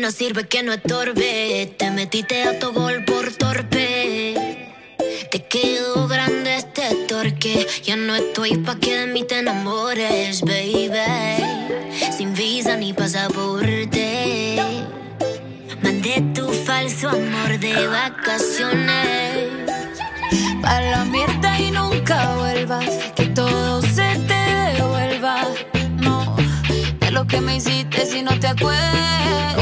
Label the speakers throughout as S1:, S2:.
S1: no sirve que no estorbe. Te metiste a tu gol por torpe. Te quedó grande este torque. Ya no estoy pa' que de mí te enamores, baby. Sin visa ni pasaporte. Mandé tu falso amor de vacaciones.
S2: Pa' la mierda y nunca vuelvas. Que todo se te devuelva. No, de lo que me hiciste si no te acuerdas.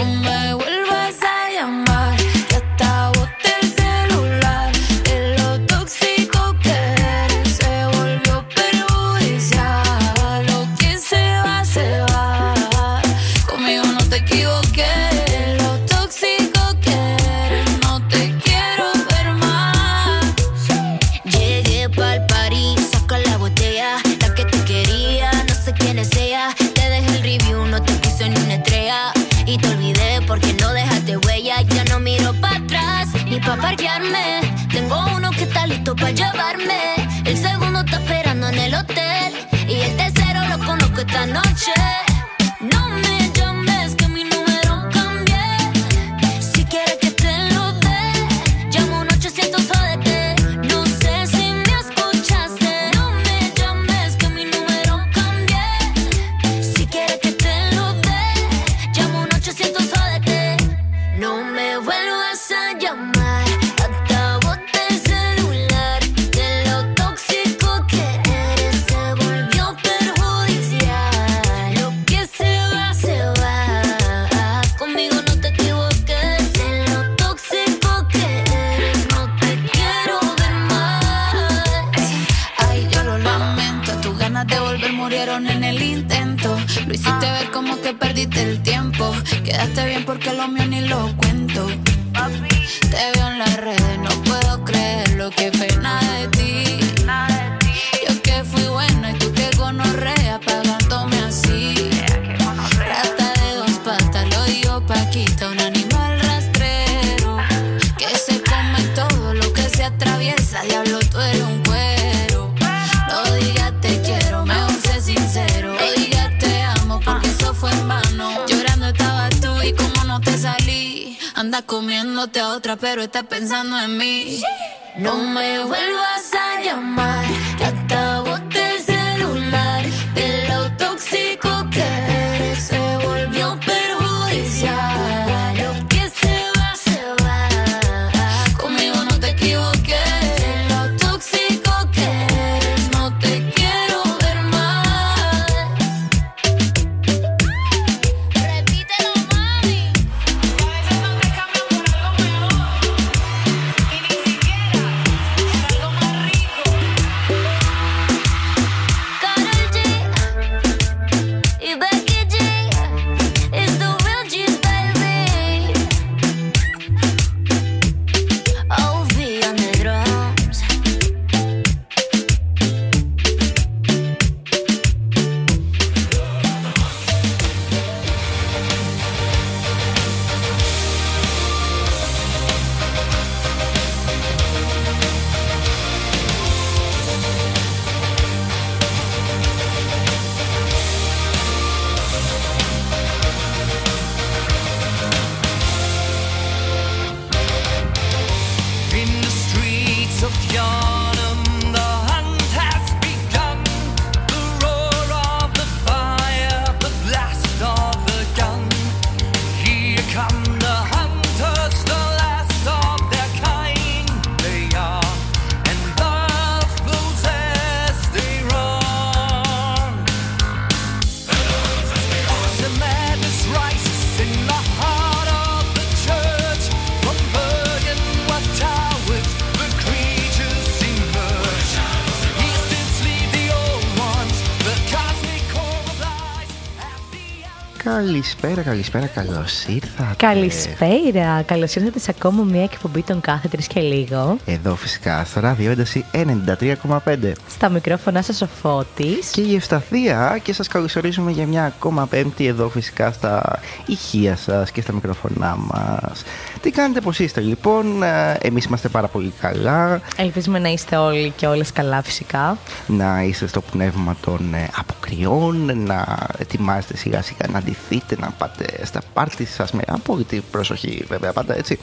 S3: Καλησπέρα, καλησπέρα, καλώς ήρθατε.
S4: Καλησπέρα, καλώς ήρθατε σε ακόμα μια εκπομπή των κάθε τρεις και λίγο.
S3: Εδώ φυσικά στο ράδιο ένταση 93,5.
S4: Στα μικρόφωνα σας ο Φώτης.
S3: Και η Ευσταθία και σας καλωσορίζουμε για μια ακόμα πέμπτη εδώ φυσικά στα ηχεία σας και στα μικρόφωνά μας. Τι κάνετε, πώς είστε λοιπόν, ε, εμείς είμαστε πάρα πολύ καλά.
S4: Ελπίζουμε να είστε όλοι και όλες καλά φυσικά.
S3: Να είστε στο πνεύμα των ε, αποκριών, να ετοιμάζετε σιγά σιγά να αντιθείτε πάτε στα πάρτι σας με απόλυτη προσοχή βέβαια πάντα έτσι.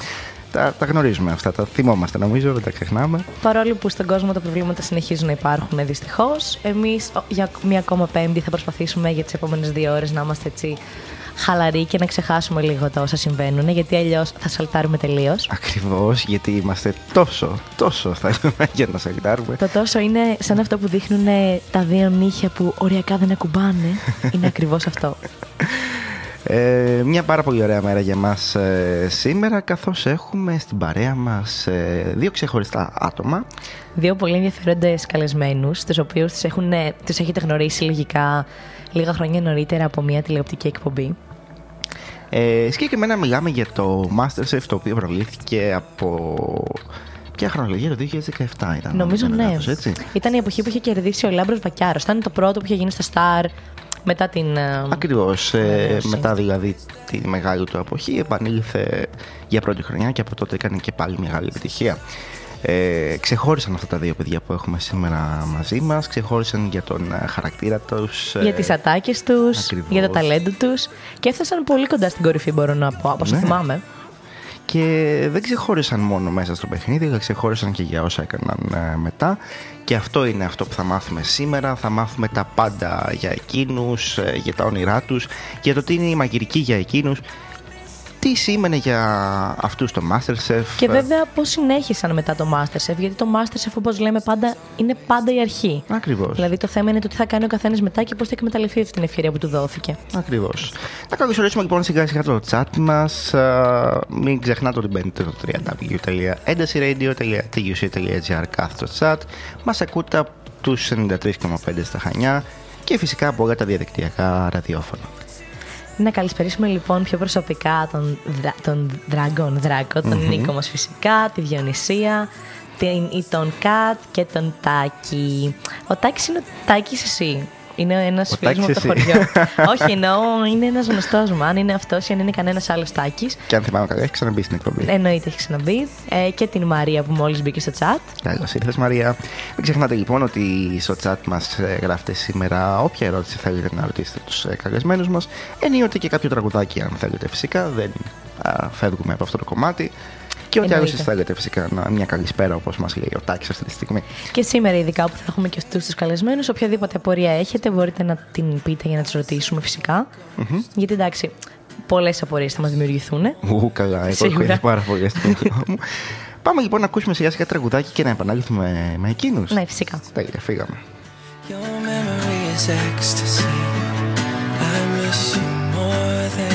S3: Τα, τα γνωρίζουμε αυτά, τα θυμόμαστε νομίζω, δεν τα ξεχνάμε.
S4: Παρόλο που στον κόσμο τα προβλήματα συνεχίζουν να υπάρχουν δυστυχώς, εμείς για μία ακόμα Πέμπτη θα προσπαθήσουμε για τις επόμενες δύο ώρες να είμαστε έτσι χαλαροί και να ξεχάσουμε λίγο τα όσα συμβαίνουν, γιατί αλλιώς θα σαλτάρουμε τελείως.
S3: Ακριβώς, γιατί είμαστε τόσο, τόσο θέλουμε για να σαλτάρουμε.
S4: Το τόσο είναι σαν αυτό που δείχνουν τα δύο νύχια που οριακά δεν ακουμπάνε. είναι ακριβώς αυτό.
S3: Ε, μια πάρα πολύ ωραία μέρα για μας ε, σήμερα καθώς έχουμε στην παρέα μας ε, δύο ξεχωριστά άτομα
S4: Δύο πολύ ενδιαφέροντες καλεσμένους, τους οποίους τους έχετε γνωρίσει λογικά λίγα χρόνια νωρίτερα από μια τηλεοπτική εκπομπή.
S3: ε, Συγκεκριμένα μιλάμε για το Masterchef το οποίο προβλήθηκε από... Ποια χρονολογία, το 2017 ήταν.
S4: Νομίζω
S3: αν δεν
S4: ναι.
S3: είμαι λάθος, έτσι.
S4: Ήταν η εποχή που είχε κερδίσει ο Λάμπρος Βακιάρος. Ήταν το πρώτο που είχε γίνει στο Star μετά την. ε,
S3: Ακριβώς, ε,
S4: ανανέωση.
S3: μετά δηλαδή τη μεγάλη του εποχή επανήλθε για πρώτη χρονιά και από τότε έκανε και πάλι μεγάλη επιτυχία. Ε, ξεχώρισαν αυτά τα δύο παιδιά που έχουμε σήμερα μαζί μας, ξεχώρισαν για τον ε, χαρακτήρα τους. ε,
S4: Για τις ατάκες τους,
S3: ακριβώς.
S4: για το ταλέντο τους και έφτασαν πολύ κοντά στην κορυφή, μπορώ να πω, από όσο
S3: Ναι.
S4: θυμάμαι.
S3: Και δεν ξεχώρισαν μόνο μέσα στο παιχνίδι, αλλά ξεχώρισαν και για όσα έκαναν ε, μετά. Και αυτό είναι αυτό που θα μάθουμε σήμερα. Θα μάθουμε τα πάντα για εκείνους, ε, για τα όνειρά τους, για το τι είναι η μαγειρική για εκείνους, τι σήμαινε για αυτούς το Masterchef;
S4: Και βέβαια πώς συνέχισαν μετά το Masterchef, γιατί το Masterchef, όπως λέμε πάντα, είναι πάντα η αρχή.
S3: Ακριβώς.
S4: Δηλαδή το θέμα είναι το τι θα κάνει ο καθένας μετά και πώς θα εκμεταλλευτεί αυτή την ευκαιρία που του δόθηκε.
S3: Ακριβώς. Να καλωσορίσουμε λοιπόν σιγά σιγά το chat μας. Μην ξεχνάτε ότι μπαίνετε στο www.edaciradio.tuc.gr κάθετο chat. Μας ακούτε από τους 93,5 στα Χανιά και φυσικά από όλα τα διαδικτυακά ραδιόφωνα.
S4: Να καλησπερίσουμε λοιπόν πιο προσωπικά τον, δρα, τον Dragon Δράκο, τον Νίκο μας φυσικά, τη Διονυσία, την, ή τον Κατ και τον Τάκη. Ο Τάκης είναι ο Τάκης εσύ; Είναι ένας φίλος μου από το
S3: Τάκης
S4: χωριό.
S3: εσύ.
S4: Όχι, εννοώ είναι ένας γνωστός μου. Αν είναι αυτός ή αν είναι κανένας άλλος Τάκης.
S3: Και αν θυμάμαι καλά, έχει ξαναμπεί στην εκπομπή.
S4: Εννοείται έχει ξαναμπεί. Ε, και την Μαρία που μόλις μπήκε στο chat.
S3: Καλώς ήρθες, Μαρία. Μην ξεχνάτε λοιπόν ότι στο chat μας γράφετε σήμερα όποια ερώτηση θέλετε να ρωτήσετε τους καλεσμένους μας. Ενίοτε και κάποιο τραγουδάκι, αν θέλετε φυσικά. Δεν α, φεύγουμε από αυτό το κομμάτι. Και ό,τι άλλο
S4: Εννοείται.
S3: εσεί θέλετε φυσικά. Να, μια καλησπέρα, όπως μας λέει ο Τάκης αυτή τη στιγμή.
S4: Και σήμερα, ειδικά που θα έχουμε και αυτούς τους καλεσμένους, οποιαδήποτε απορία έχετε, μπορείτε να την πείτε για να του ρωτήσουμε φυσικά. Γιατί εντάξει, πολλές απορίες θα μας δημιουργηθούν.
S3: Ου, καλά, εγώ
S4: Σίγουρα.
S3: έχω ήδη πάρα πολύ στην εικόνα μου. Πάμε λοιπόν να ακούσουμε σιγά σιγά τραγουδάκι και να επανέλθουμε με εκείνους.
S4: Ναι, φυσικά.
S3: Τέλεια, φύγαμε.
S5: Your memory is ecstasy. I miss you more than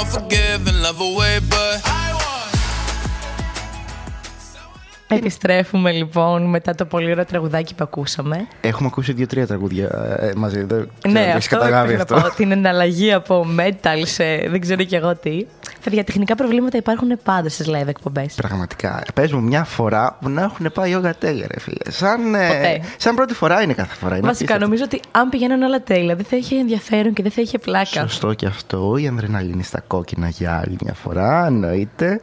S6: unforgiving, love away, but. I
S4: Επιστρέφουμε λοιπόν μετά το πολύ ωραίο τραγουδάκι που ακούσαμε.
S3: Έχουμε ακούσει δύο-τρία τραγούδια ε, μαζί. Δεν ξέρω
S4: ναι,
S3: αν το έχεις
S4: αυτό
S3: καταλάβει
S4: ήθελα
S3: αυτό.
S4: να πω. Την εναλλαγή από metal σε δεν ξέρω κι εγώ τι. Παιδιά, τεχνικά προβλήματα υπάρχουν πάντα στις live εκπομπές.
S3: Πραγματικά. Πες μου μια φορά που να έχουν πάει όλα τέλεια, ρε φίλε. Σαν, ε,
S4: Ποτέ.
S3: σαν πρώτη φορά είναι κάθε φορά. Είναι
S4: Βασικά,
S3: απίστευτο.
S4: νομίζω ότι αν πηγαίνουν όλα τέλεια, δεν θα είχε ενδιαφέρον και δεν θα είχε πλάκα.
S3: Σωστό και αυτό. Η αδρεναλίνη στα κόκκινα για άλλη μια φορά, εννοείται.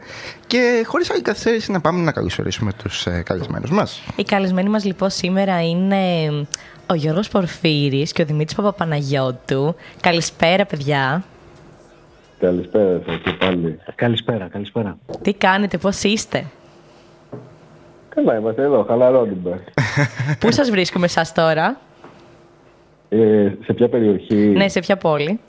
S3: Και χωρίς άλλη καθυστέρηση να πάμε να καλωσορίσουμε τους ε, καλεσμένους μας.
S4: Οι καλεσμένοι μας λοιπόν σήμερα είναι ο Γιώργος Πορφύρης και ο Δημήτρης Παπαπαναγιώτου. Καλησπέρα παιδιά.
S7: Καλησπέρα σας και πάλι.
S8: Καλησπέρα, καλησπέρα.
S4: Τι κάνετε, πώς είστε;
S7: Καλά είμαστε εδώ, χαλαρώνουμε.
S4: Πού σας βρίσκουμε εσάς τώρα;
S7: Ε, σε ποια περιοχή,
S4: Ναι, σε ποια πόλη.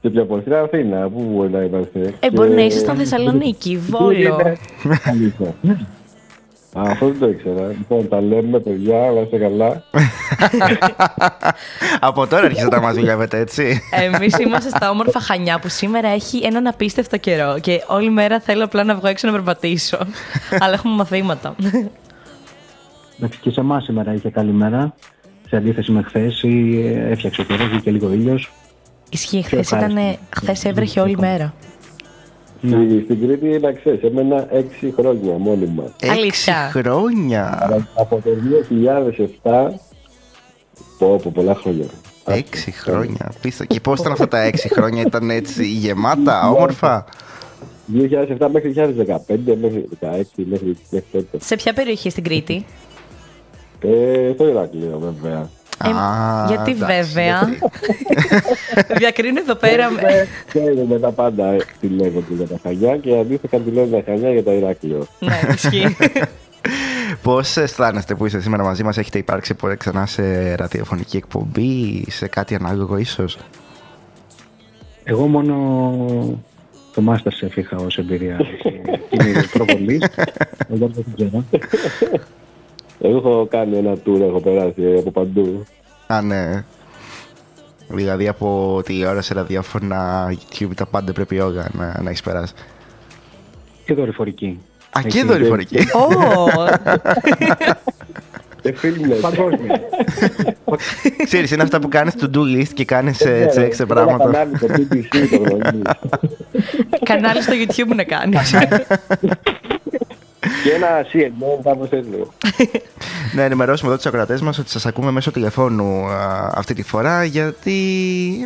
S7: Σε ποια πόλη, στην Αθήνα, πού μπορεί να είμαστε.
S4: Ε, μπορεί να είσαστε στη Θεσσαλονίκη, Βόλο.
S7: Αλήθεια. Α, αυτό δεν το ήξερα. Λοιπόν, τα λέμε, παιδιά, αλλά είστε καλά.
S3: Από τώρα αρχίσατε να μα δουλεύετε, έτσι.
S4: Εμείς είμαστε στα όμορφα Χανιά που σήμερα έχει έναν απίστευτο καιρό και όλη μέρα θέλω απλά να βγω έξω να περπατήσω. Αλλά έχουμε μαθήματα.
S8: Εντάξει, και σε εμάς σήμερα είχε καλή μέρα. Σε αντίθεση με χθες, έφτιαξε ο καιρός, βγήκε λίγο ήλιος.
S4: Ισχύει, χθες
S8: ευχάριστο.
S4: ήταν. Χθες έβρεχε όλη μέρα.
S7: Στη- Στην Κρήτη, να ξέρεις, έμενα έξι χρόνια μόνιμα.
S3: Έξι
S4: Αλήθεια.
S3: χρόνια.
S7: Από το 2007, πω, από πολλά χρόνια.
S3: Έξι χρόνια. Πίστα. Και πώς ήταν αυτά τα έξι χρόνια, ήταν έτσι γεμάτα, όμορφα;
S7: 2007 μέχρι 2015, μέχρι 2016, μέχρι, μέχρι τότε.
S4: Σε ποια περιοχή στην Κρήτη;
S7: Ε, στο Ηράκλειο, βέβαια.
S4: Ε,
S3: Α,
S4: γιατί
S3: εντάξει,
S4: βέβαια. Διακρίνω εδώ πέρα. με-
S7: Ξέρουμε τα πάντα ε, τι λέγονται για τα Χανιά και αντίστοιχα τι λένε τα Χανιά για τα Ηράκλειο.
S4: ναι, ισχύει.
S3: Πώς αισθάνεστε που είστε σήμερα μαζί μας, Έχετε υπάρξει ποτέ ξανά σε ραδιοφωνική εκπομπή, σε κάτι ανάλογο ίσως;
S8: Εγώ μόνο το Masterchef είχα ως εμπειρία. Είναι προβολής. Εγώ δεν ξέρω.
S7: Εγώ έχω κάνει ένα tour, έχω περάσει από παντού.
S3: Α, ναι. Δηλαδή από τηλεόραση, ραδιόφωνα, YouTube, τα πάντα πρέπει όλα να, να έχεις περάσει.
S8: Και δορυφορική.
S3: Α, και
S8: Εκεί.
S3: δορυφορική.
S4: Ω,
S7: Και φίλοι
S8: Παγκόσμια.
S3: Ξέρεις, είναι αυτά που κάνεις to do list και κάνεις
S7: Ναι,
S3: έτσι έξω πράγματα.
S7: Κανάλι το BBC το γνωρίζεις.
S4: κανάλι στο YouTube να κάνεις.
S7: Και ένα CNN κάπως έτσι.
S3: Να ενημερώσουμε εδώ τους ακροατές μας ότι σας ακούμε μέσω τηλεφώνου α, αυτή τη φορά γιατί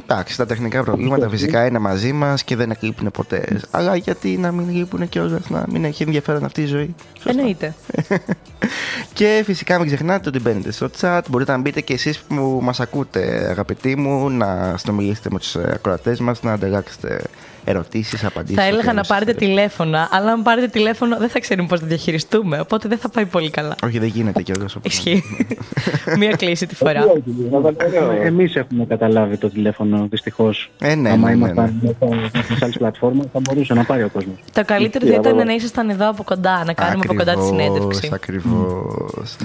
S3: εντάξει, τα τεχνικά προβλήματα φυσικά είναι μαζί μας και δεν εκλείπουν ποτέ. Αλλά γιατί να μην λείπουν κιόλα, να μην έχει ενδιαφέρον αυτή η ζωή. Σωστά.
S4: Εννοείται.
S3: Και φυσικά μην ξεχνάτε ότι μπαίνετε στο chat. Μπορείτε να μπείτε και εσείς που μας ακούτε, αγαπητοί μου, να συνομιλήσετε με τους ακροατές μας, να ανταλλάξετε ερωτήσεις, απαντήσεις.
S4: Θα έλεγα να πάρετε τηλέφωνα, αλλά αν πάρετε τηλέφωνο δεν θα ξέρουμε πώς να διαχειριστούμε. Οπότε δεν θα πάει πολύ καλά.
S3: Όχι, δεν γίνεται κιόλα.
S4: Ισχύει. Μία κλίση τη φορά.
S8: Εμείς έχουμε καταλάβει το τηλέφωνο, δυστυχώς.
S3: Ε, ναι,
S8: Άμα
S3: ναι, ναι,
S8: ήμασταν σε άλλε πλατφόρμε, θα μπορούσε να πάρει ο κόσμος.
S4: Το καλύτερο θα ήταν να ήσασταν εδώ από κοντά, να κάνουμε από κοντά τη συνέντευξη.
S3: Ακριβώς.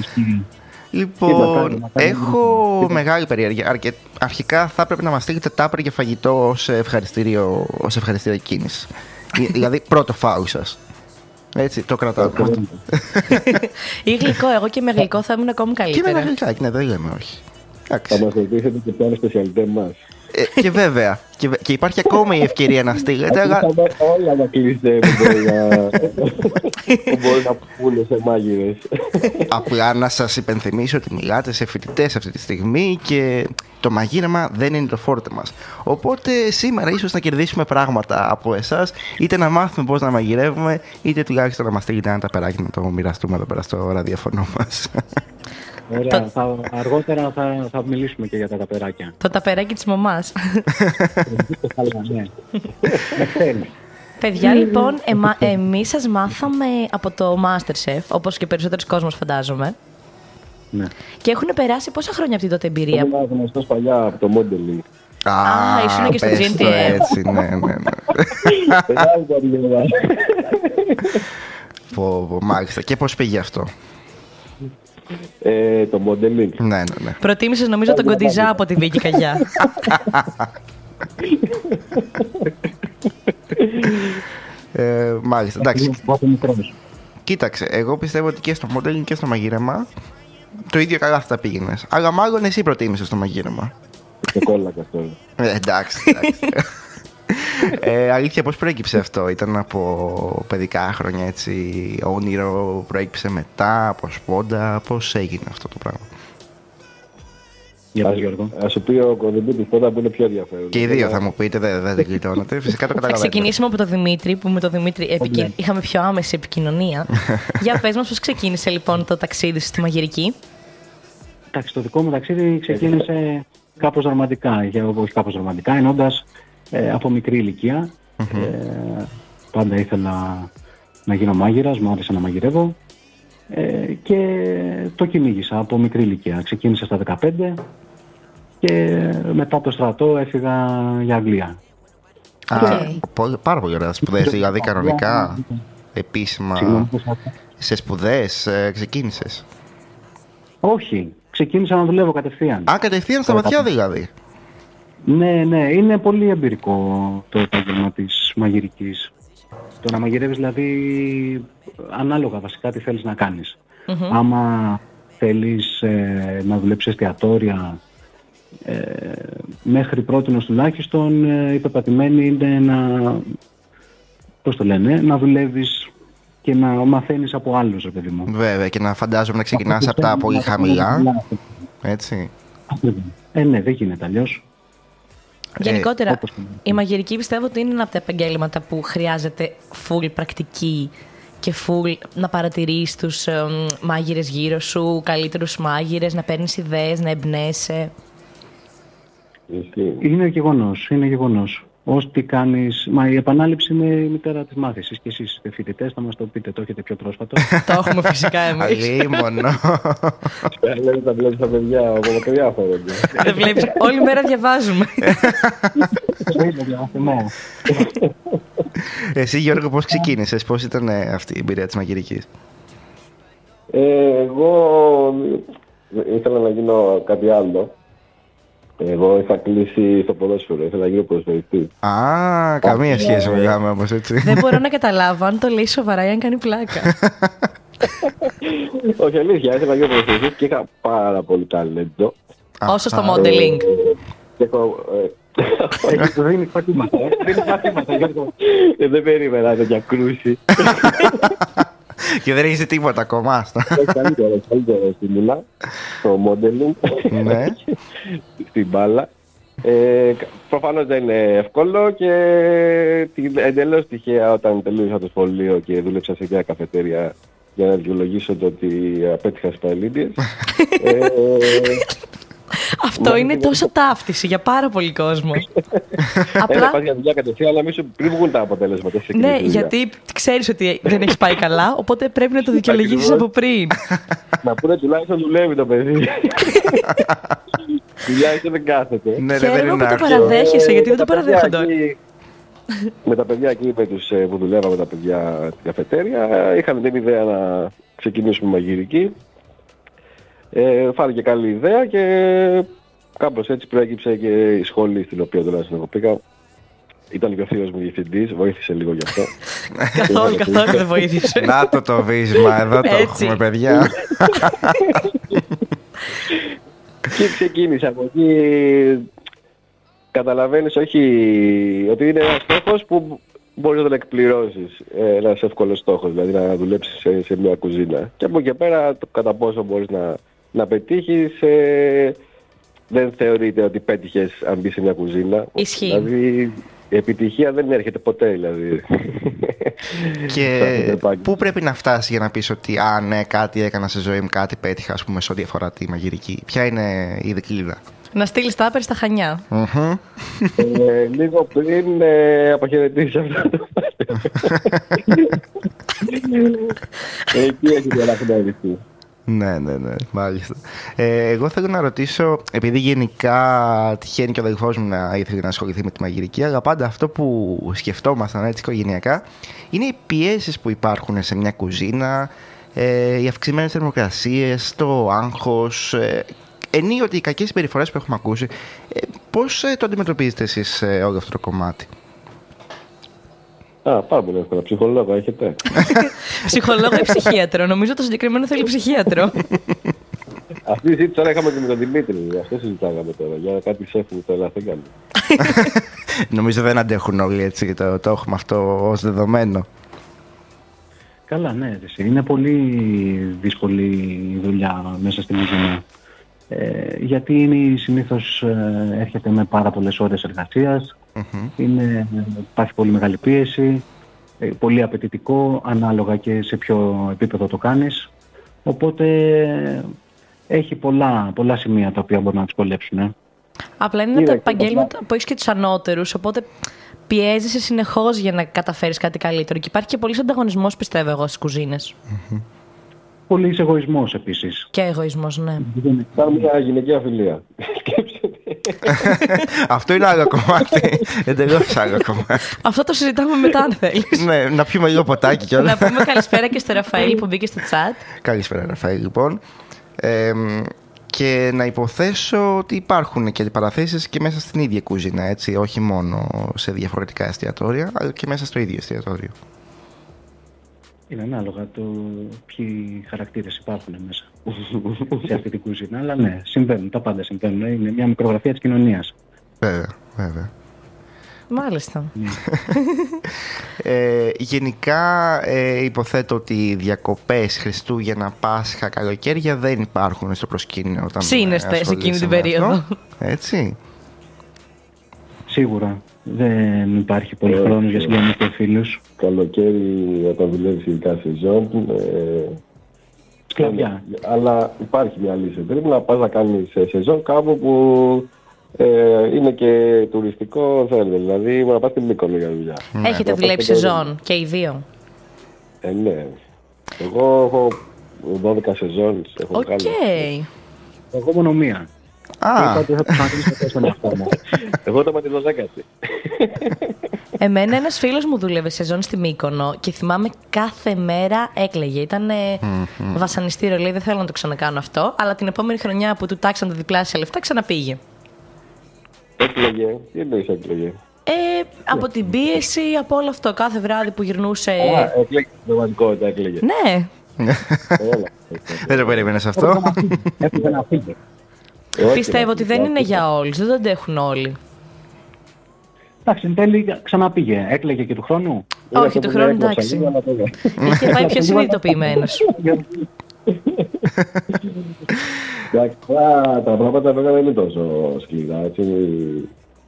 S7: Τι να
S3: Λοιπόν,
S7: κάνουμε, να κάνουμε
S3: έχω μεγάλη περιέργεια. Αρκε... Αρχικά θα πρέπει να μας στείλετε τάπερ για φαγητό ως ευχαριστήριο, ως ευχαριστήριο κίνηση. Δη- δηλαδή, πρώτο φάουλ σας. Έτσι, το κρατάω.
S4: Ή γλυκό, εγώ και με γλυκό θα ήμουν ακόμη
S3: και με
S4: καλύτερα.
S3: ένα γλυκάκι, ναι, δεν λέμε όχι.
S7: Θα
S3: Εντάξει.
S7: μας ρωτήσετε και ποια είναι σπεσιαλιτέ μας.
S3: Ε, και βέβαια, και, βε- και υπάρχει ακόμα η ευκαιρία να στείλετε, αλλά
S7: Είχαμε όλα τα κλειστέ που μπορεί να, που μπορεί να πούνε σε μάγειρες.
S3: απλά να σας υπενθυμίσω ότι μιλάτε σε φοιτητές αυτή τη στιγμή και το μαγείρεμα δεν είναι το φόρτε μας. Οπότε σήμερα ίσως να κερδίσουμε πράγματα από εσάς, είτε να μάθουμε πώς να μαγειρεύουμε, είτε τουλάχιστον να μας στείλετε ένα ταπεράκι να το μοιραστούμε εδώ πέρα στο ραδιοφωνό μας.
S8: Ωραία, θα, αργότερα θα, θα μιλήσουμε και για τα ταπεράκια.
S4: Το ταπεράκι της μαμάς.
S8: Καλά, ναι. Με θέλει.
S4: Παιδιά, λοιπόν, εμα, εμείς σας μάθαμε από το Masterchef, όπως και περισσότερος κόσμος φαντάζομαι.
S8: Ναι.
S4: Και έχουν περάσει πόσα χρόνια από την τότε εμπειρία;
S7: Ήμουν γνωστός παλιά από το modeling.
S4: Α, ήσουν και στο
S3: πες το
S4: GNTM.
S3: έτσι, ναι, ναι, ναι.
S7: Μεγάλη καριέρα.
S3: πω, πω, μάλιστα. Και πώς πήγε αυτό;
S7: Ε, Το modeling.
S3: Ναι, ναι, ναι.
S4: Προτίμησες νομίζω τον Κοντιζά από τη Βίκη Καγιά.
S3: Ε, μάλιστα, εντάξει.
S8: Από μικρός.
S3: Κοίταξε, εγώ πιστεύω ότι και στο modeling και στο μαγείρεμα το ίδιο καλά θα τα πήγαινες. Αλλά μάλλον εσύ προτίμησες το μαγείρεμα.
S7: Και κόλλακα αυτό.
S3: Ε, εντάξει, εντάξει. ε, αλήθεια, πώς προέκυψε αυτό, ήταν από παιδικά χρόνια έτσι, όνειρο, προέκυψε μετά, από σπόντα, πώς έγινε αυτό το πράγμα;
S8: Για πες, Γιώργο.
S7: Α σου πει ο Κωνδυμπούτη πρώτα που είναι πιο ενδιαφέρον.
S3: Και οι δύο θα μου πείτε, δεν δεν γλιτώνετε, φυσικά το
S4: Θα
S3: καταλαβαίνετε.
S4: ξεκινήσουμε από τον Δημήτρη, που με τον Δημήτρη επικοι- είχαμε πιο άμεση επικοινωνία. Για πες μας πώς ξεκίνησε λοιπόν το ταξίδι σου στη μαγειρική;
S8: Εντάξει, το δικό μου ταξίδι ξεκίνησε κάπως δραματικά. Για, όχι κάπως δραματικά, ξεκινώντας ε, από μικρή ηλικία. Ε, πάντα ήθελα να γίνω μάγειρας, μου άρεσε να μαγειρεύω. Ε, και το κυνήγησα από μικρή ηλικία. Ξεκίνησα στα 15 και μετά το στρατό έφυγα για Αγγλία.
S3: Α,
S4: Οκ.
S3: πολύ- πάρα πολύ ωραία σπουδές, δηλαδή κανονικά,
S8: Συγγνώμη,
S3: επίσημα,
S8: πώς θα-
S3: σε σπουδές ε, ξεκίνησες;
S8: Όχι, ξεκίνησα να δουλεύω κατευθείαν.
S3: Α, κατευθείαν στα βαθιά δηλαδή.
S8: Ναι, ναι, είναι πολύ εμπειρικό το επάγγελμα της μαγειρικής. Το να μαγειρεύεις δηλαδή ανάλογα βασικά τι θέλεις να κάνεις. Άμα θέλεις ε, να δουλέψεις εστιατόρια ε, μέχρι πρότινος τουλάχιστον ε, η πεπατημένη είναι να, πώς το λένε, να δουλεύεις και να μαθαίνεις από άλλους, ρε παιδί μου.
S3: Βέβαια, και να φαντάζομαι να ξεκινάς από τα πολύ χαμηλά, έτσι.
S8: Ε, ναι, δεν γίνεται αλλιώς.
S4: Γενικότερα,
S8: όπως και να
S4: η μαγειρική πιστεύω ότι είναι ένα από τα επαγγέλματα που χρειάζεται full πρακτική και full να παρατηρείς τους ε, μάγειρες γύρω σου, καλύτερους μάγειρες, να παίρνεις ιδέες, να εμπνέεσαι.
S7: Ισχύει.
S8: Είναι γεγονός, είναι γεγονό. Ό,τι κάνεις. Μα η επανάληψη είναι η μητέρα της μάθησης. Και εσείς είστε φοιτητές, θα μας το πείτε, το έχετε πιο πρόσφατο.
S4: το έχουμε φυσικά εμείς.
S3: Αλίμονο.
S7: Λέει τα βλέπεις τα παιδιά από μακριά φαίνονται.
S4: Δεν βλέπεις, όλη μέρα διαβάζουμε.
S8: Είναι διαβαθμό.
S3: Εσύ Γιώργο πώς ξεκίνησες, πώς ήταν ε, αυτή η εμπειρία της μαγειρικής;
S7: Ε, εγώ ήθελα να γίνω κάτι άλλο. Εγώ είχα κλείσει στο ποδόσφαιρο, ήθελα να γίνω ποδοσφαιριστή.
S3: Α, καμία σχέση μιλάμε όμως έτσι.
S4: Δεν μπορώ να καταλάβω αν το λέει σοβαρά ή αν κάνει πλάκα.
S7: Όχι αλήθεια, ήθελα να γίνω ποδοσφαιριστή και είχα πάρα πολύ ταλέντο.
S4: Όσο στο modeling.
S7: Και έχω, ε,
S8: Έχει δίνει πατήματα. ε. Δίνει πατήματα, Γιώργο.
S7: ε, δεν περίμενα τέτοια κρούση.
S3: Και δεν έχεις τίποτα ακόμα. άστα.
S7: Ε, καλύτερος, καλύτερος ήμουνα στο modeling,
S3: ναι.
S7: στην μπάλα. Ε, Προφανώς δεν είναι εύκολο και εντελώς τυχαία όταν τελείωσα το σχολείο και δούλεψα σε μια καφετέρια για να δικαιολογήσω το ότι απέτυχα στις Παραλίμπιες. ε,
S4: Αυτό είναι τόσο ταύτιση για πάρα πολύ κόσμο.
S7: Έλα,
S4: Απλά,
S7: πας για δουλειά κατευθείαν, αλλά μη σου πριν βγουν τα αποτελέσματα. σε εκείνη
S4: ναι,
S7: τη δουλειά.
S4: γιατί ξέρεις ότι δεν έχεις πάει καλά, οπότε πρέπει να το δικαιολογήσεις
S7: Ακριβώς.
S4: από πριν.
S7: Να πούνε τουλάχιστον δουλεύει το παιδί. Δουλειά είσαι δεν κάθεται.
S3: Ναι, ρε, δεν
S4: Χαίρομαι
S3: είναι
S4: που το
S3: άκυρο.
S4: παραδέχεσαι, γιατί δεν
S7: με
S4: το
S7: τα παιδιά
S4: παραδέχονται όλοι.
S7: εκεί- Με τα παιδιά εκεί με τους, ε, που δουλεύαμε τα παιδιά στην καφετέρια, είχαμε την ιδέα να ξεκινήσουμε μαγειρική. Ε, φάνηκε καλή ιδέα και κάπως έτσι προέκυψε και η σχολή στην οποία τουλάχιστον εγώ πήγα. Ήταν και ο θείος μου διευθυντής, βοήθησε λίγο γι' αυτό.
S4: Καθόλου, καθόλου δεν βοήθησε.
S3: Να το το βίσμα, εδώ το
S4: Έτσι.
S3: έχουμε παιδιά.
S7: και ξεκίνησα από εκεί. Καταλαβαίνεις όχι ότι είναι ένας στόχος που μπορείς να τον εκπληρώσεις. Ε, ένας εύκολος στόχος, δηλαδή να δουλέψεις σε, σε μια κουζίνα. Και από εκεί και πέρα το κατά πόσο μπορείς να, να πετύχεις ε, δεν θεωρείται ότι πέτυχες αν μπεις σε μια κουζίνα.
S4: Ισχύει.
S7: Δηλαδή η επιτυχία δεν έρχεται ποτέ δηλαδή.
S3: Και
S7: Σε αυτό το επάγγελμα.
S3: πού πρέπει να φτάσει για να πεις ότι α, ναι, κάτι έκανα στη ζωή μου, κάτι πέτυχα, ας πούμε, σε ό,τι αφορά τη μαγειρική. Ποια είναι η δικλίδα;
S4: Να στείλεις τάπερ στα χανιά.
S3: Μμμ.
S7: ε, λίγο πριν ε, αποχαιρετήσεις αυτό το Εκεί έχει αναγνώριση.
S3: Ναι, ναι, ναι, μάλιστα. Ε, εγώ θέλω να ρωτήσω, επειδή γενικά τυχαίνει και ο αδελφός μου να ήθελε να ασχοληθεί με τη μαγειρική, αλλά πάντα αυτό που σκεφτόμασταν έτσι οικογενειακά είναι οι πιέσεις που υπάρχουν σε μια κουζίνα, ε, οι αυξημένες θερμοκρασίες, το άγχος, ε, ενίοτε οι κακές συμπεριφορές που έχουμε ακούσει. Ε, πώς ε, το αντιμετωπίζετε εσείς ε, όλο αυτό το κομμάτι;
S7: Α, πάρα πολύ εύκολα. Ψυχολόγο έχετε.
S4: Ψυχολόγο ή ψυχίατρο. Νομίζω το συγκεκριμένο θέλει ψυχίατρο.
S7: Αυτή η συζήτηση τώρα είχαμε και με τον Δημήτρη. Αυτό συζητάγαμε τώρα. Για κάτι σεφ που το Ελλαθέγγαν.
S3: Νομίζω δεν αντέχουν όλοι έτσι το, το έχουμε αυτό ως δεδομένο.
S8: Καλά, ναι. ρε, Είναι πολύ δύσκολη η δουλειά μέσα στην κουζίνα. Ε, γιατί είναι συνήθως ε, έρχεται με πάρα πολλές ώρες εργασίας, είναι, υπάρχει πολύ μεγάλη πίεση, ε, πολύ απαιτητικό, ανάλογα και σε ποιο επίπεδο το κάνεις. Οπότε ε, έχει πολλά, πολλά σημεία τα οποία μπορούν να δυσκολέψουν. Ε.
S4: Απλά είναι τα επαγγέλματα που έχεις και τους ανώτερους, οπότε πιέζεσαι συνεχώς για να καταφέρεις κάτι καλύτερο. Και υπάρχει και πολύ ανταγωνισμός, πιστεύω εγώ, στις κουζίνες.
S8: Πολύ εγωισμός επίσης.
S4: Και εγωισμός, ναι.
S7: Σαν μια γυναικεία φιλία.
S3: αυτό είναι άλλο κομμάτι. Εντελώ άλλο κομμάτι.
S4: Αυτό το συζητάμε μετά, αν θέλεις.
S3: ναι, να πιούμε λίγο ποτάκι κιόλα.
S4: να πούμε καλησπέρα και στο Ραφαήλ που μπήκε στο chat.
S3: Καλησπέρα, Ραφαήλ, λοιπόν. Ε, και να υποθέσω ότι υπάρχουν και παραθέσεις και μέσα στην ίδια κουζίνα, έτσι, όχι μόνο σε διαφορετικά εστιατόρια, αλλά και μέσα στο ίδιο εστιατόριο.
S8: Είναι ανάλογα το ποιοι χαρακτήρες υπάρχουν μέσα σε αυτή την κουζίνα. Αλλά ναι, συμβαίνουν, τα πάντα συμβαίνουν. Είναι μια μικρογραφία της κοινωνίας.
S3: Βέβαια, βέβαια.
S4: Μάλιστα.
S3: Ε, γενικά ε, υποθέτω ότι διακοπές Χριστούγεννα, Πάσχα, Καλοκαίρια δεν υπάρχουν στο προσκήνιο. Όταν
S4: Ψήνεστε σε
S3: ασχολείσαι
S4: εκείνη την
S3: με
S4: περίοδο.
S3: αυτό. Έτσι.
S8: Σίγουρα δεν υπάρχει πολύ
S7: Ε,
S8: χρόνος για
S7: ε.
S8: συγγενείς και φίλους.
S7: Καλοκαίρι όταν δουλεύει ειδικά σεζόν. Ε,
S8: Σκλαβιά.
S7: αλλά υπάρχει μια λύση. Πρέπει να πας να κάνεις ε, σεζόν κάπου που ε, είναι και τουριστικό θέλει. Δηλαδή μπορεί να πας στην Μύκονο για δουλειά.
S4: Έχετε
S7: Να
S4: δουλέψει
S7: πας και
S4: σεζόν και οι δύο;
S7: Ε, ναι. Εγώ έχω 12 σεζόν. Έχω
S4: Οκ.
S7: βγάλει.
S8: Εγώ μόνο μία.
S3: Α,
S8: Είπα ότι θα προσπαθήσω στον εαυτό μου.
S7: Εγώ ήταν με τη 12η.
S4: Εμένα ένας φίλος μου δούλευε σεζόν στη Μύκονο και θυμάμαι κάθε μέρα έκλαιγε. Ήταν βασανιστήριο, λέει: Δεν θέλω να το ξανακάνω αυτό. Αλλά την επόμενη χρονιά που του τάξαν τα διπλάσια λεφτά, ξαναπήγε.
S7: Έκλαιγε. Τι εννοείς έκλαιγε;
S4: Ε, από την πίεση, από όλο αυτό. Κάθε βράδυ που γυρνούσε.
S7: Α, έκλαιγε στην πραγματικότητα, έκλαιγε.
S4: Ναι,
S7: Έλα.
S3: δεν το περίμενες αυτό.
S8: Έπρεπε να φύγει.
S7: Ε, όχι,
S4: πιστεύω
S7: ρε.
S4: ότι δεν είναι για όλους. Δεν το αντέχουν όλοι.
S8: Εντάξει, εν τέλει ξαναπήγε. Έκλαιγε και του χρόνου.
S7: Είναι
S4: Όχι,
S7: αυτό
S4: του
S7: που
S4: χρόνου
S7: έκλαψα,
S4: εντάξει.
S7: λίγο να το δω.
S4: Είχε πάει πιο συνειδητοποιημένος.
S7: Εντάξει, τώρα τα πράγματα βέβαια δεν είναι τόσο σκληρά, έτσι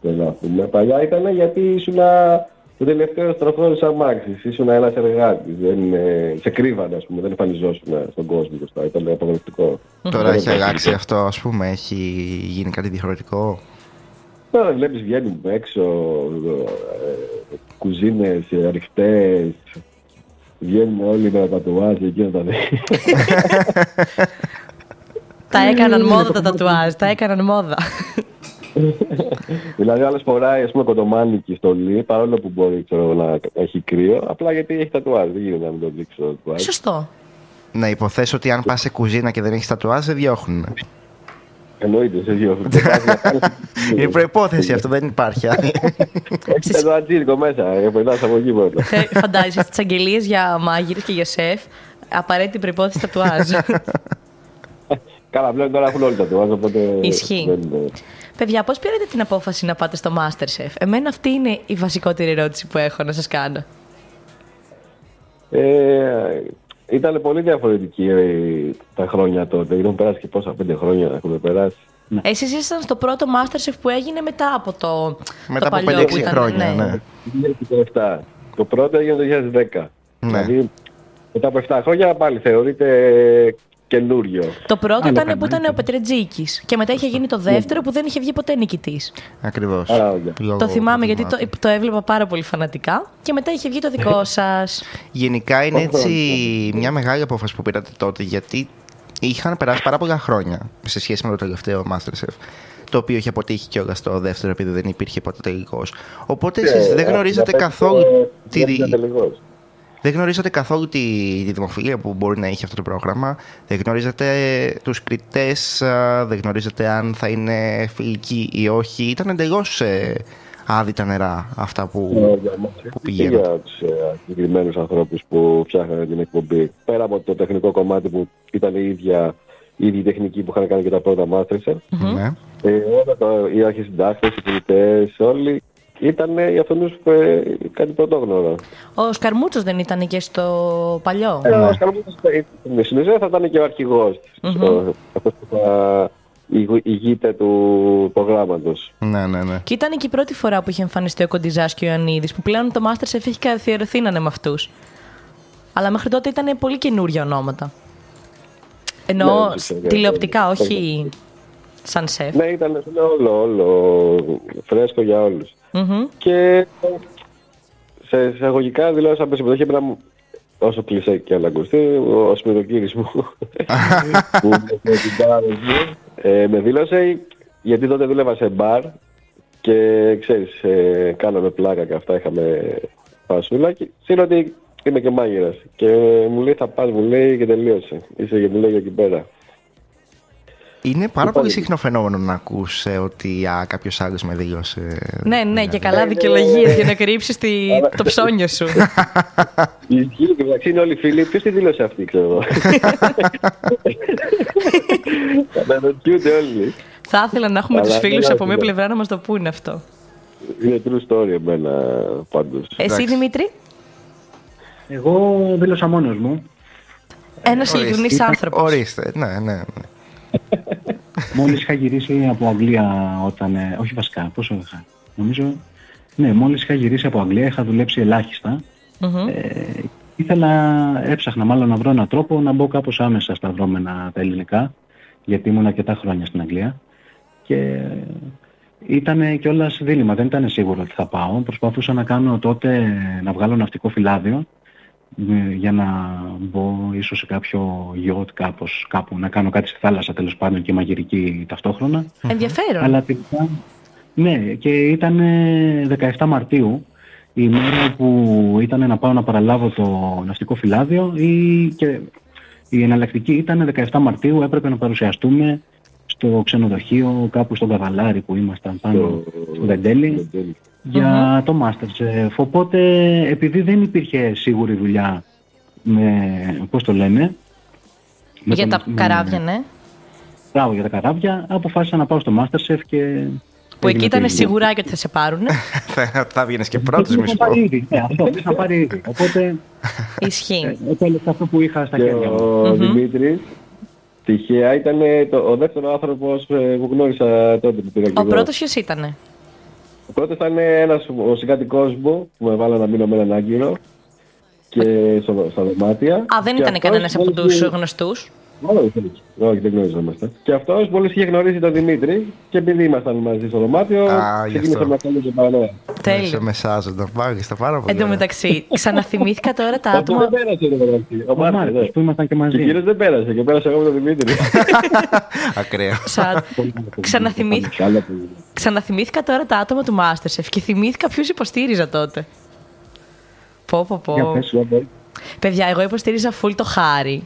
S7: δεν να πούμε. Παλιά ήταν γιατί ήσουν ο τελευταίο τροχό τη αμάξη. Ήσουν ένας εργάτης. Δεν, ε, σε κρύβανε, ας πούμε, δεν εμφανιζόσουν στον κόσμο μπροστά. Ήταν απογοητευτικό.
S3: Τώρα έχει αλλάξει αυτό, ας πούμε, έχει γίνει κάτι διαφορετικό.
S7: Τώρα βλέπεις βγαίνουν έξω ε, κουζίνες ανοιχτέ. Βγαίνουν όλοι με τα τατουάζ εκεί να τα δει.
S4: τα έκαναν μόδα τα τατουάζ. Τα έκαναν μόδα.
S7: δηλαδή, άλλος φοράει ας πούμε κοντομάνικη στολή, παρόλο που μπορεί ξέρω, να έχει κρύο, απλά γιατί έχει τατουάζ. Δεν γίνεται να μην το δείξει το τατουάζ.
S4: Σωστό.
S3: Να υποθέσω ότι αν πας σε κουζίνα και δεν έχεις τατουάζ, σε διώχνουν.
S7: Εννοείται σε δύο.
S3: Είναι προϋπόθεση αυτό, δεν υπάρχει. άλλη.
S7: Έχετε το ατζίρικο μέσα, ε, περνάς από εκεί μόνο.
S4: Ε, Φαντάζεσαι στι αγγελίες για μάγειρε και για σεφ. Απαραίτητη προπόθεση τατουάζ.
S7: Καλά, πλέον τώρα έχουν όλοι τατουάζ, οπότε...
S4: Ισχύει.
S7: Δεν είναι-
S4: Παιδιά, πώς πήρατε την απόφαση να πάτε στο Masterchef; Εμένα αυτή είναι η βασικότερη ερώτηση που έχω να σας κάνω.
S7: Ε, ήταν πολύ διαφορετική ε, τα χρόνια τότε. Έχουν περάσει και πόσα, πέντε χρόνια έχουν περάσει.
S4: Εσείς ήσασταν στο πρώτο Masterchef που έγινε μετά από το,
S3: Μετά
S4: το
S3: από
S4: παλιό
S3: 5-6
S4: που ήταν.
S3: χρόνια, ναι.
S7: Το 2007. Το πρώτο έγινε το 2010.
S3: Ναι.
S7: Δηλαδή, μετά από 7 χρόνια πάλι θεωρείται καινούριο.
S4: Το πρώτο
S8: Άλλο
S4: ήταν
S8: θέμα,
S4: που ήταν ο Πετρετζίκης. Και μετά είχε γίνει το δεύτερο που δεν είχε βγει ποτέ νικητής.
S3: Ακριβώς.
S7: Άρα, όχι.
S3: Λόγω
S4: Το θυμάμαι γιατί το,
S3: προβλημάτων.
S4: το έβλεπα πάρα πολύ φανατικά. Και μετά είχε βγει το δικό σας.
S3: Γενικά είναι
S7: Όχι,
S3: έτσι
S7: όχι.
S3: μια μεγάλη απόφαση που πήρατε τότε γιατί είχαν περάσει πάρα πολλά χρόνια σε σχέση με το τελευταίο Masterchef. Το οποίο είχε αποτύχει κιόλας στο δεύτερο επειδή δεν υπήρχε ποτέ τελικός. Οπότε εσείς δεν
S7: Ε,
S3: γνωρίζατε
S7: να
S3: καθόλου
S7: παίξω,
S3: τη,
S7: δεν ήταν τελικός.
S3: δεν γνωρίζατε καθόλου τη, τη δημοφιλία που μπορεί να έχει αυτό το πρόγραμμα. Δεν γνωρίζατε τους κριτές, α, δεν γνωρίζατε αν θα είναι φιλική ή όχι. Ήταν εντελώς άδυτα νερά αυτά που,
S7: Ε, για μας
S3: που
S7: και
S3: πηγαίνουν.
S7: για τους ε, συγκεκριμένους ανθρώπους που φτιάχνανε την εκπομπή. Πέρα από το τεχνικό κομμάτι που ήταν η ίδια, η ίδια τεχνική που είχαν κάνει και τα πρώτα Masterchef,
S3: Ναι.
S7: ε, όλα τα, οι αρχισυντάκτες, οι κριτές, όλοι ήταν για αυτούς ε, κάτι πρωτόγνωρο.
S4: Ο Σκαρμούτσος δεν ήταν και στο παλιό;
S7: Ε, ο Σκαρμούτσος, ε, στην ουσία θα ήταν και ο αρχηγός,
S4: Μμμ.
S7: ο- αυτός που θα ηγου- ηγείται του προγράμματος.
S3: Ναι, ναι, ναι.
S4: Και ήταν και η πρώτη φορά που είχε εμφανιστεί ο Κοντιζάς και ο Ιωαννίδης, που πλέον το Masterchef έχει καθιερωθεί να είναι με αυτούς. Αλλά μέχρι τότε ήταν πολύ καινούργια ονόματα. Εννοώ
S7: Ναι, φυσικά.
S4: τηλεοπτικά, όχι σαν σεφ.
S7: Ναι, ήταν ήταν όλο, όλο φρέσκο για όλους.
S4: Μμμ.
S7: Και σε εισαγωγικά δηλώσαμε συμμετοχή με ένα όσο κλεισέ και αν ακουστεί, ο Σπυροκύρης μου που με την μπάρα μου, ε, με δήλωσε γιατί τότε δούλευα σε μπαρ και ξέρεις, ε, κάναμε πλάκα και αυτά, είχαμε φασούλα και ξέρω ότι είμαι και μάγειρας και μου λέει θα πας, μου λέει και τελείωσε. Είσαι γιατί λέγει εκεί πέρα.
S3: Είναι πάρα
S7: Λοιπόν,
S3: πολύ συχνό φαινόμενο να ακούς ε, ότι α, κάποιος άλλος με δήλωσε.
S4: Ναι, ναι, και καλά
S7: ναι,
S4: δικαιολογίε
S7: ναι.
S4: για να κρύψεις το ψώνιο σου.
S7: Ισχύει και μεταξύ είναι όλοι φίλοι. Ποιος τη δήλωσε αυτή, ξέρω εγώ. Αναρωτιούνται όλοι.
S4: Θα ήθελα να έχουμε
S7: Αλλά
S4: τους
S7: δεν
S4: φίλους από
S7: άκουγα.
S4: μια πλευρά να μας το πούνε αυτό.
S7: Είναι true story εμένα πάντως.
S4: Εσύ Δημήτρη,
S8: Εγώ δήλωσα μόνος μου.
S4: ένας ειλικρινή άνθρωπος.
S3: Ορίστε, ναι, ναι. ναι.
S8: Μόλις είχα γυρίσει από Αγγλία όταν... ε, όχι βασικά, πόσο είχα. Νομίζω... Ναι, μόλις είχα γυρίσει από Αγγλία, είχα δουλέψει ελάχιστα. Ε, ήθελα, έψαχνα μάλλον να βρω έναν τρόπο να μπω κάπως άμεσα στα δρόμενα τα ελληνικά, γιατί ήμουν αρκετά χρόνια στην Αγγλία. Και ήταν κιόλας δίλημα, δεν ήταν σίγουρο ότι θα πάω. Προσπαθούσα να κάνω τότε, να βγάλω ναυτικό φυλάδιο, ε, για να μπω ίσως σε κάποιο γιότ κάπως, κάπου, να κάνω κάτι στη θάλασσα τέλος πάντων και μαγειρική ταυτόχρονα.
S4: Ενδιαφέρον.
S8: Αλλά τελικά, ναι, και ήταν ε, 17 Μαρτίου, η μέρα που ήταν να πάω να παραλάβω το ναυτικό φυλάδιο ή και η εναλλακτική ήταν 17 Μαρτίου, έπρεπε να παρουσιαστούμε στο ξενοδοχείο κάπου στον Καβαλάρι που ήμασταν πάνω στο Βεντέλη για το Masterchef. Οπότε επειδή δεν υπήρχε σίγουρη δουλειά με, πώς το λένε, με
S4: Για
S8: το-
S4: τα
S8: με-
S4: καράβια, ναι.
S8: Μπράβο, για τα καράβια, αποφάσισα να πάω στο Masterchef και...
S4: Που εκεί
S8: έγινε
S4: ήταν
S8: το ίδιο.
S4: σιγουράκι ότι θα σε πάρουν.
S3: θα θα βγαίνεις και πρώτος,
S8: Γιατί
S3: μη σου
S8: είχαν
S3: πω.
S8: πάρει ήδη. Ναι, αυτό, είχαν πάρει ήδη. Οπότε
S4: Ισχύει.
S8: επέλεξα αυτό που είχα στα
S7: Και
S8: χέρια μου.
S7: ο Δημήτρης, τυχαία, ήταν το, ο δεύτερος άνθρωπος ε, που γνώρισα τότε που πήγα και
S4: Ο
S7: εγώ.
S4: πρώτος ποιος ήταν.
S7: Ο πρώτος ήταν ένας, ο συγκάτοικός μου που με βάλα να μείνω με έναν άγκυρο και στο, στα δωμάτια.
S4: Α, δεν
S7: Και
S4: ήταν
S7: αυτός
S4: κανένας από
S7: μόλις
S4: τους
S7: είχε-
S4: γνωστούς;
S7: Όχι, όχι, όχι, δεν γνωριζόμαστε. Και αυτός μόλις είχε γνωρίσει τον Δημήτρη και επειδή ήμασταν μαζί στο δωμάτιο,
S3: Α, γι'
S7: ξεκίνησε
S3: αυτό.
S7: να κάνει και παρέα.
S3: Σε
S4: Τέλειο.
S3: μεσάζοντας, μάλιστα, πάρα πολύ.
S4: Εν τω
S3: ωραία.
S4: μεταξύ, ξαναθυμήθηκα τώρα τα
S7: Αυτό
S4: άτομα.
S7: δεν πέρασε το μεταξύ. Ο
S8: Ο
S7: Μάρτιος,
S8: Μάρκος
S7: ναι.
S8: που ήμασταν και
S7: Και ο
S8: μαζί.
S7: κύριος δεν πέρασε και πέρασε εγώ με τον Δημήτρη.
S3: Ακραίο.
S4: Σα... Ξαναθυμήθηκα,
S7: Καλά που
S4: ξαναθυμήθηκα τώρα τα άτομα του Masterchef και θυμήθηκα ποιους υποστήριζα τότε. Πω, πω,
S8: Για
S4: πω.
S8: πες.
S4: Παιδιά, εγώ υποστήριζα full το χάρι.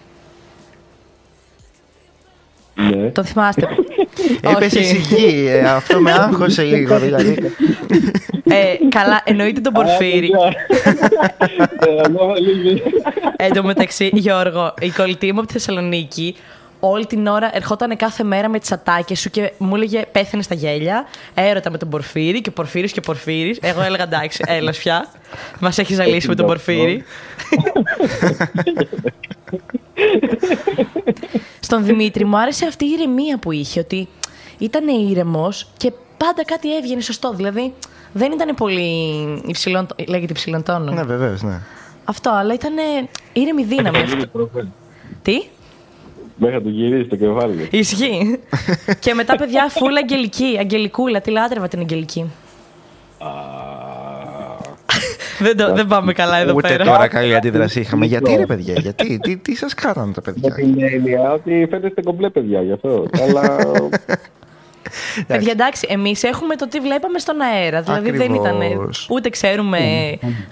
S7: Ναι.
S4: Το θυμάστε.
S3: Έπεσε
S4: Όχι.
S3: η γη, ε, αυτό με άγχωσε λίγο, δηλαδή.
S4: Ε, καλά, εννοείται τον Πορφύρη.
S7: Ε, ακόμα λίγη.
S4: Εν τω μεταξύ, Γιώργο, η κολλητή μου από τη Θεσσαλονίκη όλη την ώρα ερχόταν κάθε μέρα με τις ατάκες σου και μου έλεγε πέθανε στα γέλια. Έρωτα με τον Πορφύρη και Πορφύρης και Πορφύρης. Εγώ έλεγα εντάξει, έλα πια. Μας έχει ζαλίσει με τον Πορφύρη. Στον Δημήτρη μου άρεσε αυτή η ηρεμία που είχε, ότι ήταν ήρεμος και πάντα κάτι έβγαινε σωστό. Δηλαδή δεν ήταν πολύ υψηλών, λέγεται υψηλών τόνων.
S3: Ναι, βεβαίως, ναι.
S4: Αυτό, αλλά ήταν ήρεμη δύναμη. αυτό. Τι;
S7: Μέχρι να του γυρίσει το κεφάλι.
S4: Ισχύει. και μετά, παιδιά, φούλα αγγελική. Αγγελικούλα, τη λάτρευα την αγγελική. δεν, το, δεν πάμε καλά εδώ
S3: Ούτε
S4: πέρα.
S3: τώρα καλή αντίδραση είχαμε. Γιατί ρε παιδιά, γιατί, τι, τι σας κάνανε τα
S7: Με
S3: παιδιά;
S7: την έννοια ότι φαίνεστε κομπλέ παιδιά γι' αυτό. Αλλά
S4: Παιδιά, εντάξει, εμείς έχουμε το τι βλέπαμε στον αέρα. Δηλαδή δεν ήταν.
S3: Ακριβώς.
S4: Ούτε ξέρουμε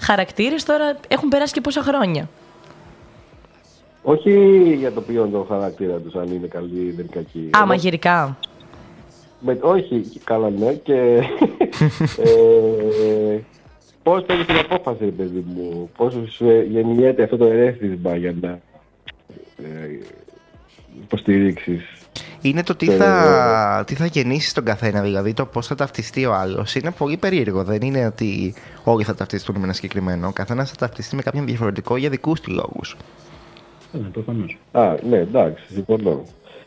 S4: χαρακτήρες, τώρα έχουν περάσει και πόσα χρόνια.
S7: όχι για το ποιον το χαρακτήρα τους, αν είναι καλή ή δεν είναι κακή.
S4: Α,
S7: Εγώ-
S4: μαγειρικά.
S7: Με, όχι, καλά ναι. Και ε, πώς παίρνεις την απόφαση, ρε παιδί μου; Πώς σου ε, γεννιέται αυτό το ερέθισμα για να ε, υποστηρίξεις.
S3: Είναι το τι
S7: Ε,
S3: θα, τι θα γεννήσεις τον καθένα, δηλαδή το πώς θα ταυτιστεί ο άλλος. Είναι πολύ περίεργο. Δεν είναι ότι όλοι θα ταυτιστούν με ένα συγκεκριμένο. Ο καθένας θα ταυτιστεί με κάποιον διαφορετικό για δικούς του λόγους.
S8: Ε, προφανώς.
S7: Α, ναι, εντάξει, συμφωνώ.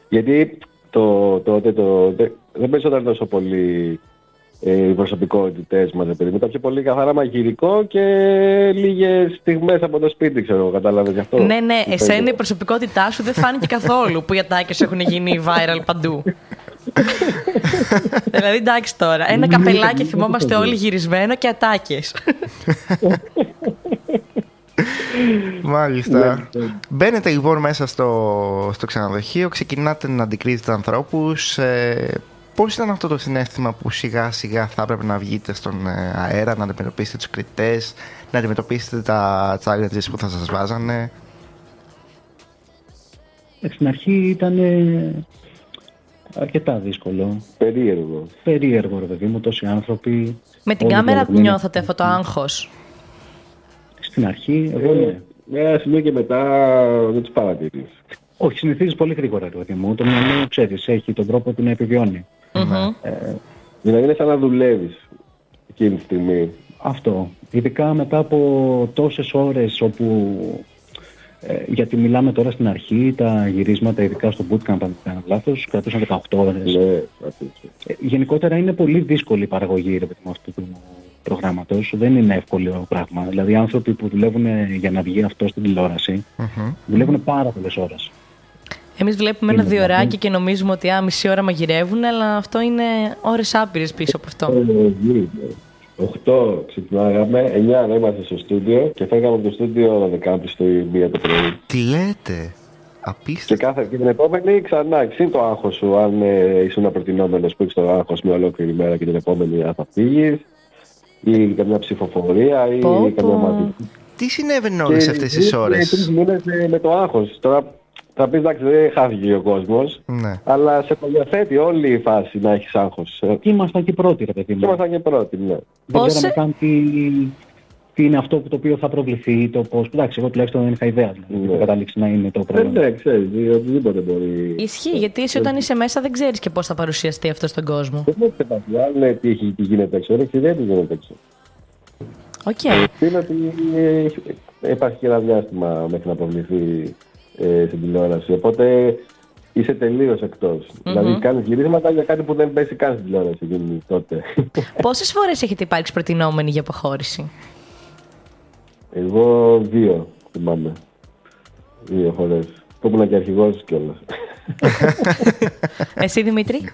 S7: Γιατί το, τότε το, δε- δεν παίζονταν τόσο πολύ ε, οι προσωπικότητες μας, παιδί μου. Ήταν πιο πολύ καθαρά μαγειρικό και λίγες στιγμές από το σπίτι, ξέρω εγώ, κατάλαβες γι' αυτό.
S4: Ναι, ναι,
S7: Τι
S4: εσένα η
S7: παίζει.
S4: προσωπικότητά σου δεν φάνηκε καθόλου που οι ατάκες έχουν γίνει viral παντού. δηλαδή, εντάξει τώρα. Ένα καπελάκι θυμόμαστε όλοι γυρισμένο και ατάκες.
S3: Μάλιστα. Μπαίνετε λοιπόν μέσα στο, στο ξενοδοχείο, ξεκινάτε να αντικρίζετε ανθρώπους. Ε, Πώς ήταν αυτό το συνέστημα που σιγά σιγά θα έπρεπε να βγείτε στον ε, αέρα, να αντιμετωπίσετε τους κριτές, να αντιμετωπίσετε τα challenges που θα σας βάζανε;
S8: Ε, Στην αρχή ήταν ε, αρκετά δύσκολο.
S7: Περίεργο.
S8: Περίεργο, ρε παιδί μου, τόσοι άνθρωποι.
S4: Με την
S8: όλοι
S4: κάμερα
S8: διαλεγμένοι.
S4: νιώθατε αυτό το άγχος;
S8: Στην αρχή, εγώ ναι.
S7: Με ένα σημείο και μετά δεν τους παρατηρείς.
S8: Όχι, συνηθίζεις πολύ γρήγορα, ρε παιδί μου. Το μυαλό, ξέρεις, έχει τον τρόπο του να επιβιώνει.
S7: Δηλαδή είναι σαν να δουλεύεις εκείνη τη στιγμή.
S8: Αυτό. Ειδικά μετά από τόσες ώρες όπου... Ε, γιατί μιλάμε τώρα στην αρχή, τα γυρίσματα, ειδικά στο bootcamp, αν δεν κάνω λάθος, κρατούσαν 18 ώρες.
S7: Ναι, αυτό.
S8: Ε, γενικότερα είναι πολύ δύσκολη η παραγωγή ρε, παιδί μου, αυτού του προγράμματος. Δεν είναι εύκολο πράγμα. Δηλαδή οι άνθρωποι που δουλεύουν για να βγει αυτό στην τηλεόραση, δουλεύουν πάρα πολλές ώρες.
S4: Εμείς βλέπουμε ένα διωράκι και νομίζουμε ότι α, μισή ώρα μαγειρεύουν, αλλά αυτό είναι ώρες άπειρες πίσω από αυτό.
S7: Ε, 8 ξεκινάγαμε, 9 να είμαστε στο στούντιο και φέγαμε από το στούντιο 12 στο 1 το πρωί.
S3: Τι λέτε,
S7: Και,
S3: απίστευτο.
S7: κάθε, και την επόμενη ξανά, ξύν το άγχος σου, αν ε, ήσουν προτινόμενο που έχεις το άγχος μια ολόκληρη μέρα και την επόμενη αν θα φύγεις, ή καμιά ψηφοφορία, ή
S4: Πω,
S7: καμιά
S4: πω.
S7: μαθητή.
S3: Τι συνέβαινε όλες αυτές τις ώρες;
S7: Τρεις μήνες με το άγχος. Τώρα θα πεις εντάξει, δεν χάθηκε ο κόσμος,
S3: Ναι.
S7: αλλά σε διαθέτει όλη η φάση να έχεις άγχος. Και
S8: Και ήμασταν και πρώτοι, ρε παιδί μου.
S7: ήμασταν και πρώτοι, ναι.
S8: Δεν
S4: Πώς-
S8: ξέραμε καν τι, τι είναι αυτό που το οποίο θα προβληθεί, το πώς... Εντάξει, εγώ τουλάχιστον δεν είχα ιδέα, δηλαδή,
S7: Ναι.
S8: τι θα καταλήξει να είναι το
S7: Δεν
S8: προϊόν.
S7: ναι, ξέρεις, οτιδήποτε μπορεί.
S4: Ισχύει, γιατί εσύ όταν είσαι μέσα δεν ξέρεις και πώς θα παρουσιαστεί αυτό στον κόσμο.
S7: Δεν μου ξεπάσει, αν είναι τι, έχει- τι γίνεται έξω, δεν ξέρει τι γίνεται έξω.
S4: Οκ.
S7: Είναι ότι ε, υπάρχει και ένα διάστημα μέχρι να προβληθεί ε, στην τηλεόραση. Οπότε είσαι τελείως Δηλαδή κάνεις γυρίσματα για κάτι που δεν παίζει καν στην τηλεόραση εκείνη τότε.
S4: Πόσες φορές έχετε υπάρξει προτεινόμενοι για αποχώρηση;
S7: Εγώ δύο θυμάμαι. Δύο φορές. Που ήμουν και αρχηγός κιόλας.
S4: Εσύ Δημήτρη;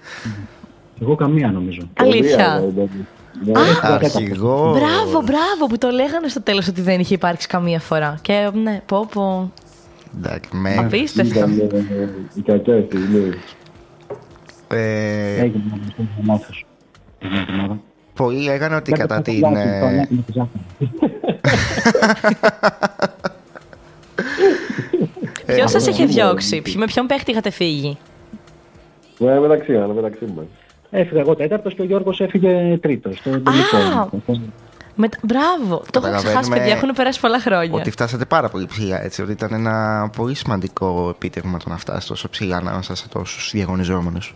S8: Εγώ καμία νομίζω.
S4: Αλήθεια.
S7: Ναι,
S3: Αρχηγός.
S4: Μπράβο, μπράβο που το λέγανε στο τέλος ότι δεν είχε υπάρξει καμία φορά. Και ναι, πω πω.
S3: Εντάξει, με,
S4: Απίστευτο.
S7: Ήταν ε, η κακιά στιγμή.
S3: ε,
S8: Έγινε ένα αυτό το λάθος. Εκείνη την ώρα.
S3: πολλοί λέγανε ότι
S8: Βλέπω
S3: κατά
S8: το
S3: την...
S8: λάθος, το
S3: ε,
S8: ανέβη με τη ζάχαρη.
S4: Ποιο σα είχε διώξει, ποιο- με ποιον παίχτη είχατε φύγει.
S7: Ναι, μεταξύ μα, μεταξύ μα.
S8: Έφυγα εγώ τέταρτος και ο Γιώργος έφυγε τρίτος. στο τελικό.
S4: Με... Μπράβο, το έχω
S3: Καταλαβαίνουμε
S4: ξεχάσει, παιδιά. Έχουν περάσει πολλά χρόνια.
S3: Ότι φτάσατε πάρα πολύ ψηλά, έτσι. Ότι ήταν ένα πολύ σημαντικό επίτευγμα το να φτάσεις τόσο ψηλά ανάμεσα σε τόσους διαγωνιζόμενους.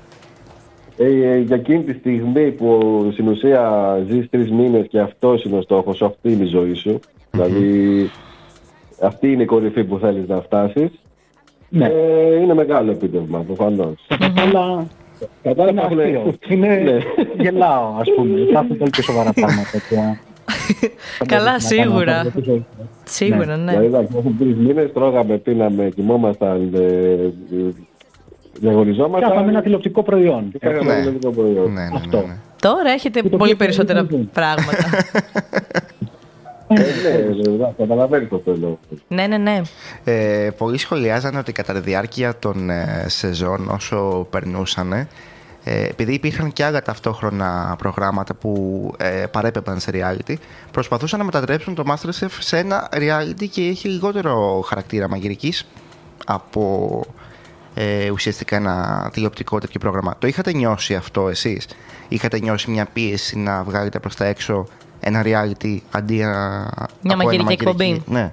S7: Ε, ε, για εκείνη τη στιγμή που στην ουσία ζεις τρεις μήνες και αυτός είναι ο στόχος σου, αυτή είναι η ζωή σου. Δηλαδή, αυτή είναι η κορυφή που θέλεις να φτάσεις.
S8: Ναι.
S7: Ε, είναι μεγάλο επίτευγμα, προφανώς.
S8: Αλλά
S7: Κατάλαβα,
S8: είναι
S7: έχουν-
S8: αστείο. Είναι...
S7: Ναι.
S8: Γελάω, ας πούμε. Θα έχουν πολύ πιο σοβαρά πράγματα. Τέτοια.
S4: Καλά,
S8: Να κάνω
S4: σίγουρα.
S8: αυτό που ζωή.
S4: Σίγουρα, ναι.
S7: Δηλαδή, εντάξει, έχουμε τρεις μήνες, τρώγαμε, πίναμε, κοιμόμασταν, ε, ε, διαγωνιζόμασταν.
S8: Κάναμε ένα τηλεοπτικό προϊόν.
S7: και κάναμε
S3: Ναι.
S7: ένα τηλεοπτικό προϊόν.
S3: Ναι, ναι,
S8: Αυτό.
S3: ναι, ναι.
S4: Τώρα έχετε
S8: το
S4: πολύ
S8: οποίο
S4: περισσότερα
S8: δεν είναι.
S4: πράγματα.
S7: Ε, ναι, βέβαια, καταλαβαίνεις το θέλω.
S4: ναι, ναι, ναι.
S3: Ε, πολλοί σχολιάζανε ότι κατά τη διάρκεια των ε, σεζόν όσο περνούσαν, ε, επειδή υπήρχαν και άλλα ταυτόχρονα προγράμματα που ε, παρέπεμπαν σε reality, προσπαθούσαν να μετατρέψουν το Masterchef σε ένα reality και έχει λιγότερο χαρακτήρα μαγειρικής από ε, ουσιαστικά ένα τηλεοπτικό τέτοιο πρόγραμμα. Το είχατε νιώσει αυτό εσείς; Είχατε νιώσει μια πίεση να βγάλετε προς τα έξω ένα reality αντί να... από ένα
S4: μαγειρική εκπομπή.
S3: Ναι.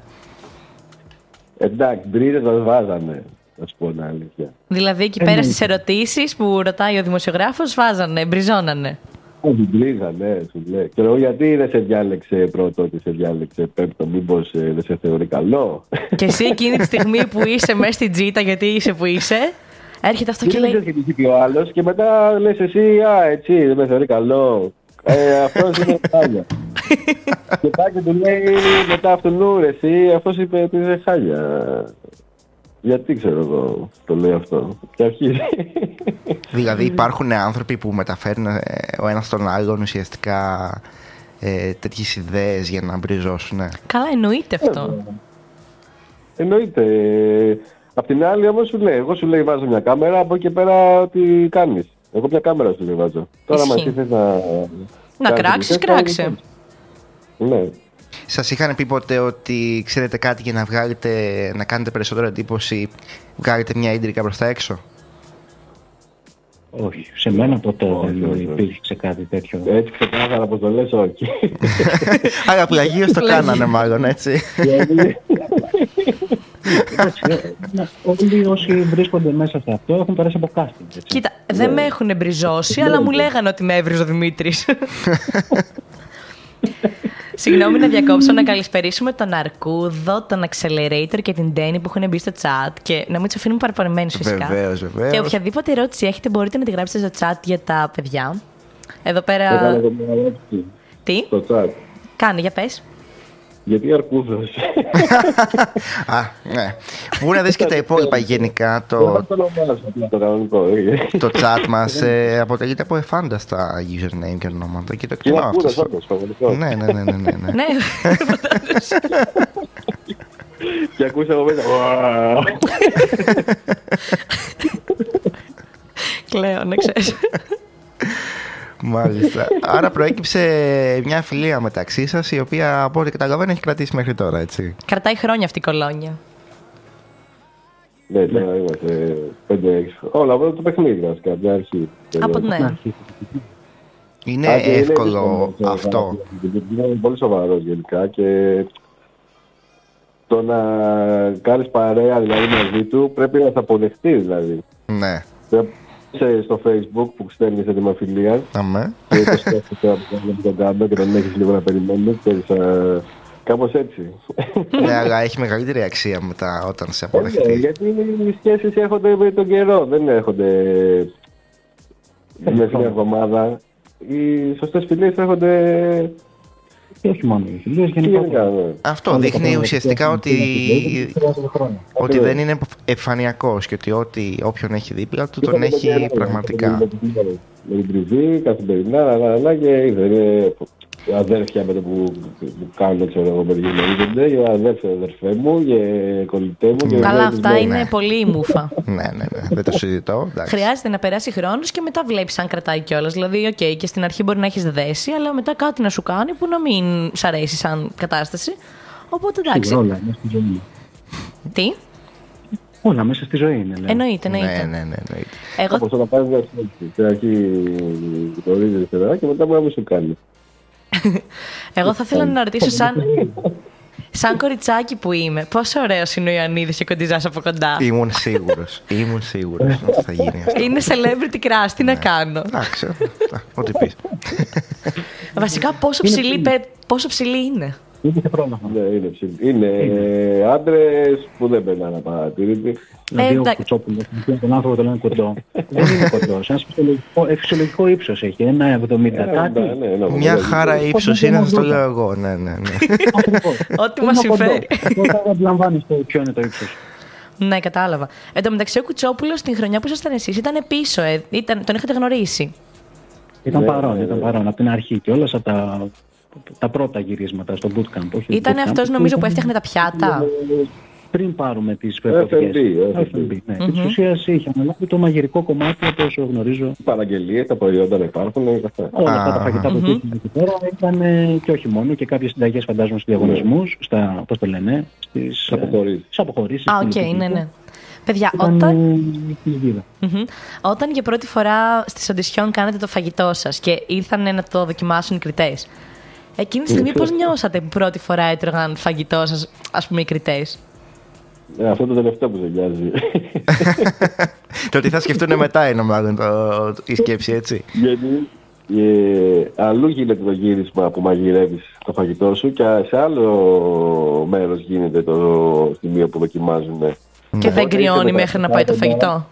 S7: Εντάξει, μπρίζες μας βάζανε, να σου πω την αλήθεια.
S4: Δηλαδή εκεί πέρα στις ερωτήσεις που ρωτάει ο δημοσιογράφος, βάζανε, μπριζώνανε.
S7: Όχι, μπρίζα, ναι, σου λέει. Και λέω, γιατί δεν σε διάλεξε πρώτο και σε διάλεξε πέμπτο, μήπως ε, δεν σε θεωρεί καλό;
S4: Και εσύ εκείνη τη στιγμή που είσαι μέσα στην τζίτα, γιατί είσαι που είσαι, έρχεται αυτό και
S7: Και δεν
S4: λέει.
S7: ξέρεις και τι είπε ο άλλος και μετά λες εσύ, α, έτσι, δεν με θεωρεί καλό. Ε, αυτός είναι χάλια. και πάει και του λέει μετά αυτόν νου, ρε, εσύ, αυτός είπε ότι είναι χάλια. Γιατί ξέρω εγώ το λέει αυτό. Και αρχίζει.
S3: Δηλαδή υπάρχουν άνθρωποι που μεταφέρουν ε, ο ένας τον άλλον ουσιαστικά ε, τέτοιες ιδέες για να μπριζώσουν. ναι.
S4: Καλά, εννοείται αυτό.
S7: Εννοείται. Απ' την άλλη όμως σου λέει, εγώ σου λέει βάζω μια κάμερα, από εκεί και πέρα τι κάνεις. Εγώ μια κάμερα σου λέει βάζω. Τώρα μα
S4: Ισχύει.
S7: εσύ θες να...
S4: Να
S7: κάνεις
S4: κράξεις,
S7: τι θες,
S4: κράξε.
S7: κάνεις. Ναι.
S3: Σας είχαν πει ποτέ ότι ξέρετε κάτι για να βγάλετε, να κάνετε περισσότερο εντύπωση, βγάλετε μια ίντρικα προς τα έξω;
S8: Όχι, σε μένα ποτέ
S7: Όχι,
S8: δεν
S7: όχι, όχι.
S8: υπήρξε κάτι τέτοιο.
S7: Έτσι ξεκάθαρα πως το λες, όχι.
S3: Άρα πλαγίως το κάνανε μάλλον έτσι.
S7: Γιατί-
S8: Εντάξει, ε, Όλοι όσοι βρίσκονται μέσα σε αυτό έχουν περάσει από casting. έτσι.
S4: Κοίτα, δεν με έχουν μπριζώσει, αλλά μου λέγανε ότι με έβριζε ο Δημήτρης. Συγγνώμη να διακόψω να καλησπερίσουμε τον Αρκούδο, τον Accelerator και την Ντένι που έχουν μπει στο chat και να μην τους αφήνουμε παραπονεμένου φυσικά.
S3: Βεβαίως,
S4: Και
S3: βεβαίως.
S4: οποιαδήποτε ερώτηση έχετε μπορείτε να τη γράψετε στο chat για τα παιδιά. Εδώ
S7: Έκανα
S4: πέρα.
S7: εγώ μια ερώτηση
S4: Τι,
S7: στο chat.
S4: κάνε, για πες.
S7: Γιατί αρκούδος.
S3: Α, ναι. Μπορεί να δεις και τα υπόλοιπα γενικά.
S7: Δεν
S3: Το,
S7: το ονομάζω απλά το κανονικό. ε.
S3: το chat μας ε, αποτελείται από εφάνταστα username και ονόματα και το
S7: Και είναι
S3: εκτιμάω
S7: αρκούδος
S3: αυτός.
S7: όντως, πραγματικό.
S3: Ναι, ναι, ναι, ναι, ναι, ναι.
S4: ναι,
S7: Και ακούσα από μέσα. «Ουα».
S4: κλαίω, να ξέρεις.
S3: Μάλιστα. Άρα προέκυψε μια φιλία μεταξύ σας η οποία από ό,τι καταλαβαίνω έχει κρατήσει μέχρι τώρα, έτσι.
S4: Κρατάει χρόνια αυτή η κολόνια.
S7: Ναι, τώρα είμαστε 5-6. Όλα από το παιχνίδι βασικά, από την αρχή.
S4: Από ναι.
S3: Είναι
S7: Α, και είναι
S3: εύκολο
S7: δύσκολο να
S3: αυτό.
S7: Γιατί Είναι πολύ σοβαρός γενικά και το να κάνεις παρέα δηλαδή μαζί του πρέπει να σε αποδεχτείς δηλαδή.
S3: Ναι.
S7: Πρέπει να είσαι στο facebook που στέλνεις ετοιμαφιλία
S3: Αμέ.
S7: και το σκέφτεσαι από τον τον κάνω και τον έχεις λίγο να περιμένεις και α, κάπως έτσι.
S3: ναι, αλλά έχει μεγαλύτερη αξία μετά όταν σε
S7: Ε, ναι,
S3: αποδεχτεί.
S7: γιατί οι σχέσεις έρχονται με τον καιρό, δεν έρχονται με την εβδομάδα. Οι σωστές φιλίες έρχονται
S8: Και όχι μόνο οι φιλίε,
S7: γενικά.
S8: γενικά.
S7: ναι.
S3: Αυτό δείχνει ουσιαστικά ότι, ότι δεν είναι επιφανειακό και ότι ό,τι, όποιον έχει δίπλα του τον έχει πραγματικά.
S7: Με την τριβή, καθημερινά, αλλά, αλλά και είδε αδέρφια με το που, που κάνουν, ξέρω εγώ, με γενναιούνται, για αδέρφια αδερφέ μου, και κολλητέ μου. Και
S4: Καλά,
S7: δεν
S4: αυτά
S7: ξέρω.
S4: είναι πολύ η μούφα.
S3: ναι, ναι, ναι, δεν το συζητώ. εντάξει.
S4: Χρειάζεται να περάσει χρόνος και μετά βλέπεις αν κρατάει κιόλας. Δηλαδή, οκ, και στην αρχή μπορεί να έχεις δέσει, αλλά μετά κάτι να σου κάνει που να μην σ' αρέσει σαν κατάσταση. Οπότε εντάξει.
S8: Σίγουρα, όλα μέσα στη ζωή είναι.
S4: Τι,
S8: Όλα μέσα στη ζωή είναι. λέω.
S4: εννοείται,
S3: Ναι,
S4: εννοείται.
S3: ναι, ναι, εννοείται.
S4: Εγώ
S7: Όπως όταν πας να σχέση. Στην αρχή γνωρίζεις παιδά και μετά μπορεί να μην σου κάνει.
S4: Εγώ θα ήθελα να ρωτήσω σαν, σαν κοριτσάκι που είμαι, πόσο ωραίος είναι ο Ιωαννίδης και κοντιζάς από κοντά;
S3: Ήμουν σίγουρος. Ήμουν σίγουρος ότι θα γίνει αυτό.
S4: Είναι celebrity crush, τι να κάνω;
S3: Εντάξει, α, ό,τι πεις.
S4: Βασικά πόσο ψηλή, πε- πόσο ψηλή είναι;
S8: Είναι και πρόβλημα.
S7: Ναι, είναι ψηλή. Είναι ε, άντρες που δεν περνάνε απαρατήρητοι.
S8: Δηλαδή ο
S4: εντάξει.
S8: Κουτσόπουλος, τον άνθρωπο το λένε κοντό. δεν είναι κοντό. Ένας φυσιολογικό, ε, φυσιολογικό ύψος έχει. Ένα 70 κάτι.
S7: Ναι, ναι, ναι,
S3: Μια
S7: ναι.
S3: χαρά ύψος
S8: Πώς
S3: είναι,
S8: δεν
S3: θα το
S8: μπορούσα.
S3: λέω εγώ. Ναι, ναι, ναι.
S8: Ακριβώς.
S4: Ό,τι
S8: Είναι
S4: μας
S8: κοντό.
S4: συμφέρει.
S8: Τότε αντιλαμβάνει ποιο είναι το ύψος.
S4: Ναι, κατάλαβα. Εν τω μεταξύ, ο Κουτσόπουλος την χρονιά που ήσασταν εσείς ήταν πίσω, ε. ήταν, τον είχατε γνωρίσει.
S8: Ήταν
S7: Ναι,
S8: παρόν,
S7: ναι,
S8: ήταν
S7: ναι.
S8: παρόν από την αρχή και όλα από τα, τα πρώτα γυρίσματα στο bootcamp. όχι
S4: Ήταν
S8: bootcamp,
S4: αυτός νομίζω που
S8: ήταν
S4: έφτιαχνε τα πιάτα.
S8: Πριν πάρουμε τις
S7: F&B, F&B.
S8: Ναι. Επί της ουσίας είχε αναλάβει το μαγειρικό κομμάτι, από όσο γνωρίζω.
S7: Παραγγελίες, τα προϊόντα να υπάρχουν και αυτά.
S8: Όλα αυτά
S3: Α.
S8: τα φαγητά που υπήρχαν εκεί πέρα ήταν ε, και όχι μόνο και κάποιες συνταγές φαντάζομαι στους διαγωνισμούς, στα, πώς το λένε, στις, ε,
S7: Αποχωρήσεις.
S8: στις αποχωρήσεις.
S4: Α,
S8: στην
S4: οκ, ναι,
S8: Εθνική.
S4: ναι. Παιδιά,
S8: Ήταν
S4: όταν,
S8: ε, κυνηγίδα.
S4: Μμμ. όταν για πρώτη φορά στις οντισιόν κάνετε το φαγητό σας και ήρθαν να το δοκιμάσουν οι κριτές, εκείνη τη στιγμή πώς νιώσατε που πρώτη φορά έτρωγαν φαγητό σας, ας πούμε, οι κριτές;
S7: Ε, αυτό το τελευταίο που δεν νοιάζει.
S3: Το τι θα σκεφτούν μετά είναι μάλλον το, η σκέψη, έτσι.
S7: Γιατί ε, αλλού γίνεται το γύρισμα που μαγειρεύεις το φαγητό σου και σε άλλο μέρος γίνεται το σημείο που δοκιμάζουν.
S4: Και δεν
S7: Οπότε
S4: κρυώνει
S7: είτε
S4: μέχρι να πάει το
S7: μετά-
S4: φαγητό;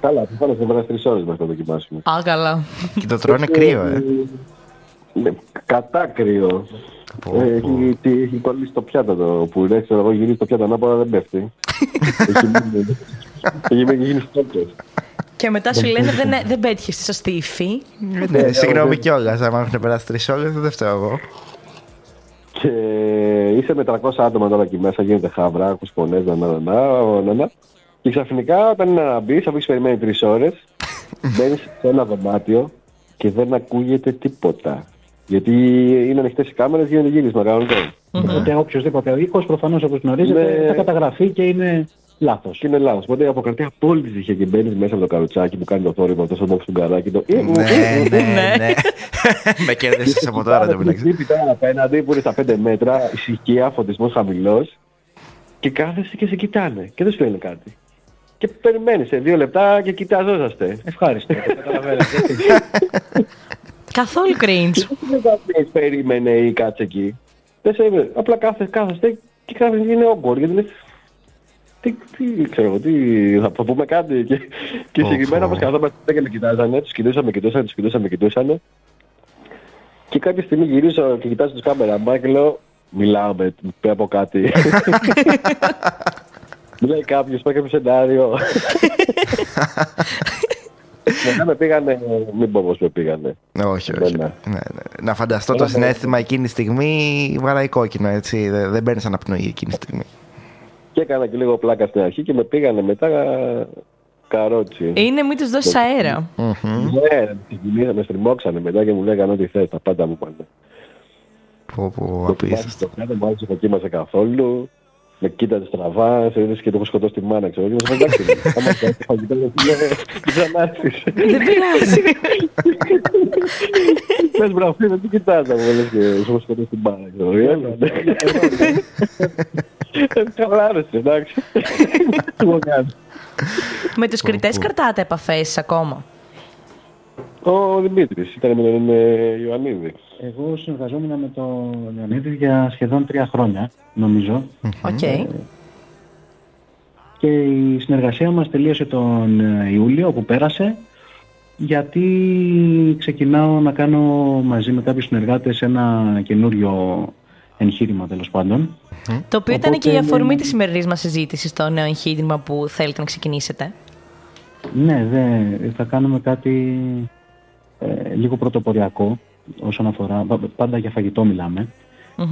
S7: Καλά, θα πάνε σε μέρα τρεις ώρες μέχρι να το δοκιμάσουν.
S4: Α, καλά.
S3: Και το τρώνε κρύο, ε.
S7: Ναι, κατά κρύο.
S3: Πω,
S7: Ε, έχει, τι- έχει κολλήσει το πιάτο το που είναι, ξέρω εγώ, γυρίζει το πιάτο ανάποδα δεν πέφτει. έχει μείνει- έχει μείνει- γίνει στόκος.
S4: Και μετά σου λένε δεν, δεν πέτυχες τη σωστή υφή.
S3: Ναι, συγγνώμη κιόλας. Αν έχουν περάσει τρεις ώρες, δεν φταίω εγώ.
S7: Και είσαι με 300 άτομα τώρα εκεί μέσα, γίνεται χαβρά, ακούς φωνές, να, να, να, να, να. Και ξαφνικά όταν είναι να μπεις, αφού έχεις περιμένει τρεις ώρες, μπαίνεις σε ένα δωμάτιο και δεν ακούγεται τίποτα. Γιατί είναι ανοιχτέ οι κάμερες, γίνεται γύρισμα κανονικό.
S8: Οπότε οποιοδήποτε ο οίκος προφανώς όπως γνωρίζετε
S7: Ναι.
S8: θα καταγραφεί και είναι λάθος.
S7: Και είναι λάθος. Οπότε αποκρατεί απόλυτη ησυχία και μπαίνεις μέσα από το καροτσάκι που κάνει το θόρυβο, αυτό στο του γκαράκι. Το...
S3: Ναι, ναι, ναι. Με κέρδισε από τώρα το μεταξύ.
S7: Τύπη τώρα απέναντι που είναι στα 5 μέτρα, ησυχία, φωτισμός χαμηλός και κάθεσαι και σε κοιτάνε και δεν σου λένε κάτι. Και περιμένεις σε δύο λεπτά και κοιτάζόσαστε.
S8: Ευχάριστο. το καταλαβαίνετε.
S4: Καθόλου cringe.
S7: Δεν θα πεις περίμενε ή κάτσε εκεί. Δεν σε απλά κάθε, κάθεστε και κάθεστε και είναι awkward γιατί λες τι, τι, ξέρω εγώ, τι, θα θα πούμε κάτι και, και
S3: Πω,
S7: συγκεκριμένα
S3: πω.
S7: όπως καθόμαστε και με κοιτάζανε, τους κοιτούσαμε, κοιτούσαμε, τους κοιτούσαμε, κοιτούσανε και κάποια στιγμή γυρίζω και κοιτάζω τους κάμερα και λέω μιλάω με, με από κάτι. Μου λέει κάποιος, πάει κάποιο σενάριο. Μετά με πήγανε, μην πω πώς με πήγανε.
S3: Όχι, όχι.
S7: Ναι,
S3: Ναι, ναι. Να φανταστώ το συνέστημα εκείνη τη στιγμή βαράει κόκκινο, έτσι. Δεν δεν παίρνεις αναπνοή εκείνη τη στιγμή.
S7: Και έκανα και λίγο πλάκα στην αρχή και με πήγανε μετά καρότσι.
S4: Είναι μην τους δώσεις αέρα.
S7: Ναι, ξεκινήσαμε, με στριμώξανε μετά και μου λέγανε ό,τι θες, τα πάντα μου πάνε.
S3: Πω, πω,
S7: Το
S3: απίστευτο.
S7: κοιμάσαι στο κάτω, μου άρεσε δοκίμασε καθόλου. Με κοίταζες στραβά, σε είδες και το έχω σκοτώσει τη μάνα, ξέρω. Και μου είπε, εντάξει, άμα κάνεις το φαγητό, δεν ξανάρθεις.
S4: Δεν πειράζει.
S7: Πες μπράβο, δεν τι κοιτάς, μου λες και σου έχω σκοτώσει τη μάνα, ξέρω. Έλα, ναι. Ε, Χαλάρωσε, εντάξει. Τι μου κάνει.
S4: Με τους κριτές κρατάτε επαφές ακόμα;
S7: Ο Δημήτρης ήταν με τον ε, Ιωαννίδη.
S8: Εγώ συνεργαζόμουν με τον Λεωνίδη για σχεδόν τρία χρόνια, νομίζω.
S4: Οκ.
S8: Και η συνεργασία μας τελείωσε τον ε, Ιούλιο που πέρασε γιατί ξεκινάω να κάνω μαζί με κάποιους συνεργάτες ένα καινούριο εγχείρημα τέλος πάντων.
S4: Το οποίο ήταν
S8: Οπότε,
S4: και η αφορμή
S8: ναι.
S4: της σημερινής μας συζήτησης στο νέο εγχείρημα που θέλετε να ξεκινήσετε.
S8: Ναι, δε, θα κάνουμε κάτι ε, λίγο πρωτοποριακό όσον αφορά, πα- πάντα για φαγητό μιλάμε.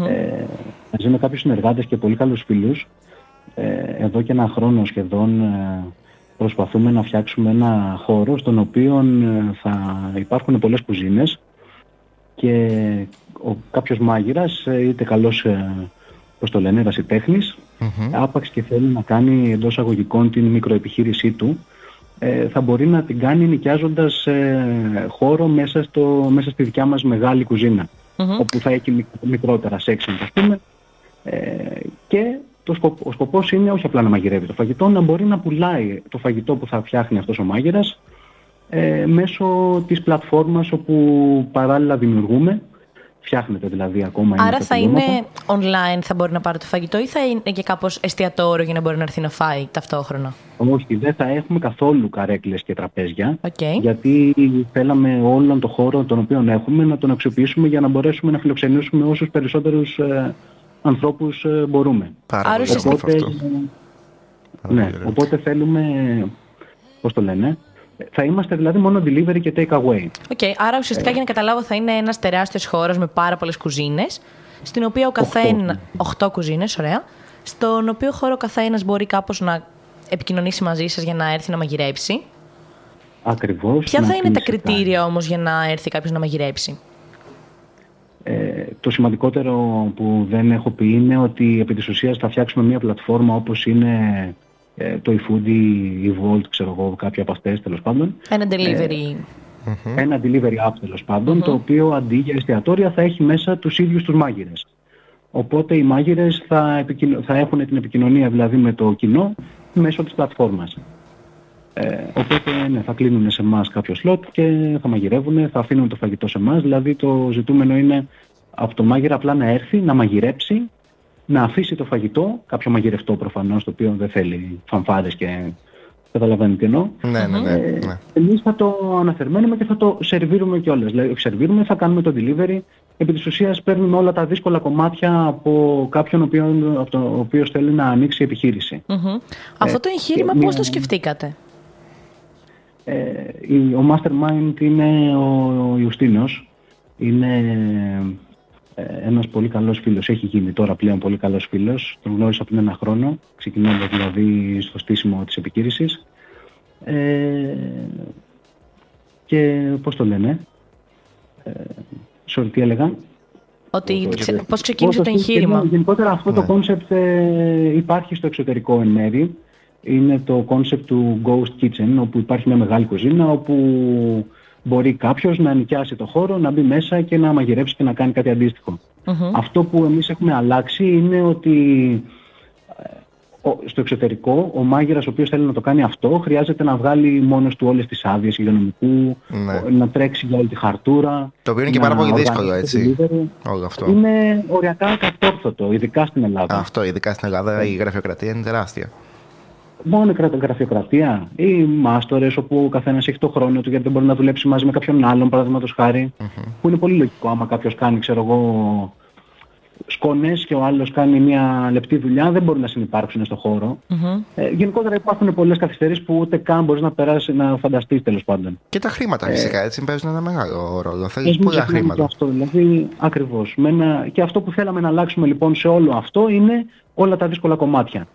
S8: Ε, μαζί με κάποιους συνεργάτες και πολύ καλούς φίλους, ε, εδώ και ένα χρόνο σχεδόν ε, προσπαθούμε να φτιάξουμε ένα χώρο στον οποίο ε, θα υπάρχουν πολλές κουζίνες και ο, κάποιος μάγειρας, ε, είτε καλός, ε, πώς το λένε, ερασιτέχνης, άπαξ και θέλει να κάνει εντός αγωγικών την μικροεπιχείρησή του, ε, θα μπορεί να την κάνει νοικιάζοντας ε, χώρο μέσα, στο, μέσα στη δικιά μας μεγάλη κουζίνα, όπου θα έχει μικ- μικρότερα σέξιν, ας πούμε, ε, και το σκοπ, ο σκοπός είναι όχι απλά να μαγειρεύει το φαγητό, να μπορεί να πουλάει το φαγητό που θα φτιάχνει αυτός ο μάγειρας ε, μέσω της πλατφόρμας όπου παράλληλα δημιουργούμε, φτιάχνεται δηλαδή ακόμα.
S4: Άρα
S8: τα
S4: θα
S8: τελειώματα.
S4: είναι online, θα μπορεί να πάρει το φαγητό ή θα είναι και κάπως εστιατόριο για να μπορεί να έρθει να φάει ταυτόχρονα;
S8: Όχι, δεν θα έχουμε καθόλου καρέκλες και τραπέζια.
S4: Οκ.
S8: Γιατί θέλαμε όλον το χώρο τον οποίο έχουμε να τον αξιοποιήσουμε για να μπορέσουμε να φιλοξενήσουμε όσους περισσότερους ε, ανθρώπους ε, μπορούμε.
S3: Πάρα
S4: Άρα
S3: πολύ
S4: ουσιαστικά-
S3: όμορφο
S8: Οπότε,
S3: αυτό. Πάρα
S8: ναι,
S3: πολύ ωραίο.
S8: οπότε θέλουμε, πώς το λένε, θα είμαστε δηλαδή μόνο delivery και take away.
S4: OK, άρα ουσιαστικά για να καταλάβω θα είναι ένας τεράστιος χώρος με πάρα πολλές κουζίνες. Στην οποία ο καθένας. 8 κουζίνες, ωραία. Στον οποίο χώρο ο καθένας μπορεί κάπως να επικοινωνήσει μαζί σας για να έρθει να μαγειρέψει.
S8: Ακριβώς.
S4: Ποια
S8: να
S4: θα είναι τα
S8: κλείσει
S4: κριτήρια όμως για να έρθει κάποιος να μαγειρέψει;
S8: Ε, το σημαντικότερο που δεν έχω πει είναι ότι επί της ουσίας θα φτιάξουμε μια πλατφόρμα όπως είναι ε, το eFoodie, η Volt, ξέρω εγώ, κάποια από αυτές τέλος πάντων.
S4: Ένα delivery.
S8: Ένα delivery app τέλος πάντων, το οποίο αντί για εστιατόρια θα έχει μέσα τους ίδιους τους μάγειρες. Οπότε οι μάγειρες θα, επικοινω- θα έχουν την επικοινωνία δηλαδή με το κοινό μέσω της πλατφόρμας. Ε, οπότε ναι, θα κλείνουν σε εμάς κάποιο σλότ και θα μαγειρεύουν, θα αφήνουν το φαγητό σε εμάς. Δηλαδή το ζητούμενο είναι από το μάγειρα απλά να έρθει, να μαγειρέψει, να αφήσει το φαγητό, κάποιο μαγειρευτό προφανώς, το οποίο δεν θέλει φανφάρες και καταλαβαίνει τι εννοώ.
S3: Ναι, ναι, ναι.
S8: Ε,
S3: ναι.
S8: Εμείς θα το αναθερμαίνουμε και θα το σερβίρουμε κιόλας. Δηλαδή, όχι σερβίρουμε, θα κάνουμε το delivery. Επί της ουσίας παίρνουμε όλα τα δύσκολα κομμάτια από κάποιον ο οποίος, από το, ο οποίος θέλει να ανοίξει επιχείρηση.
S4: Μμμ. Αυτό το εγχείρημα
S8: και
S4: πώς
S8: μία-
S4: το σκεφτήκατε;
S8: Ε, η- ο mastermind είναι ο Ιουστίνος. Είναι ε, ένας πολύ καλός φίλος. Έχει γίνει τώρα πλέον πολύ καλός φίλος. Τον γνώρισα πριν ένα χρόνο, ξεκινώντας δηλαδή στο στήσιμο της επιχείρησης. Ε, και πώς το λένε. Ε, sorry, τι έλεγα;
S4: Ότι ξε- πώς ξεκίνησε
S8: Πώς
S4: το
S8: το σκέφτομαι,
S4: εγχείρημα;
S8: Γενικότερα αυτό το concept ε, υπάρχει στο εξωτερικό εν μέρη. Είναι το concept του Ghost Kitchen, όπου υπάρχει μια μεγάλη κουζίνα, όπου μπορεί κάποιος να νοικιάσει το χώρο, να μπει μέσα και να μαγειρέψει και να κάνει κάτι αντίστοιχο. Αυτό που εμείς έχουμε αλλάξει είναι ότι ε, ο- στο εξωτερικό ο μάγειρας ο οποίος θέλει να το κάνει αυτό χρειάζεται να βγάλει μόνος του όλες τις άδειες υγειονομικού,
S3: Ναι.
S8: ο- να τρέξει για όλη τη χαρτούρα.
S3: Το οποίο είναι και
S8: να
S3: πάρα πολύ δύσκολο,
S8: οργανώσει το
S3: έτσι.
S8: delivery.
S3: Όλο αυτό.
S8: Είναι οριακά κατόρθωτο, ειδικά στην Ελλάδα.
S3: Αυτό, ειδικά στην Ελλάδα, η γραφειοκρατία είναι τεράστια.
S8: Μόνο η κρατα- γραφειοκρατία ή μάστορες όπου ο καθένας έχει το χρόνο του γιατί δεν μπορεί να δουλέψει μαζί με κάποιον άλλον, παραδείγματος χάρη. Που είναι πολύ λογικό άμα κάποιος κάνει, ξέρω εγώ, σκόνες και ο άλλος κάνει μια λεπτή δουλειά, δεν μπορούν να συνεπάρξουν στο χώρο. Ε, γενικότερα υπάρχουν πολλές καθυστερήσεις που ούτε καν μπορείς να περάσεις να φανταστείς τέλος πάντων.
S3: Και τα χρήματα φυσικά έτσι παίζουν ένα μεγάλο ρόλο. Θέλεις
S8: Ας μην
S3: πολλά
S8: ξεχνάμε και
S3: χρήματα.
S8: αυτό, δηλαδή, ακριβώς. Με ένα- Και αυτό που θέλαμε να αλλάξουμε λοιπόν σε όλο αυτό είναι όλα τα δύσκολα κομμάτια.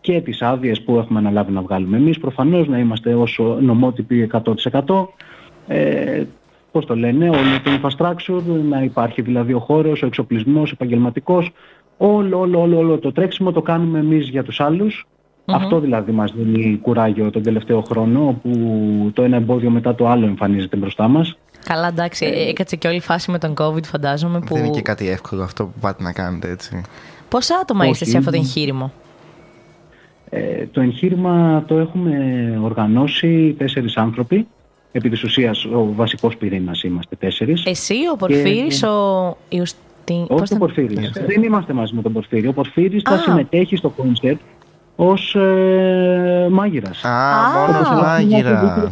S8: Και τις άδειες που έχουμε αναλάβει να βγάλουμε εμείς, προφανώς να είμαστε όσο νομότυποι 100%. Ε, πώς το λένε, όλο το infrastructure, να υπάρχει δηλαδή ο χώρος, ο εξοπλισμός, επαγγελματικός. Όλο, όλο, όλο, όλο το τρέξιμο το κάνουμε εμείς για τους αλλους Αυτό δηλαδή μας δίνει κουράγιο τον τελευταίο χρόνο, όπου το ένα εμπόδιο μετά το άλλο εμφανίζεται μπροστά μας.
S4: Καλά, εντάξει, ε, έκατσε και όλη η φάση με τον COVID, φαντάζομαι. Που...
S3: Δεν είναι και κάτι εύκολο αυτό που πάτε να κάνετε έτσι.
S4: Πόσα άτομα
S8: Όχι,
S4: είστε σε αυτό το
S8: είναι-
S4: εγχείρημα;
S8: Ε, το εγχείρημα το έχουμε οργανώσει τέσσερις άνθρωποι. Επί της ουσίας ο βασικός πυρήνας είμαστε τέσσερις.
S4: Εσύ, ο Πορφύρης, ο Ιουστίν...
S8: Όχι
S4: πώς
S8: ο
S4: θα-
S8: Πορφύρης. Δεν είμαστε μαζί με τον Πορφύρη. Ο Πορφύρης θα
S4: Α.
S8: συμμετέχει στο concept ως ε, μάγειρας.
S3: Α, μόνος μάγειρα.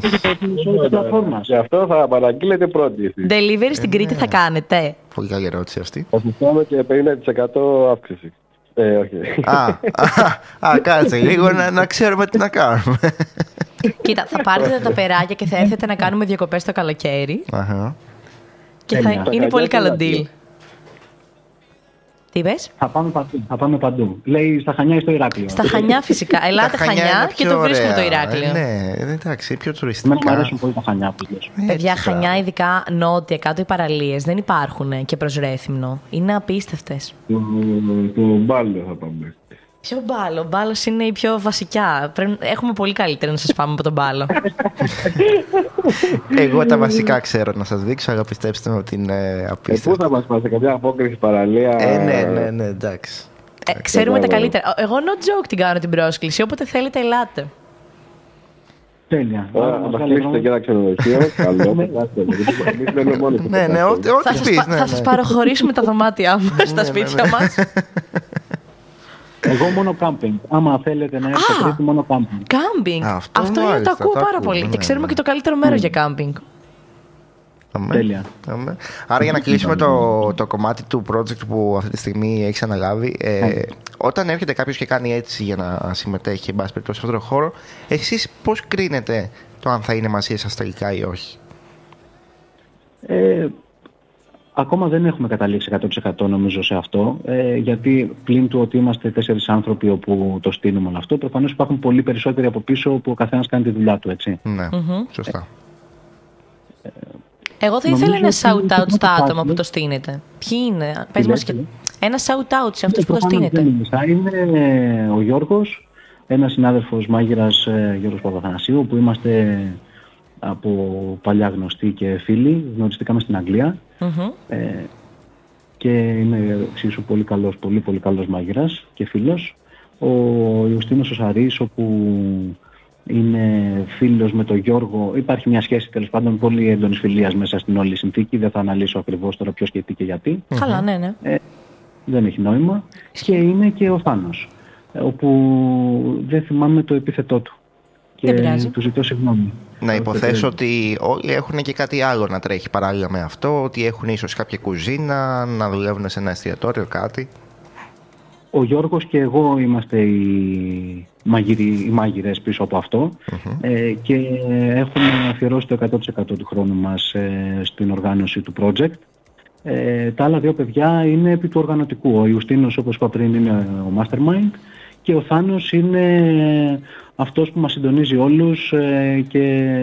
S7: Γι' αυτό θα παραγγείλετε πρώτοι εσείς.
S4: Delivery στην Κρήτη θα κάνετε.
S3: Πολύ καλή ερώτηση αυτή.
S7: Θα σας πάμε και 50% αύξηση. Ε, όχι.
S3: α, α, α, κάτσε λίγο να, να ξέρουμε τι να κάνουμε.
S4: Κοίτα, θα πάρετε τα περάκια και θα έρθετε να κάνουμε διακοπές το καλοκαίρι
S3: Αχα.
S4: και θα
S8: Τέλεια.
S4: είναι πολύ καλό
S7: Στα
S4: deal. Τι είπες;
S8: Θα πάμε παντού. Θα πάμε παντού. Λέει στα Χανιά ή στο Ηράκλειο.
S4: Στα Χανιά φυσικά. Ελάτε
S3: Τα Χανιά
S4: Χανιά
S3: είναι
S4: και
S3: πιο
S4: το βρίσκουμε το
S3: ωραία.
S4: Ηράκλειο.
S3: Ε, Ναι, εντάξει, πιο
S8: Εμένα μου
S3: τουριστικά.
S8: αρέσουν πολύ τα Χανιά που λες.
S4: Παιδιά,
S3: Έτσι,
S4: Χανιά,
S3: μπράβο.
S4: ειδικά νότια, κάτω οι παραλίες, δεν υπάρχουν και προς Ρέθυμνο. Είναι απίστευτες.
S7: Το, το μπάλο θα πάμε.
S4: Ποιο μπάλο, ο μπάλος είναι η πιο βασικά. Πρέπει... Έχουμε πολύ καλύτερα να σας πάμε από τον μπάλο.
S3: Εγώ τα βασικά ξέρω να σας δείξω, αλλά πιστέψτε με ότι είναι
S7: Ε, πού
S3: απίστευτο.
S7: θα μας πας, σε καμιά απόκριση παραλία;
S3: Ε, ναι, ναι, ναι, εντάξει.
S4: ε, ξέρουμε τα
S7: μπράβο.
S4: καλύτερα. Εγώ no joke την κάνω την πρόσκληση, όποτε θέλετε ελάτε.
S8: Τέλεια.
S7: Ωραία,
S8: Άρα,
S7: να
S8: μας
S7: μας
S8: βγάλε
S7: κλείσετε και ένα ξενοδοχείο. Καλό, περάστε. γιατί Εμείς μένουμε μόνοι στο
S3: Ναι, ναι,
S7: Πετράχο.
S3: ό,τι
S4: Θα
S3: ό,τι
S4: σας,
S3: πεις,
S4: πα-
S3: ναι,
S4: θα σας
S3: ναι.
S4: παραχωρήσουμε τα δωμάτια μας, τα
S3: Ναι,
S4: σπίτια
S3: ναι.
S4: Μας.
S8: Εγώ μόνο κάμπινγκ. Άμα θέλετε να έρθετε
S4: Α!
S8: Κρήτη, μόνο κάμπινγκ.
S4: Κάμπινγκ.
S3: Αυτό
S4: Αυτό είναι το
S3: μάλιστα,
S4: ακούω
S3: το
S4: πάρα
S3: ακούω,
S4: πολύ.
S3: ναι,
S4: Και ξέρουμε
S3: ναι.
S4: και το καλύτερο μέρος για κάμπινγκ.
S3: Αμέ.
S8: Τέλεια.
S3: Αμέ. Άρα για να κλείσουμε το, το κομμάτι του project που αυτή τη στιγμή έχεις αναλάβει, ε, όταν έρχεται κάποιος και κάνει έτσι για να συμμετέχει εν πάση περιπτώσει σε αυτόν τον χώρο, εσείς πώς κρίνετε το αν θα είναι μαζί σας τελικά ή όχι;
S8: Ε, ακόμα δεν έχουμε καταλήξει 100% νομίζω σε αυτό, ε, γιατί πλην του ότι είμαστε τέσσερις άνθρωποι όπου το στείλουμε όλο αυτό, προφανώς υπάρχουν πολύ περισσότεροι από πίσω που ο καθένας κάνει τη δουλειά του, έτσι.
S3: Ναι, σωστά.
S4: Εγώ θα
S8: Νομίζω
S4: ήθελα ένα
S8: ότι
S4: shout-out
S8: το
S4: στα
S8: πρώτο
S4: άτομα
S8: φάση-
S4: που το στείνετε. Ποιοι είναι, πες μας και...
S8: λέτε;
S4: Ένα shout-out σε αυτούς
S8: Ε,
S4: που το
S8: προφανώς
S4: στείνετε.
S8: δεν είναι. Θα είναι ο Γιώργος, ένας συνάδελφος μάγειρας ε, Γιώργος Παπαθανασίου, που είμαστε από παλιά γνωστοί και φίλοι, γνωριστήκαμε στην Αγγλία
S4: Μμμ.
S8: ε, και είναι εξίσου πολύ καλός, πολύ πολύ καλός μάγειρας και φίλος. Ο Ιουστίνος ο Σαρής, όπου είναι φίλος με τον Γιώργο, υπάρχει μια σχέση τέλος πάντων πολύ έντονης φιλίας μέσα στην όλη συνθήκη, δεν θα αναλύσω ακριβώς τώρα ποιος και τι και γιατί
S4: Καλά, ναι, ναι.
S8: δεν έχει νόημα. Και είναι και ο Θάνος, ε, όπου δεν θυμάμαι το επίθετό του.
S4: Δεν
S8: Και
S4: πειράζει.
S8: του ζητώ συγγνώμη.
S3: Να υποθέσω
S8: Ε,
S3: ότι όλοι έχουν και κάτι άλλο να τρέχει παράλληλα με αυτό, ότι έχουν ίσως κάποια κουζίνα, να δουλεύουν σε ένα εστιατόριο, κάτι.
S8: Ο Γιώργος και εγώ είμαστε οι, μαγειροι, οι μάγειρες πίσω από αυτό ε, και έχουμε αφιερώσει το 100% του χρόνου μας ε, στην οργάνωση του project. Ε, τα άλλα δύο παιδιά είναι επί του οργανωτικού. Ο Ιουστίνος όπως είπα πριν είναι ο mastermind και ο Θάνος είναι αυτός που μας συντονίζει όλους ε, και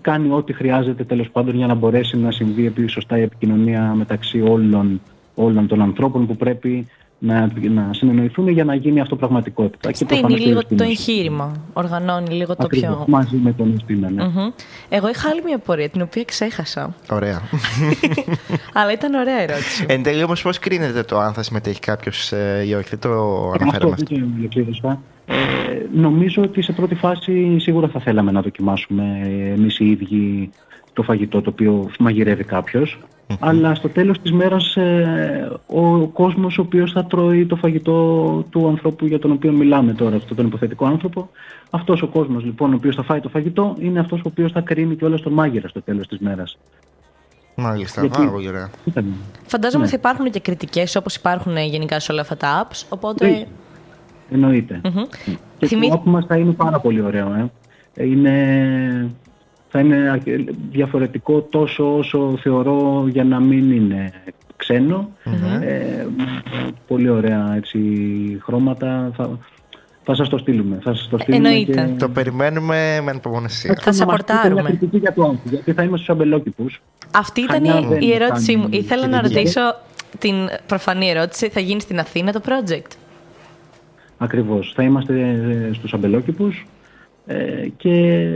S8: κάνει ό,τι χρειάζεται τέλος πάντων για να μπορέσει να συμβεί επί- σωστά η επικοινωνία μεταξύ όλων, όλων των ανθρώπων που πρέπει να, να συνεννοηθούν για να γίνει αυτό πραγματικότητα. Και
S4: Στείνει
S8: προφανώς και ο
S4: λίγο το
S8: Ιουστίνος.
S4: εγχείρημα. Οργανώνει λίγο το
S8: Ακριβώς,
S4: πιο.
S8: μαζί με τον Ιουστίνα, ναι.
S4: Μμμ. Εγώ είχα άλλη μια πορεία την οποία ξέχασα.
S3: Ωραία.
S4: Αλλά ήταν ωραία ερώτηση.
S3: Εν τέλει όμως πώς κρίνεται το αν θα συμμετέχει κάποιος ε, ή όχι, δεν το
S8: Αυτό
S3: αναφέραμε
S8: δεν
S3: αυτό.
S8: το ολοκλήρωσα. Ε, νομίζω ότι σε πρώτη φάση σίγουρα θα θέλαμε να δοκιμάσουμε εμείς οι ίδιοι το φαγητό το οποίο μαγειρεύει κάποιος. Αλλά στο τέλος της μέρας ε, ο κόσμος ο οποίος θα τρώει το φαγητό του ανθρώπου για τον οποίο μιλάμε τώρα, αυτόν τον υποθετικό άνθρωπο, αυτός ο κόσμος λοιπόν ο οποίος θα φάει το φαγητό είναι αυτός ο οποίος θα κρίνει και όλος τον μάγειρα στο τέλος της μέρας.
S3: Μάλιστα,
S8: Γιατί-
S3: πάρα πολύ ωραία.
S8: Ήταν-
S4: Φαντάζομαι
S8: Ναι.
S4: θα υπάρχουν και κριτικές όπως υπάρχουν ε, γενικά σε όλα αυτά τα apps. Οπότε.
S8: Ναι. Εννοείται.
S4: Μμμ.
S8: Και
S4: Θυμή-
S8: το app μας θα είναι πάρα πολύ ωραίο. Ε. Είναι, θα είναι αρκε- διαφορετικό τόσο όσο θεωρώ για να μην είναι ξένο. Ε, πολύ ωραία έτσι, χρώματα. Θα, θα σας το στείλουμε. Θα σας το στείλουμε
S4: Εννοείται.
S8: Και...
S3: Το περιμένουμε με ανυπομονησία.
S4: Θα
S8: να μας πείτε
S4: σαπορτάρουμε.
S8: μια κριτική για το app, γιατί θα είμαστε στους αμπελόκηπους.
S4: Αυτή ήταν
S8: Χανιά
S4: η,
S8: δεν
S4: η ερώτησή μου.
S8: κάνει
S4: Ήθελα να
S8: κριτική.
S4: ρωτήσω την προφανή ερώτηση. Θα γίνει στην Αθήνα το project;
S8: Ακριβώς. Θα είμαστε ε, στους αμπελόκηπους ε, και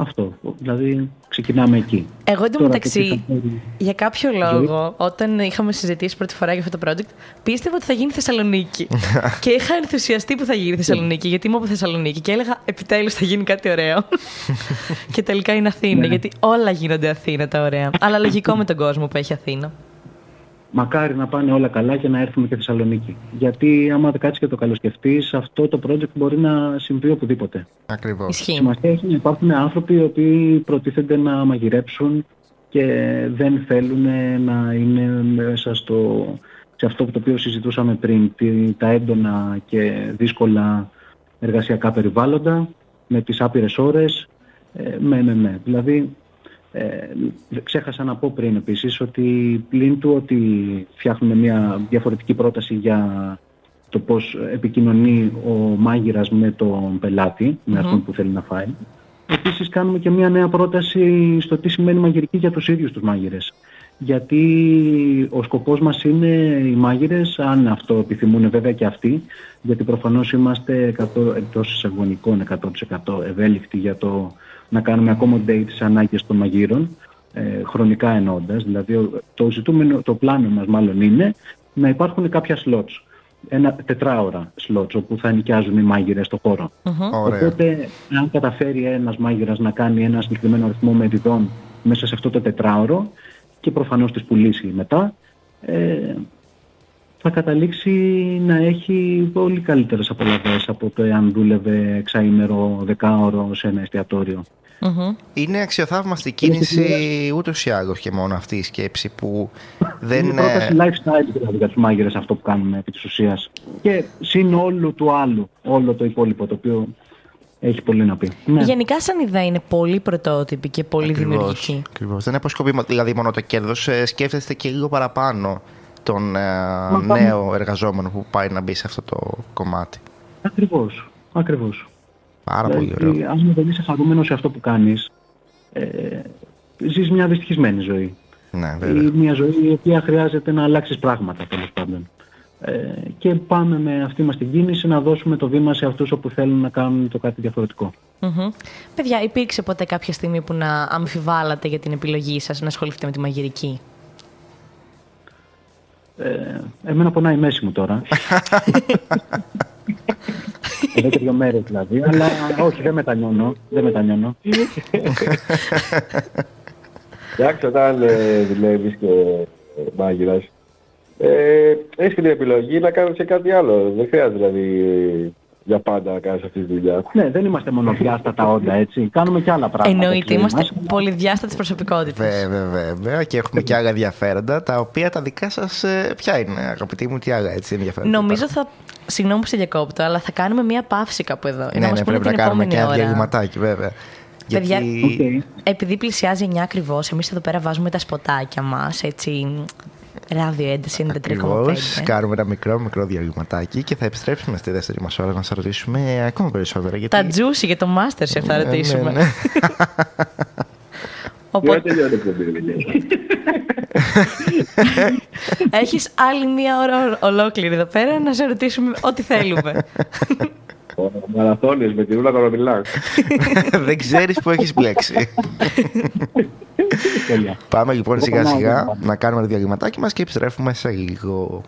S8: αυτό. Δηλαδή ξεκινάμε εκεί.
S4: Εγώ
S8: Τώρα, το
S4: εντωμεταξύ,
S8: τι θα φέρει-
S4: για κάποιο λόγο, όταν είχαμε συζητήσει πρώτη φορά για αυτό το project, πίστευα ότι θα γίνει Θεσσαλονίκη. και είχα ενθουσιαστεί που θα γίνει Θεσσαλονίκη, γιατί είμαι από Θεσσαλονίκη και έλεγα επιτέλους θα γίνει κάτι ωραίο. και τελικά είναι Αθήνα,
S8: Ναι.
S4: γιατί όλα γίνονται Αθήνα τα ωραία. Αλλά λογικό με τον κόσμο που έχει Αθήνα.
S8: Μακάρι να πάνε όλα καλά και να έρθουμε και Θεσσαλονίκη. Γιατί άμα κάτσεις και το καλοσκεφτείς, αυτό το project μπορεί να συμβεί οπουδήποτε.
S3: Ακριβώς.
S4: Ισχύει.
S8: Σημασία έχει να υπάρχουν άνθρωποι οι οποίοι προτίθενται να μαγειρέψουν και δεν θέλουν να είναι μέσα στο, σε αυτό το οποίο συζητούσαμε πριν, τη- τα έντονα και δύσκολα εργασιακά περιβάλλοντα, με τις άπειρες ώρες, ε, με, με, με. Δηλαδή, ε, ξέχασα να πω πριν επίσης ότι πλην του ότι φτιάχνουμε μια διαφορετική πρόταση για το πώς επικοινωνεί ο μάγειρας με τον πελάτη, με αυτόν που θέλει να φάει. Επίσης κάνουμε και μια νέα πρόταση στο τι σημαίνει μαγειρική για τους ίδιους τους μάγειρες. Γιατί ο σκοπός μας είναι οι μάγειρες, αν αυτό επιθυμούν βέβαια και αυτοί, γιατί προφανώς είμαστε 100, εκτός εισαγωνικών 100% ευέλικτοι για το να κάνουμε accommodate τις ανάγκες των μαγείρων, ε, χρονικά εννοώντας. Δηλαδή ο- το ζητούμενο, το πλάνο μας μάλλον είναι να υπάρχουν κάποια slots. Ένα τετράωρα slots όπου θα νοικιάζουν οι μάγειρες στο χώρο.
S3: Ωραία.
S8: Οπότε, αν καταφέρει ένας μάγειρας να κάνει ένα συγκεκριμένο αριθμό μεριδών μέσα σε αυτό το τετράωρο και προφανώς τις πουλήσει μετά, ε, θα καταλήξει να έχει πολύ καλύτερες απολαβές από το εάν δούλευε εξαήμερο, δεκάωρο σε ένα εστιατόριο.
S4: Μμμ.
S3: Είναι αξιοθαύμαστη κίνηση ούτως ή άλλως και μόνο αυτή η σκέψη που δεν
S8: είναι πρόταση
S3: είναι...
S8: lifestyle δηλαδή για τους μάγειρες αυτό που κάνουμε επί της ουσίας. Και συν όλου του άλλου, όλο το υπόλοιπο το οποίο έχει πολύ να πει. Ναι.
S4: Γενικά, σαν ιδέα είναι πολύ πρωτότυπη και πολύ
S3: Ακριβώς,
S4: δημιουργική.
S3: ακριβώς. Δεν αποσκοπεί δηλαδή μόνο το κέρδος, ε, σκέφτεστε και λίγο παραπάνω τον ε,
S8: πάμε.
S3: νέο εργαζόμενο που πάει να μπει σε αυτό το κομμάτι.
S8: Ακριβώς, ακριβώς.
S3: Πάρα πολύ ωραίο.
S8: Δηλαδή, αν δεν είσαι χαρούμενος σε αυτό που κάνεις, ε, ζεις μια δυστυχισμένη ζωή.
S3: Ναι,
S8: Ή
S3: βέβαια.
S8: μια ζωή η οποία χρειάζεται να αλλάξεις πράγματα, τέλος πάντων. Ε, και πάμε με αυτή μας την κίνηση να δώσουμε το βήμα σε αυτούς όπου θέλουν να κάνουν το κάτι διαφορετικό.
S4: Μμμ. Παιδιά, υπήρξε ποτέ κάποια στιγμή που να αμφιβάλλατε για την επιλογή σας να ασχοληθείτε με τη μαγειρική;
S8: Ε, εμένα πονάει η μέση μου τώρα. Εδώ και δύο μέρες δηλαδή, αλλά όχι δεν μετανιώνω, δεν μετανιώνω.
S7: Εντάξει, όταν ε, δουλεύεις και ε, μάγειρας, ε, έχεις και την επιλογή να κάνεις και κάτι άλλο. Δεν χρειάζεται δηλαδή ε, για πάντα να κάνεις αυτή τη δουλειά.
S8: Ναι, δεν είμαστε μονοδιάστατα όντα, έτσι. Κάνουμε και άλλα πράγματα.
S4: Εννοείται,
S8: στη ζωή
S4: είμαστε
S8: μας.
S4: πολυδιάστατες προσωπικότητες.
S3: Βέβαια, βέβαια. Και έχουμε και άλλα ενδιαφέροντα, τα οποία τα δικά σας ποια είναι, αγαπητοί μου, τι άλλα έτσι ενδιαφέροντα.
S4: Νομίζω
S3: υπάρχουν.
S4: θα. Συγγνώμη που σε διακόπτω, αλλά θα κάνουμε μία παύση κάπου εδώ.
S3: Ναι,
S4: να μας
S3: ναι,
S4: πούνε
S3: πρέπει να
S4: την
S3: κάνουμε και
S4: επόμενη
S3: ένα
S4: ώρα.
S3: διαλειμματάκι, βέβαια.
S4: Παιδιά,
S3: Γιατί
S8: Οκ.
S4: Επειδή πλησιάζει 9 ακριβώς, εμείς εδώ πέρα βάζουμε τα σποτάκια μας. Έτσι. Ράδιο ένταση 93,5.
S3: ακριβώς κάνουμε ένα μικρό μικρό διαλειμματάκι και θα επιστρέψουμε στη δεύτερη μας ώρα να σας ρωτήσουμε ακόμα περισσότερα. Γιατί...
S4: Τα juicy για το Masterchef θα
S3: Ναι,
S4: ρωτήσουμε.
S3: ναι, ναι.
S7: Τι ώρα
S4: Οπότε
S7: τελειώνει η εκπομπή, δηλαδή.
S4: έχεις άλλη μία ώρα ολόκληρη εδώ πέρα να σε ρωτήσουμε ό,τι θέλουμε.
S7: Ο Μαραθώνιος με τη Ρούλα Κορομιλάν.
S3: Δεν ξέρεις που έχεις μπλέξει.
S8: Τέλεια.
S3: Πάμε λοιπόν σιγά
S8: Εγώ
S3: σιγά
S8: πάω.
S3: να κάνουμε το διαλυματάκι μας και επιστρέφουμε σε λίγο.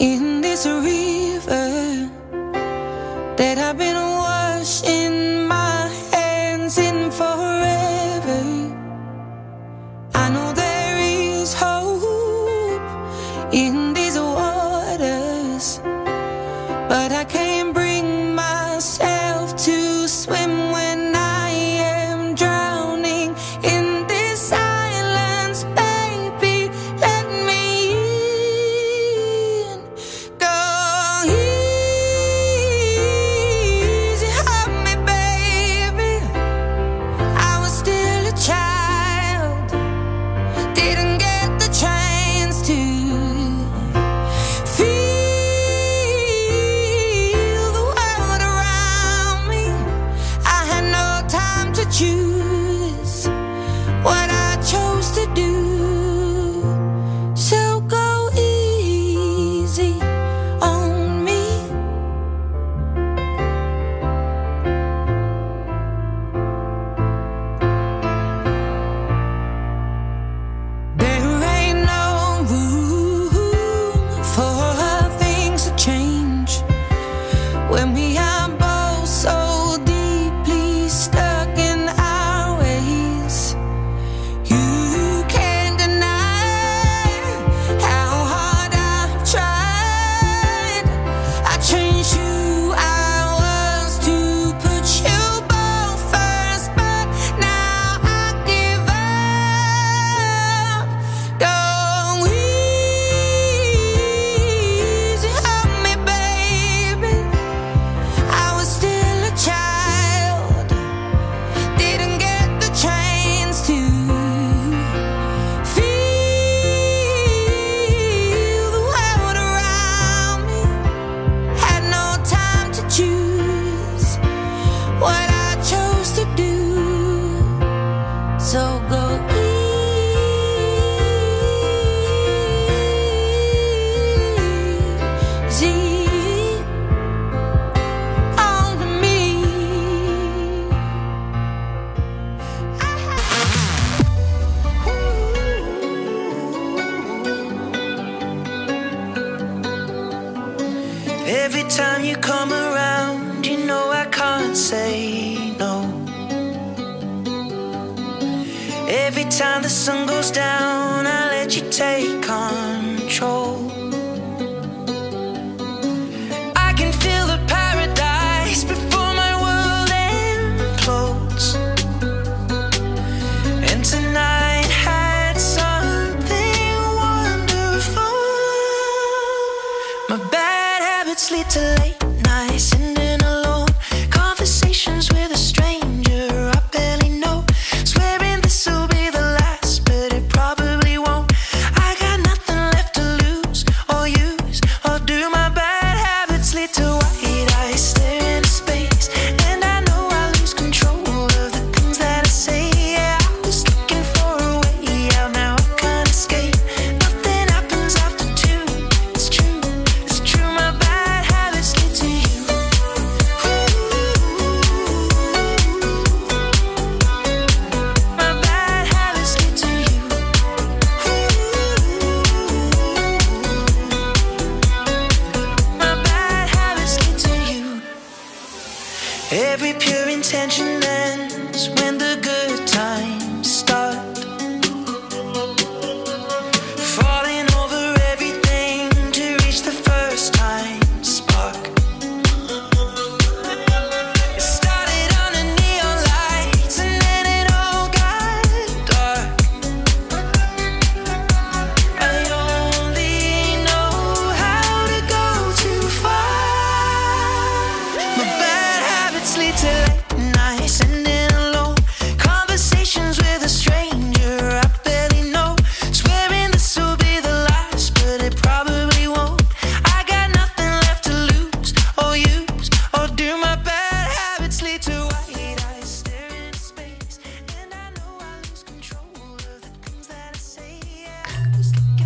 S2: in this river that I've been washing my hands in forever. I know there is hope in but I can't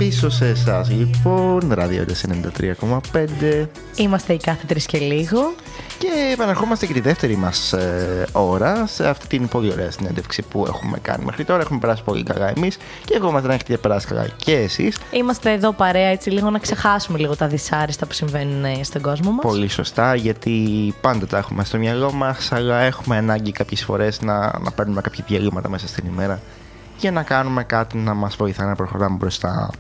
S3: πίσω σε εσάς λοιπόν, ράδιο 93,5
S4: Είμαστε οι κάθε τρει και λίγο.
S3: και επαναρχόμαστε και τη δεύτερη μας ε, ώρα σε αυτή την πολύ ωραία συνέντευξη που έχουμε κάνει μέχρι τώρα. Έχουμε περάσει πολύ καλά εμείς και εγώ μας να έχετε περάσει καλά και εσείς.
S4: Είμαστε εδώ παρέα έτσι λίγο να ξεχάσουμε λίγο τα δυσάρεστα που συμβαίνουν ε, στον κόσμο μας.
S3: Πολύ σωστά, γιατί πάντα τα έχουμε στο μυαλό μας, αλλά έχουμε ανάγκη κάποιες φορές να, να παίρνουμε κάποια διαλύματα μέσα στην ημέρα για να κάνουμε κάτι να μας βοηθάει να προχωράμε μπροστά.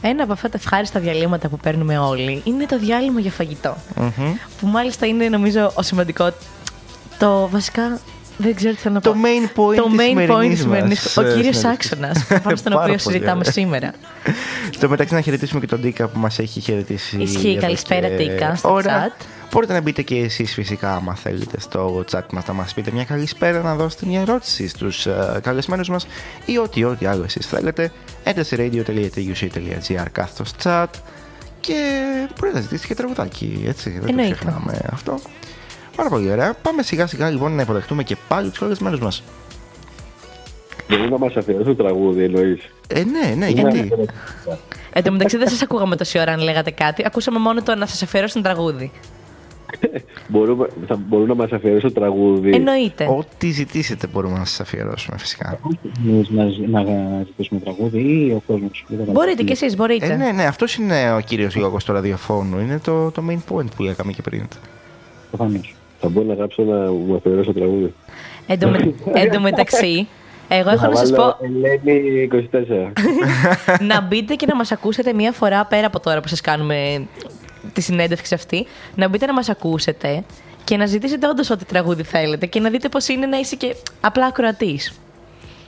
S4: Ένα από αυτά τα ευχάριστα διαλύματα που παίρνουμε όλοι είναι το διάλειμμα για φαγητό.
S3: Μμμ.
S4: Που μάλιστα είναι νομίζω ο σημαντικό. Το βασικά. Δεν ξέρω τι θέλω να πω.
S3: Το main point
S4: το
S3: της
S4: main point
S3: σημερινής
S4: της σημερινής-
S3: μας,
S4: Ο
S3: ε,
S4: κύριος
S3: συνέντευξης.
S4: Άξονας, πάνω στον
S3: Πάρα
S4: οποίο
S3: πολύ
S4: συζητάμε
S3: ωραία.
S4: σήμερα.
S3: Στο μεταξύ να χαιρετήσουμε και τον Τίκα που μας έχει χαιρετήσει.
S4: Ισχύει.
S3: εδώ
S4: Καλησπέρα,
S3: και
S4: Τίκα, στο
S3: ώρα.
S4: chat.
S3: Μπορείτε να μπείτε και εσείς φυσικά άμα θέλετε στο chat μας να μας πείτε μια καλησπέρα, να δώσετε μια ερώτηση στους uh, καλεσμένους μας ή ό,τι ό,τι άλλο εσείς θέλετε. Enter σε radio.tuc.gr κάθετος chat και μπορείτε να ζητήσετε και τραγουδάκι, έτσι, δεν το
S4: Εννοείται.
S3: ξεχνάμε αυτό. Πάρα πολύ ωραία. Πάμε σιγά σιγά λοιπόν να υποδεχτούμε και πάλι τους καλεσμένους μας.
S7: Μπορεί να μας αφιερώσει το τραγούδι, εννοείς.
S3: Ε, ναι, ναι, γιατί;
S4: Εν τω μεταξύ δεν σας ακούγαμε τόση ώρα αν λέγατε κάτι. Ακούσαμε μόνο το να σας αφιερώσω ένα τραγούδι.
S7: Μπορούμε, θα μπορούν να μας αφιερώσει το τραγούδι.
S4: Εννοείται.
S3: Ό,τι ζητήσετε μπορούμε να σας αφιερώσουμε φυσικά.
S8: Εμείς να, ζ- να ζητήσουμε τραγούδι ή ο κόσμος. Δεν καταλαβαίνω.
S4: Μπορείτε κι εσείς, μπορείτε.
S3: Ε, ναι, ναι, αυτός είναι ο κύριος λόγο του ραδιοφώνου. Είναι το, το main point που λέγαμε και πριν.
S8: Προφανώς.
S7: Θα μπορώ να γράψω να μου αφιερώσει το τραγούδι.
S4: Εν τω με- εν τω μεταξύ, εγώ έχω
S7: Θα
S4: να σας
S7: βάλω
S4: πω
S7: Ελένη 24.
S4: να μπείτε και να μας ακούσετε μία φορά πέρα από τώρα που σας κάνουμε τη συνέντευξη αυτή. Να μπείτε να μας ακούσετε και να ζητήσετε όντως ό,τι τραγούδι θέλετε και να δείτε πώς είναι να είσαι και απλά ακροατής.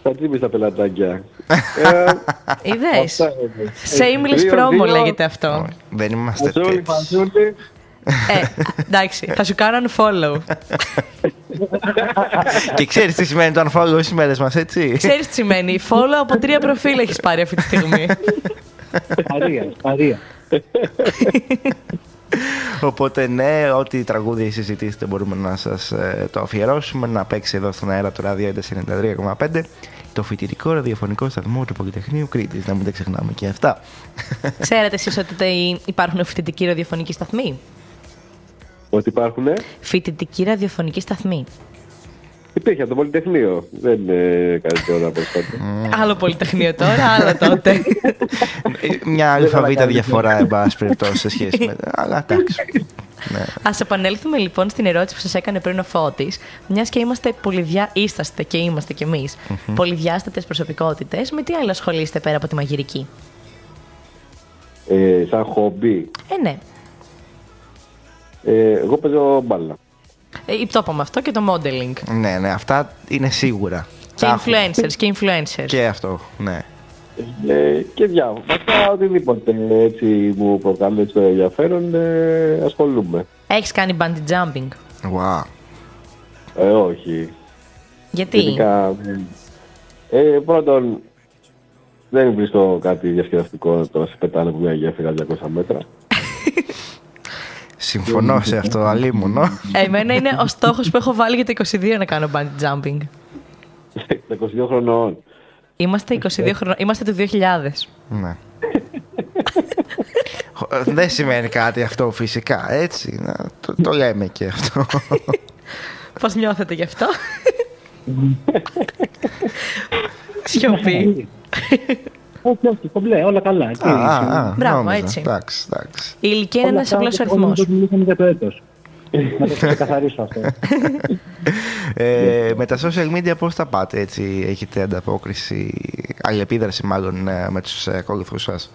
S7: Θα τσίπεις τα πελατάκια. Ε,
S4: Είδε.
S7: αυτά είναι.
S4: Shameless
S7: Δύο,
S4: promo
S7: δύο.
S4: λέγεται αυτό.
S3: Δεν είμαστε
S7: Φασούλη,
S3: τέτοιοι.
S7: φασούλη.
S4: ε, εντάξει, θα σου κάνω unfollow.
S3: και ξέρεις τι σημαίνει το unfollow στις μέρες μας, έτσι;
S4: Ξέρεις τι σημαίνει. Follow από τρία προφίλ έχεις πάρει αυτή τη στιγμή.
S8: Παρία, παρία.
S3: Οπότε, ναι, ό,τι τραγούδι εσείς ζητήσετε μπορούμε να σας το αφιερώσουμε. Να παίξει εδώ στον αέρα του ράδιο 93,5 το φοιτητικό ραδιοφωνικό σταθμό του Πολυτεχνείου Κρήτης. Να μην τα ξεχνάμε και αυτά.
S4: Ξέρετε εσείς ότι τε- υπάρχουν φοιτητικοί ραδιοφωνικοί σταθμοί;
S7: Ότι υπάρχουνε;
S4: Φοιτητικοί ραδιοφωνικοί σταθμοί.
S7: Υπήρχε από το Πολυτεχνείο. Δεν είναι κάτι τώρα προσπάθεια.
S4: Άλλο πολυτεχνείο τώρα, άλλο τότε.
S3: Ε, Μια αλφαβήτα διαφορά, εν πάση περιπτώσει, σε σχέση με. Αλλά εντάξει. Ναι.
S4: Α επανέλθουμε λοιπόν στην ερώτηση που σας έκανε πριν ο Φώτης. Μιας και είμαστε πολυδιά... είσαστε και είμαστε κι εμείς πολυδιάστατες προσωπικότητες, με τι άλλο ασχολείστε πέρα από τη μαγειρική;
S7: Ε, σαν χόμπι.
S4: Ε, ναι.
S7: Ε, εγώ παίζω μπάλα.
S4: Ε, το είπαμε αυτό και το modeling.
S3: ναι, ναι, αυτά είναι σίγουρα.
S4: Και
S3: Τα έχουμε.
S4: influencers και influencers.
S3: Και αυτό, ναι.
S7: Ε, και διάφορα. Βασικά οτιδήποτε έτσι μου προκαλεί το ενδιαφέρον ε, ασχολούμαι.
S4: Έχεις κάνει bungee jumping;
S3: Wow.
S7: Ε, όχι.
S4: Γιατί;
S7: Γενικά, ε, πρώτον, δεν βρίσκω κάτι διασκεδαστικό το να σε πετάνε από μια γέφυρα 200 μέτρα.
S3: Συμφωνώ σε αυτό, αλίμονο.
S4: Εμένα είναι ο στόχος που έχω βάλει για το 22 να κάνω bungee jumping.
S7: Τα 22 χρονών.
S4: Είμαστε 22 χρόνια. Είμαστε του 2000.
S3: Ναι. Χω- Δεν σημαίνει κάτι αυτό φυσικά, έτσι. να- το, το λέμε και αυτό.
S4: Πώς νιώθετε γι' αυτό; Σιωπή.
S8: Όχι, όχι, κομπλέ, όλα καλά. Τι,
S3: α, α, α,
S4: Μπράβο,
S3: νόμιζα.
S4: έτσι.
S3: Εντάξει, εντάξει.
S4: Η ηλικία είναι
S8: όλα
S4: ένας
S8: αυτά
S4: απλός
S8: όλα
S4: αριθμός.
S8: το μιλήσαμε για το έτος. Να το ξεκαθαρίσω αυτό.
S3: Ε, με τα social media πώς τα πάτε, έτσι, έχετε ανταπόκριση, αλληλεπίδραση μάλλον ε, με τους ε, ακόλουθους σας;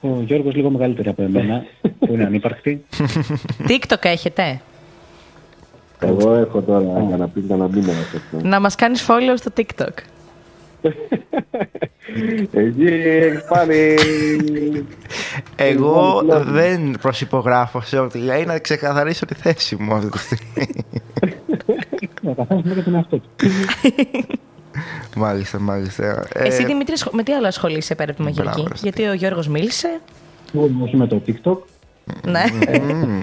S8: Ο Γιώργος λίγο μεγαλύτερη από εμένα, που είναι ανύπαρκτη.
S4: TikTok έχετε;
S7: Εγώ έχω τώρα για να πεις να μήνα σε αυτό.
S4: Να μας κάνεις follow στο TikTok.
S7: Εκεί έχεις πάρει...
S3: Εγώ δεν προσυπογράφω σε ό,τι λέει να ξεκαθαρίσω τη θέση μου αυτή τη στιγμή.
S8: Ο καθένας με τον εαυτό του.
S3: μάλιστα, μάλιστα. Ε,
S4: Εσύ Δημήτρης, σχο- με τι άλλο ασχολείσαι πέρα από τη μαγειρική.
S3: μπράβο, ρε.
S4: Γιατί ο Γιώργος μίλησε.
S8: Εγώ όχι με το TikTok,
S4: Ναι.
S3: μμμ.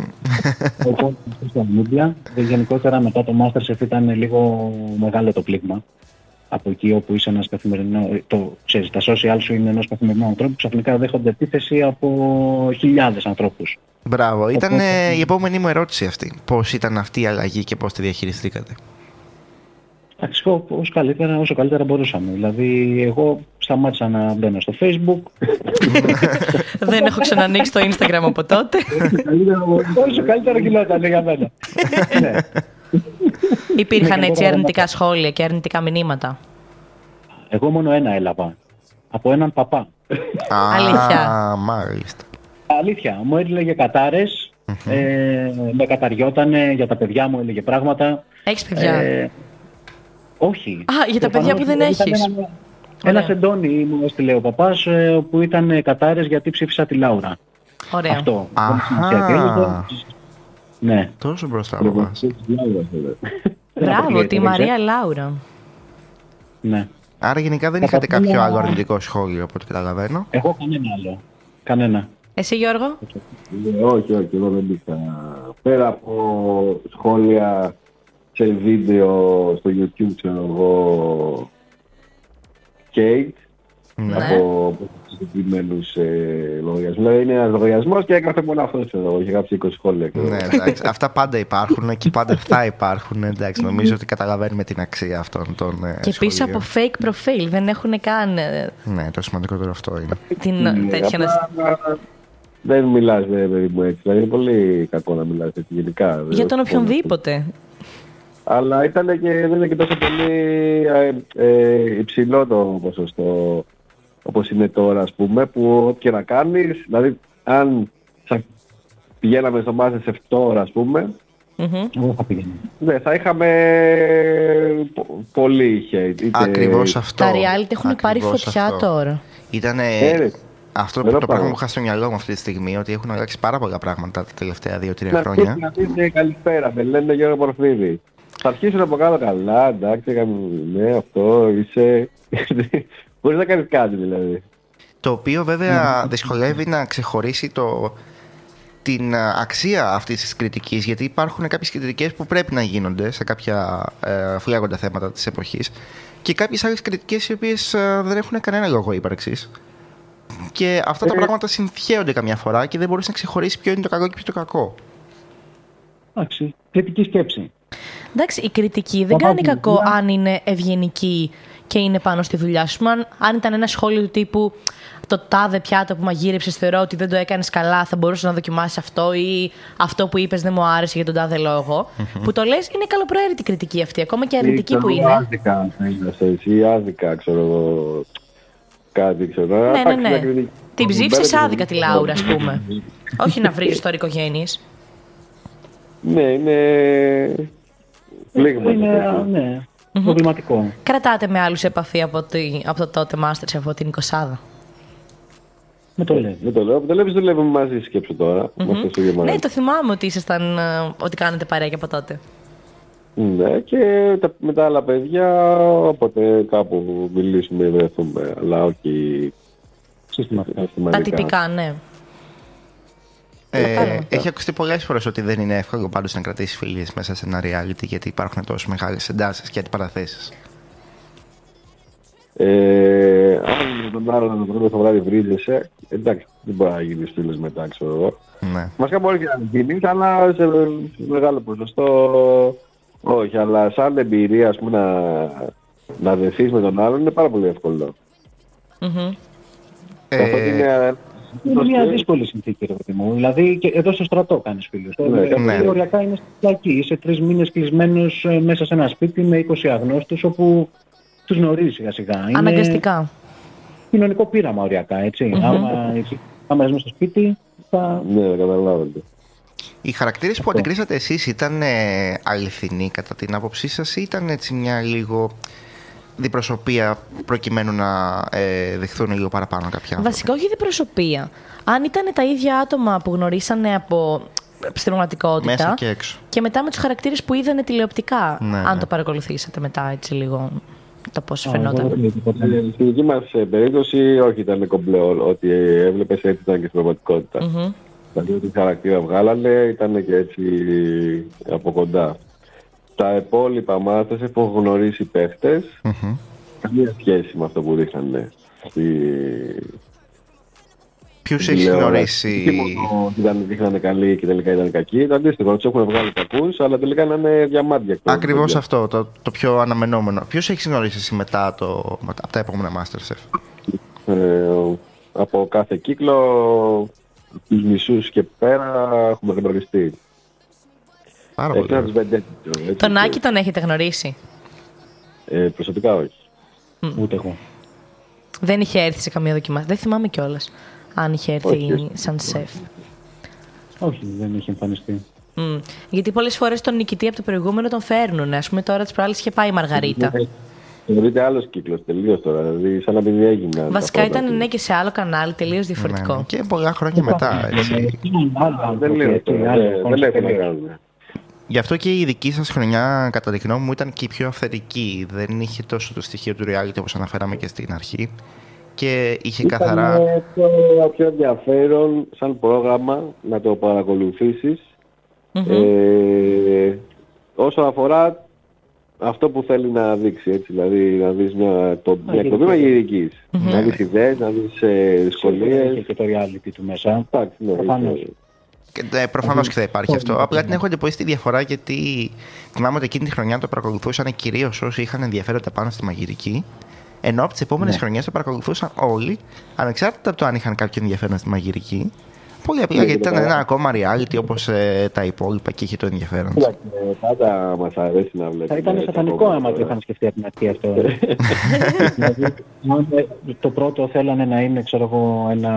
S8: εγώ social media. Και γενικότερα μετά το Masterchef ήταν λίγο μεγάλο το πλήγμα. Από εκεί όπου είσαι ένας καθημερινό, το, ξέρεις, τα social σου είναι ενός καθημερινού ανθρώπους, ξαφνικά δέχονται επίθεση από χιλιάδες ανθρώπους.
S3: Μπράβο. Ήταν
S8: Οπότε-
S3: ε, η επόμενη μου ερώτηση αυτή. Πώς ήταν αυτή η αλλαγή και πώς τη διαχειριστήκατε;
S8: Εντάξει, ό- όσο καλύτερα, όσο καλύτερα μπορούσαμε. Δηλαδή, εγώ σταμάτησα να μπαίνω στο Facebook.
S4: Δεν έχω ξανανοίξει το Instagram από τότε.
S8: όσο καλύτερα γινόταν για μένα. ναι.
S4: Υπήρχαν
S8: Ναι, και
S4: έτσι
S8: τώρα
S4: αρνητικά σχόλια και αρνητικά μηνύματα;
S8: Εγώ μόνο ένα έλαβα. Από έναν παπά.
S3: Α,
S4: Αλήθεια.
S3: μάλιστα.
S8: Αλήθεια, μου έλεγε κατάρες, ε, με καταριότανε για τα παιδιά μου, έλεγε πράγματα.
S4: Έχεις παιδιά;
S8: Ε, όχι.
S4: Α, για τα παιδιά που δεν
S8: Ήταν
S4: έχεις.
S8: Ένα, ένα σεντόνι μου έστειλε ο παπάς ε, που ήταν κατάρες γιατί ψήφισα τη Λάουρα.
S4: Ωραία.
S8: Αυτό. Δεν έχει σημασία τι έλεγε.
S3: Αχα.
S8: Ναι.
S3: Τόσο μπροστά
S7: Λοιπόν,
S3: από εμάς.
S8: Δεν
S4: Μπράβο,
S8: αποκλείεται,
S4: τη
S8: δεν
S4: Μαρία
S8: ξέρω.
S4: Λάουρα.
S8: Ναι.
S3: Άρα γενικά δεν
S8: Τα
S3: είχατε
S8: papilla-
S3: κάποιο άλλο αρνητικό σχόλιο από ό,τι καταλαβαίνω;
S8: Εγώ κανένα άλλο. Κανένα.
S4: Εσύ Γιώργο;
S7: Ε, όχι, όχι, εγώ δεν είχα. Πέρα από σχόλια σε βίντεο στο YouTube, ξέρω εγώ, Kate,
S3: Ναι.
S7: από συγκεκριμένους ε, λογαριασμούς. Δηλαδή είναι ένας λογαριασμός και έγραφε μόνο αυτό, ξέρω εγώ, είχε γράψει 20 σχόλια. ξέρω
S3: Ναι,
S7: εγώ.
S3: εντάξει. Αυτά πάντα υπάρχουν και πάντα θα υπάρχουν. Εντάξει, νομίζω ότι καταλαβαίνουμε την αξία αυτών των ε,
S4: Και πίσω
S3: σχολείων.
S4: από fake profile δεν έχουν καν ε,
S3: Ναι, το σημαντικότερο αυτό είναι.
S4: την
S7: Ναι,
S4: τέτοια να...
S7: απλά Δεν μιλάς, δε, παιδί μου, έτσι. Δηλαδή είναι πολύ κακό να μιλάς έτσι γενικά.
S4: Για τον οποιονδήποτε.
S7: Αλλά ήταν και, δεν είναι και τόσο πολύ ε, ε, υψηλό το ποσοστό όπως είναι τώρα, ας πούμε, που ό,τι και να κάνεις, δηλαδή αν θα πηγαίναμε στο Masterchef τώρα, ας πούμε,
S4: Μμμ.
S8: Εγώ θα πήγαινα.
S7: ναι, θα είχαμε πο- πολύ hate. Είτε...
S3: Ακριβώς αυτό.
S4: Τα reality έχουν πάρει
S3: Ακριβώς
S4: φωτιά
S3: αυτό.
S4: τώρα.
S3: Ήταν
S7: Ε, ρε.
S3: αυτό
S7: Δεν
S3: που
S7: το
S3: το πράγμα
S7: πάω.
S3: που είχα στο μυαλό μου αυτή τη στιγμή, ότι έχουν αλλάξει πάρα πολλά πράγματα τα τελευταία δύο-τρία
S7: Να
S3: χρόνια.
S7: αρχίσουν να δίνουν καλησπέρα, με λένε Γιώργο Πορφίδη. Θα αρχίσουν από κάτω καλά, εντάξει, έκαμε, ναι, αυτό, είσαι... Μπορείς να κάνεις κάτι δηλαδή.
S3: Το οποίο βέβαια δυσκολεύει να ξεχωρίσει το, την α, αξία αυτής της κριτικής, γιατί υπάρχουν κάποιες κριτικές που πρέπει να γίνονται σε κάποια ε, φλέγοντα θέματα της εποχής και κάποιες άλλες κριτικές οι οποίες δεν έχουν κανένα λόγο ύπαρξης. Και αυτά τα
S7: Ε.
S3: πράγματα συνθιέονται καμιά φορά και δεν μπορείς να ξεχωρίσεις ποιο είναι το καλό και ποιο το κακό.
S8: Εντάξει, κριτική σκέψη.
S4: Εντάξει, η κριτική δεν
S8: Θα
S4: κάνει
S8: πάμε,
S4: κακό
S8: ναι.
S4: αν είναι ευγενική και είναι πάνω στη δουλειά σου. Αν, αν ήταν ένα σχόλιο του τύπου το τάδε πιάτο που μαγείρεψες, θεωρώ ότι δεν το έκανες καλά, θα μπορούσες να δοκιμάσεις αυτό ή αυτό που είπες δεν μου άρεσε για τον τάδε λόγο. Που το λες είναι καλοπροαίρετη κριτική αυτή, ακόμα και αρνητική που είναι.
S7: Άδικα, θα είσαστε εσύ, άδικα, ξέρω εγώ, κάτι, ξέρω.
S4: Ναι, ναι,
S7: Εντάξει,
S4: ναι.
S7: μια κριτική.
S4: Την ψήφισες
S7: Μπέρδεψε
S4: άδικα τη Λάουρα, ας πούμε. Όχι να βρεις τώρα οικογένειε.
S7: Ναι, είναι... Πλήγμα.
S8: Είναι, ναι, προβληματικό.
S4: Κρατάτε με άλλους επαφή από, τη, από το τότε Masterchef, από την 20
S8: Με το λέω.
S7: Δεν το λέω. Δεν βλέπεις δουλεύουμε μαζί, σκέψου τώρα. Είμαστε στο Γερμανία.
S4: Ναι, το θυμάμαι ότι ήσασταν, ε, ότι κάνετε παρέα και από τότε.
S7: Ναι, και τα, με τα άλλα παιδιά, όποτε κάπου μιλήσουμε, βρεθούμε, αλλά όχι
S8: Συστηματικά.
S4: Τα
S7: συστηματικά.
S4: τυπικά, ναι.
S3: Ε,
S4: Κατάλαβα.
S3: έχει ακουστεί πολλές φορές ότι δεν είναι εύκολο πάντως να κρατήσεις φιλίες μέσα σε ένα reality γιατί υπάρχουν τόσο μεγάλες εντάσεις και αντιπαραθέσεις.
S7: Ε, αν με τον άλλο να τον πρώτο το βράδυ βρίζεσαι, εντάξει, δεν μπορεί να γίνει φίλο μετά, ξέρω εγώ.
S3: Ναι.
S7: Βασικά μπορεί και να γίνει, αλλά σε μεγάλο ποσοστό όχι. Αλλά σαν εμπειρία, ας πούμε, να, να δεθείς με τον άλλον είναι πάρα πολύ εύκολο.
S4: Μμμ.
S7: Καθότι
S3: Ε,
S7: είναι
S8: Είναι μια δύσκολη συνθήκη, ρε παιδί μου. Δηλαδή, και εδώ στο στρατό κάνεις φίλους.
S7: Ναι,
S3: ναι.
S8: Οριακά είναι στη φυλακή. Είσαι τρεις μήνες κλεισμένος μέσα σε ένα σπίτι με 20 αγνώστου, όπου τους γνωρίζεις σιγά σιγά. Είναι
S4: Αναγκαστικά.
S8: κοινωνικό πείραμα οριακά, έτσι. Άμα, εσύ- άμα είσαι μες στο σπίτι, θα.
S7: Ναι, καταλάβετε.
S3: οι χαρακτήρες που αντικρίσατε εσείς ήταν ε, αληθινοί κατά την άποψή σας ή ήταν έτσι μια λίγο διπροσωπεία προκειμένου να ε, δεχθούν λίγο παραπάνω κάποια άνθρωποι.
S4: Βασικά, όχι διπροσωπεία. Αν ήταν τα ίδια άτομα που γνωρίσανε από στην πραγματικότητα.
S3: Μέσα και έξω.
S4: και μετά με τους χαρακτήρες που είδανε τηλεοπτικά.
S3: Ναι,
S4: αν
S3: ναι.
S4: το παρακολουθήσατε μετά έτσι λίγο το πώς
S8: εγώ
S4: φαινόταν.
S8: δεν ξέρω τίποτα.
S7: Ε, Στην δική μας περίπτωση, όχι ήταν κομπλέ. Ό,τι έβλεπες έτσι ήταν και στην πραγματικότητα.
S4: Μμμ.
S7: Δηλαδή, ό,τι χαρακτήρα βγάλανε ήταν και έτσι από κοντά. Τα υπόλοιπα μάτια που έχω γνωρίσει παίχτες,
S3: Μμμ.
S7: καμία σχέση με αυτό που δείχνανε. Στη...
S3: Ποιου
S7: στην
S3: έχεις
S7: τηλεόραση.
S3: γνωρίσει;
S7: Όχι μόνο ότι ήταν, δείχνανε καλοί και τελικά ήταν κακοί. Το αντίστοιχο, τους έχουν βγάλει κακούς, αλλά τελικά να είναι διαμάντια. εκτός
S3: Ακριβώς
S7: παιδιά.
S3: αυτό, το, το πιο αναμενόμενο. Ποιος έχεις γνωρίσει εσύ μετά, το, μετά από τα επόμενα Masterchef;
S7: Ε, από κάθε κύκλο, τους μισούς και πέρα έχουμε γνωριστεί.
S3: Πάρα
S7: Εκτός
S3: πολύ.
S7: από τους Vendetta, έτσι,
S4: Τον Άκη τον έχετε γνωρίσει.
S7: Ε, προσωπικά όχι.
S8: Ούτε εγώ.
S4: Δεν είχε έρθει σε καμία δοκιμασία. Δεν θυμάμαι κιόλα αν είχε έρθει
S7: Όχι.
S4: σαν σεφ.
S8: Όχι, δεν έχει εμφανιστεί.
S4: Μμ. Γιατί πολλέ φορέ τον νικητή από το προηγούμενο τον φέρνουν. Α πούμε τώρα τη προάλλη είχε πάει η Μαργαρίτα.
S7: Θεωρείται άλλο κύκλο τελείω τώρα. Δηλαδή, σαν να μην έγιναν. τα
S4: Βασικά
S7: πρώτα
S4: ήταν
S7: του.
S4: ναι και σε άλλο κανάλι τελείω διαφορετικό.
S3: Ναι, ναι. Και πολλά χρόνια μετά. Έτσι.
S7: Δεν λέω τώρα. δεν- Δεν έχουν να κάνουν.
S3: Γι' αυτό και η δική σας χρονιά, κατά τη γνώμη μου, ήταν και η πιο αυθεντική. Δεν είχε τόσο το στοιχείο του reality όπως αναφέραμε και στην αρχή. Και είχε
S7: Ήταν
S3: καθαρά.
S7: ε, πιο, πιο ενδιαφέρον σαν πρόγραμμα να το παρακολουθήσεις ε, όσο αφορά αυτό που θέλει να δείξει, έτσι, δηλαδή να δεις μια, το, μια εκπομπή μαγειρικής. Να δεις ιδέες, να δεις ε,
S8: Είχε
S7: δυσκολίες.
S8: και το reality του μέσα.
S7: Εντάξει, ναι,
S8: Προφανώς.
S7: Είχε-
S3: Και, ε, προφανώς και θα υπάρχει αυτό. Απλά την έχω εντυπωσίσει τη διαφορά γιατί θυμάμαι ότι εκείνη τη χρονιά το παρακολουθούσαν κυρίως όσοι είχαν ενδιαφέροντα πάνω στη μαγειρική. Ενώ από τις επόμενες
S8: Ναι.
S3: χρονιές το παρακολουθούσαν όλοι, ανεξάρτητα από το αν είχαν κάποιο ενδιαφέρον στη μαγειρική. Πολύ απλά
S7: Ναι,
S3: γιατί
S7: και
S3: ήταν
S7: το
S3: ένα ακόμα reality όπως τα υπόλοιπα και είχε το ενδιαφέρον.
S7: Εντάξει, ε, πάντα μας αρέσει να βλέπουμε.
S8: Θα ήταν
S7: έτσι,
S8: σατανικό
S7: ακόμα
S8: άμα το
S7: τώρα.
S8: είχαν σκεφτεί από την αρχή αυτό. δηλαδή, αν ε, το πρώτο θέλανε να είναι, ξέρω εγώ, ένα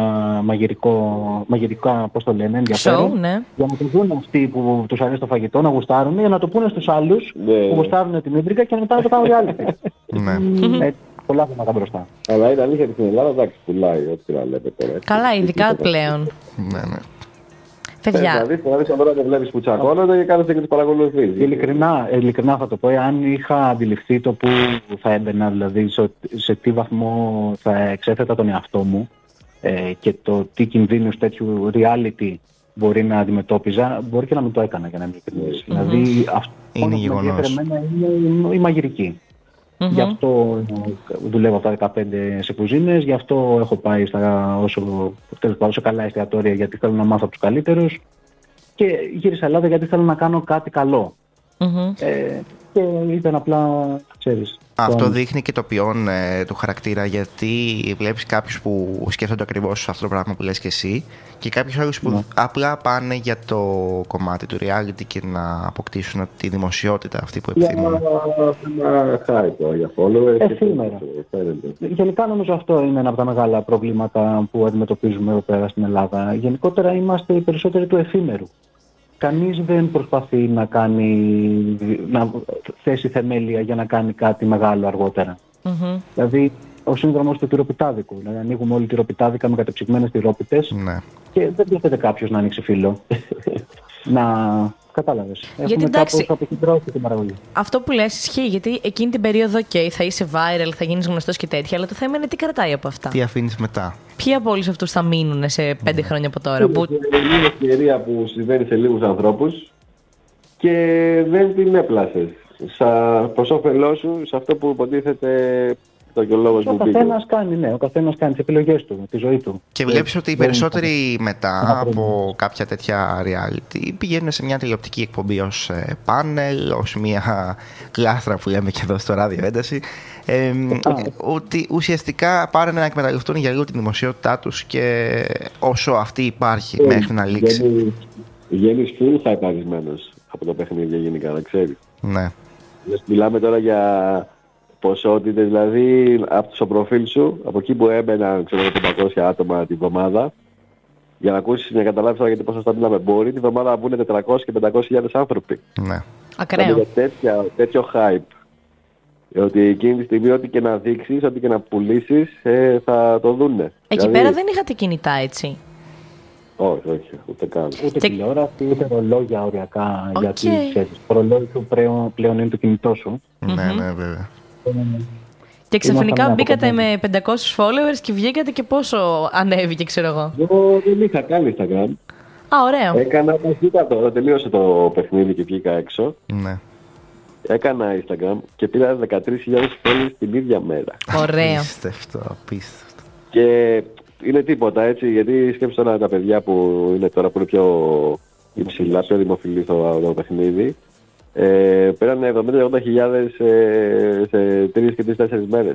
S8: μαγειρικό, μαγειρικά, πώς το λένε, ενδιαφέρον.
S4: Show, ναι.
S8: Για να το δουν αυτοί που τους αρέσει το φαγητό, να γουστάρουν, για να το πούνε στους άλλους
S7: Ναι.
S8: που γουστάρουν την ίντρικα και μετά να το κάνουν reality.
S3: ναι.
S8: Ε, πολλά θέματα μπροστά.
S7: Αλλά είναι αλήθεια ότι στην Ελλάδα εντάξει πουλάει ό,τι να λέτε τώρα. έτσι.
S4: Καλά, ειδικά
S7: Τίποτα.
S4: πλέον.
S3: ναι, ναι.
S7: Ε,
S4: Παιδιά,
S7: Δηλαδή, δηλαδή, σαν τώρα δεν βλέπεις που τσακώνονται και κάθεσαι και τους παρακολουθείς.
S8: Ειλικρινά, ειλικρινά θα το πω, αν είχα αντιληφθεί το που θα έμπαινα, δηλαδή σε, σε τι βαθμό θα εξέθετα τον εαυτό μου ε, και το τι κινδύνους τέτοιου reality μπορεί να αντιμετώπιζα, μπορεί και να μην το έκανα για να είμαι ειλικρινής. Δηλαδή, αυτό
S3: Είναι
S8: που με
S3: γεγονός.
S8: ενδιαφέρει εμένα είναι η μαγειρική. Γι' αυτό ε, δουλεύω από τα 15 σε κουζίνες, γι' αυτό έχω πάει στα όσο, τέλος πάντων, σε καλά εστιατόρια γιατί θέλω να μάθω από τους καλύτερους και γύρισα Ελλάδα γιατί θέλω να κάνω κάτι καλό.
S4: μμμ.
S8: Ε, και ήταν απλά, ξέρεις...
S3: Αυτό
S8: το-
S3: δείχνει και το ποιόν ε, του χαρακτήρα γιατί βλέπεις κάποιους που σκέφτονται ακριβώς αυτό το πράγμα που λες και εσύ και κάποιους άλλους που
S8: Ναι.
S3: απλά πάνε για το κομμάτι του reality και να αποκτήσουν τη δημοσιότητα αυτή που
S7: Για
S3: επιθυμούν.
S7: ένα hype για followers. και
S8: Εφήμερα.
S7: τέτοιο, φαίνεται.
S8: Γενικά νομίζω αυτό είναι ένα από τα μεγάλα προβλήματα που αντιμετωπίζουμε εδώ πέρα στην Ελλάδα. Γενικότερα είμαστε οι περισσότεροι του εφήμερου. Κανείς δεν προσπαθεί να κάνει, να θέσει θεμέλια για να κάνει κάτι μεγάλο αργότερα.
S4: Μμμ.
S8: Δηλαδή, ο σύνδρομος του τυροπιτάδικου. Δηλαδή, ανοίγουμε όλοι τυροπιτάδικα με κατεψυγμένες τυρόπιτες
S3: Ναι.
S8: και δεν διαθέτει κάποιος να ανοίξει φύλλο. να... Κατάλαβες. Έχουμε
S4: εντάξει-
S8: κάπως αποκεντρώσει την παραγωγή.
S4: Αυτό που λες ισχύει, γιατί εκείνη την περίοδο, OK, θα είσαι viral, θα γίνεις γνωστός και τέτοια, αλλά το θέμα είναι τι κρατάει από αυτά.
S3: Τι αφήνεις μετά.
S4: Ποιοι από όλους αυτούς θα μείνουν σε πέντε χρόνια από τώρα. Που...
S7: Είναι μια ευκαιρία που συμβαίνει σε λίγους ανθρώπους και δεν την έπλασες. Σα, προς όφελός σου, σε αυτό που υποτίθεται το και ο λόγος
S8: Ο
S7: που μπήκε.
S8: καθένας κάνει, ναι, ο καθένας κάνει τις επιλογές του, τη ζωή του.
S3: Και βλέπεις ότι οι
S8: δεν-
S3: περισσότεροι μετά
S8: ένα
S3: από
S8: πρόβλημα.
S3: κάποια τέτοια reality πηγαίνουν σε μια τηλεοπτική εκπομπή ως ε, πάνελ, ως μια κλάστρα που λέμε και εδώ στο ράδιο ένταση. Ε, ότι ουσιαστικά πάνε να εκμεταλλευτούν για λίγο τη δημοσιότητά τους και όσο αυτή υπάρχει μέχρι να λήξει.
S7: Βγαίνει- Βγαίνεις full hypeαρισμένος από το παιχνίδι γενικά, να ξέρεις.
S3: Ναι.
S7: Μιλάμε τώρα για ποσότητες, δηλαδή από το προφίλ σου, από εκεί που έμπαιναν ξέρω, 500 άτομα την εβδομάδα, για να ακούσεις, να καταλάβεις τώρα γιατί πόσο μιλάμε, μπορεί την εβδομάδα να βγουν 400 και 500 χιλιάδες άνθρωποι.
S3: Ναι.
S4: Ακραίο.
S7: Δηλαδή, για τέτοια, τέτοιο hype. Ότι εκείνη τη στιγμή ό,τι και να δείξεις, ό,τι και να πουλήσεις, ε, θα το δούνε.
S4: Εκεί
S7: Δηλαδή,
S4: πέρα δεν είχατε κινητά, έτσι.
S7: Όχι, όχι, ούτε καν.
S8: Ούτε
S4: Και-
S8: τηλεόραση, ούτε ρολόγια οριακά.
S4: Οκ.
S8: Γιατί ξέρεις, το ρολόι σου πλέον, πλέον είναι το κινητό σου.
S3: Ναι, ναι, βέβαια.
S4: Και ξαφνικά
S8: Ήμασταν
S4: μπήκατε
S8: από
S4: με 500 followers και βγήκατε και πόσο ανέβηκε, ξέρω εγώ.
S7: Εγώ δεν είχα καν Instagram.
S4: Α, ωραίο.
S7: Έκανα μαζικά τώρα, τελείωσε το παιχνίδι και βγήκα έξω.
S3: Ναι.
S7: Έκανα Instagram και πήρα 13.000 followers την ίδια μέρα.
S4: Ωραίο.
S3: Απίστευτο, απίστευτο.
S7: Και είναι τίποτα έτσι, γιατί σκέψτε τώρα τα παιδιά που είναι τώρα που είναι πιο υψηλά, πιο δημοφιλή στο το παιχνίδι. Ε, πέρανε 70-80 χιλιάδες ε, σε τρεις και τρεις τέσσερις μέρες.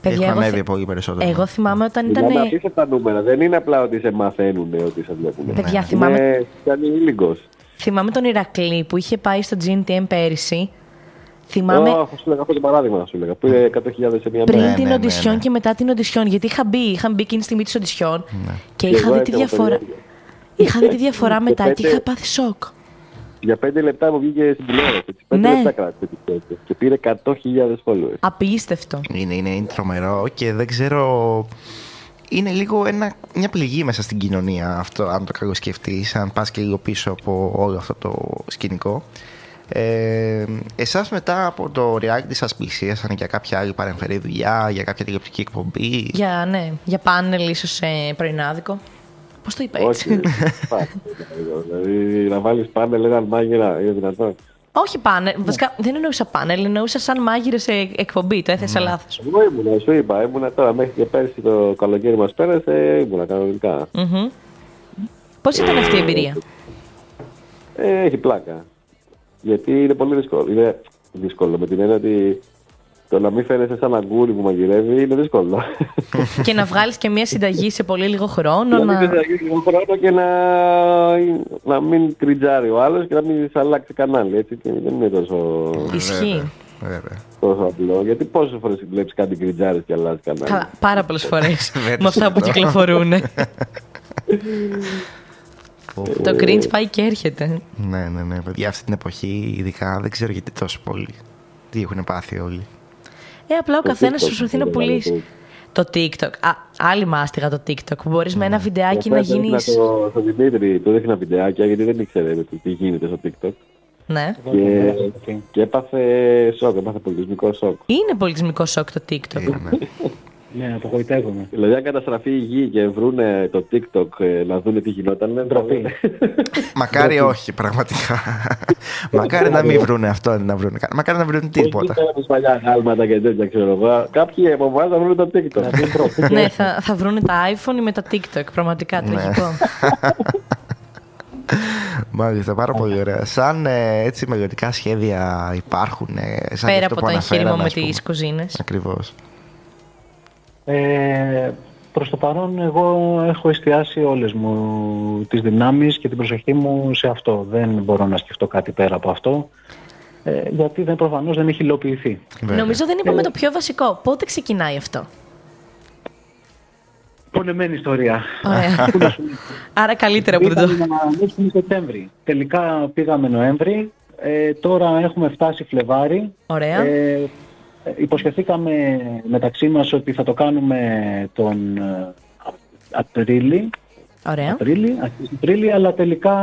S4: Παιδιά,
S3: Έχουν
S4: εγώ,
S3: ανέβει
S4: θυ-
S3: πολύ περισσότερο.
S4: εγώ θυμάμαι όταν ήταν.
S7: Είναι απίστευτα νούμερα. Δεν είναι απλά ότι σε μαθαίνουν ότι σε βλέπουν.
S4: Παιδιά, θυμάμαι-
S7: Είναι κάνει ήλιγκος.
S4: Θυμάμαι τον Ηρακλή που είχε πάει στο GNTM πέρυσι. Θυμάμαι
S7: Ω, θα σου λέγα αυτό το παράδειγμα, θα σου λέγα. Που είναι 100.000 σε μία
S4: πριν
S7: μέρα.
S3: Ναι,
S4: την
S3: ναι, ναι,
S4: οντισιόν
S3: ναι.
S4: και μετά την οντισιόν. Γιατί είχα μπει, είχα μπει εκείνη τη στιγμή της οντισιόν και
S7: Και
S4: είχα
S7: εγώ
S4: δει τη
S7: έτσι από το
S4: διαφορά.
S7: ίδιο.
S4: Είχα δει τη διαφορά
S7: Και
S4: μετά και
S7: πέντε-
S4: είχα πάθει σοκ.
S7: Για 5 λεπτά μου βγήκε στην τηλεόραση. έτσι. Πέντε
S4: Ναι.
S7: λεπτά κράτησε την τηλεόραση. Και πήρε 100.000 followers.
S4: Απίστευτο.
S3: Είναι, είναι, είναι τρομερό και δεν ξέρω. Είναι λίγο ένα, μια πληγή μέσα στην κοινωνία αυτό, αν το καλοσκεφτείς, αν πας και λίγο πίσω από όλο αυτό το σκηνικό. Ε, εσάς μετά από το reality σας πλησίασαν για κάποια άλλη παρεμφερή δουλειά, για κάποια τηλεοπτική εκπομπή;
S4: Για, ναι, για πάνελ ίσως σε πρωινάδικο. Πώς το είπα έτσι;
S7: Όχι. Πάρα, δηλαδή να βάλεις πάνελ έναν μάγειρα, είναι δυνατόν.
S4: Όχι πάνελ. Βασικά δεν εννοούσα πάνελ, εννοούσα σαν μάγειρε σε εκπομπή. Το έθεσα λάθος.
S7: Εγώ ήμουνα, σου είπα, ήμουνα τώρα μέχρι και πέρσι το καλοκαίρι μας πέρασε, ήμουνα κανονικά.
S4: Πώς ήταν αυτή η εμπειρία;
S7: Ε, έχει πλάκα. Γιατί είναι πολύ δύσκολο. Είναι δύσκολο με την έννοια ότι το να μην φαίνεσαι σαν αγκούρι που μαγειρεύει είναι δύσκολο.
S4: και να βγάλεις και μια συνταγή σε πολύ λίγο χρόνο.
S7: να μην
S4: να...
S7: φαίνεσαι λίγο χρόνο και να, να μην κριτζάρει ο άλλος και να μην σε αλλάξει κανάλι. Έτσι, και δεν είναι τόσο,
S4: Ισχύει.
S3: Βέβαια.
S7: τόσο απλό. Γιατί πόσες φορές βλέπεις κάτι κριτζάρι και αλλάζει κανάλι;
S4: Καλά, πάρα πολλές φορές.
S3: Δεν
S4: με αυτά που
S3: σωστό.
S4: κυκλοφορούν.
S3: Πω,
S4: το
S3: πω.
S4: cringe πάει και έρχεται.
S3: Ναι, ναι, ναι. Παιδιά, αυτή την εποχή, ειδικά δεν ξέρω γιατί τόσο πολύ. Τι έχουν πάθει όλοι.
S4: Ε, απλά ο
S7: Το
S4: καθένας
S7: TikTok
S4: προσπαθεί να
S7: είναι
S4: πουλήσει. Το TikTok. Α, άλλη μάστιγα το TikTok. Που μπορείς με ένα βιντεάκι
S7: Και
S4: να
S7: αυτό έδειχνα
S4: γίνει.
S7: Το, το Δημήτρη του έδειχνα βιντεάκια γιατί δεν ήξερε τι- τι γίνεται στο TikTok.
S4: Ναι.
S7: Και, και έπαθε σοκ, έπαθε πολιτισμικό σοκ.
S4: Είναι πολιτισμικό σοκ το TikTok.
S3: Είναι.
S8: Ναι, απογοητεύομαι.
S7: Δηλαδή, αν καταστραφεί η γη και βρούνε το TikTok ε, να δούνε τι γινόταν, είναι ντροπή.
S3: Μακάρι όχι, πραγματικά. Μακάρι να μην βρούνε αυτό, να βρούνε. κα- Μακάρι να βρούνε τίποτα.
S7: Όχι με παλιά γάλματα και τέτοια, ξέρω εγώ. Κάποιοι από εμάς θα βρούνε το TikTok.
S4: ναι, θα, θα βρούνε τα iPhone ή με τα TikTok. Πραγματικά
S3: Ναι.
S4: τραγικό.
S3: Μάλιστα, πάρα πολύ ωραία. Σαν ε, έτσι μελλοντικά σχέδια υπάρχουν. Ε, σαν
S4: Πέρα από το εγχείρημα με τις κουζίνες.
S3: Ακριβώς.
S8: Ε, προς το παρόν εγώ έχω εστιάσει όλες μου τις δυνάμεις και την προσοχή μου σε αυτό. Δεν μπορώ να σκεφτώ κάτι πέρα από αυτό. Ε, γιατί δεν, προφανώς δεν έχει υλοποιηθεί.
S4: Νομίζω δεν είπαμε το πιο βασικό. Πότε ξεκινάει αυτό;
S8: Πολεμένη ιστορία.
S4: Ωραία.
S8: Πού να σου-
S4: Άρα καλύτερα που δεν το.
S8: Πήγαμε να ανοίξουμε Σεπτέμβρη. Τελικά πήγαμε Νοέμβρη. Ε, τώρα έχουμε φτάσει Φλεβάρι.
S4: Ωραία.
S8: Ε, υποσχεθήκαμε μεταξύ μας ότι θα το κάνουμε τον ε, Απρίλη.
S4: Ωραία.
S8: Απρίλη, αρχές Απρίλη, αλλά τελικά...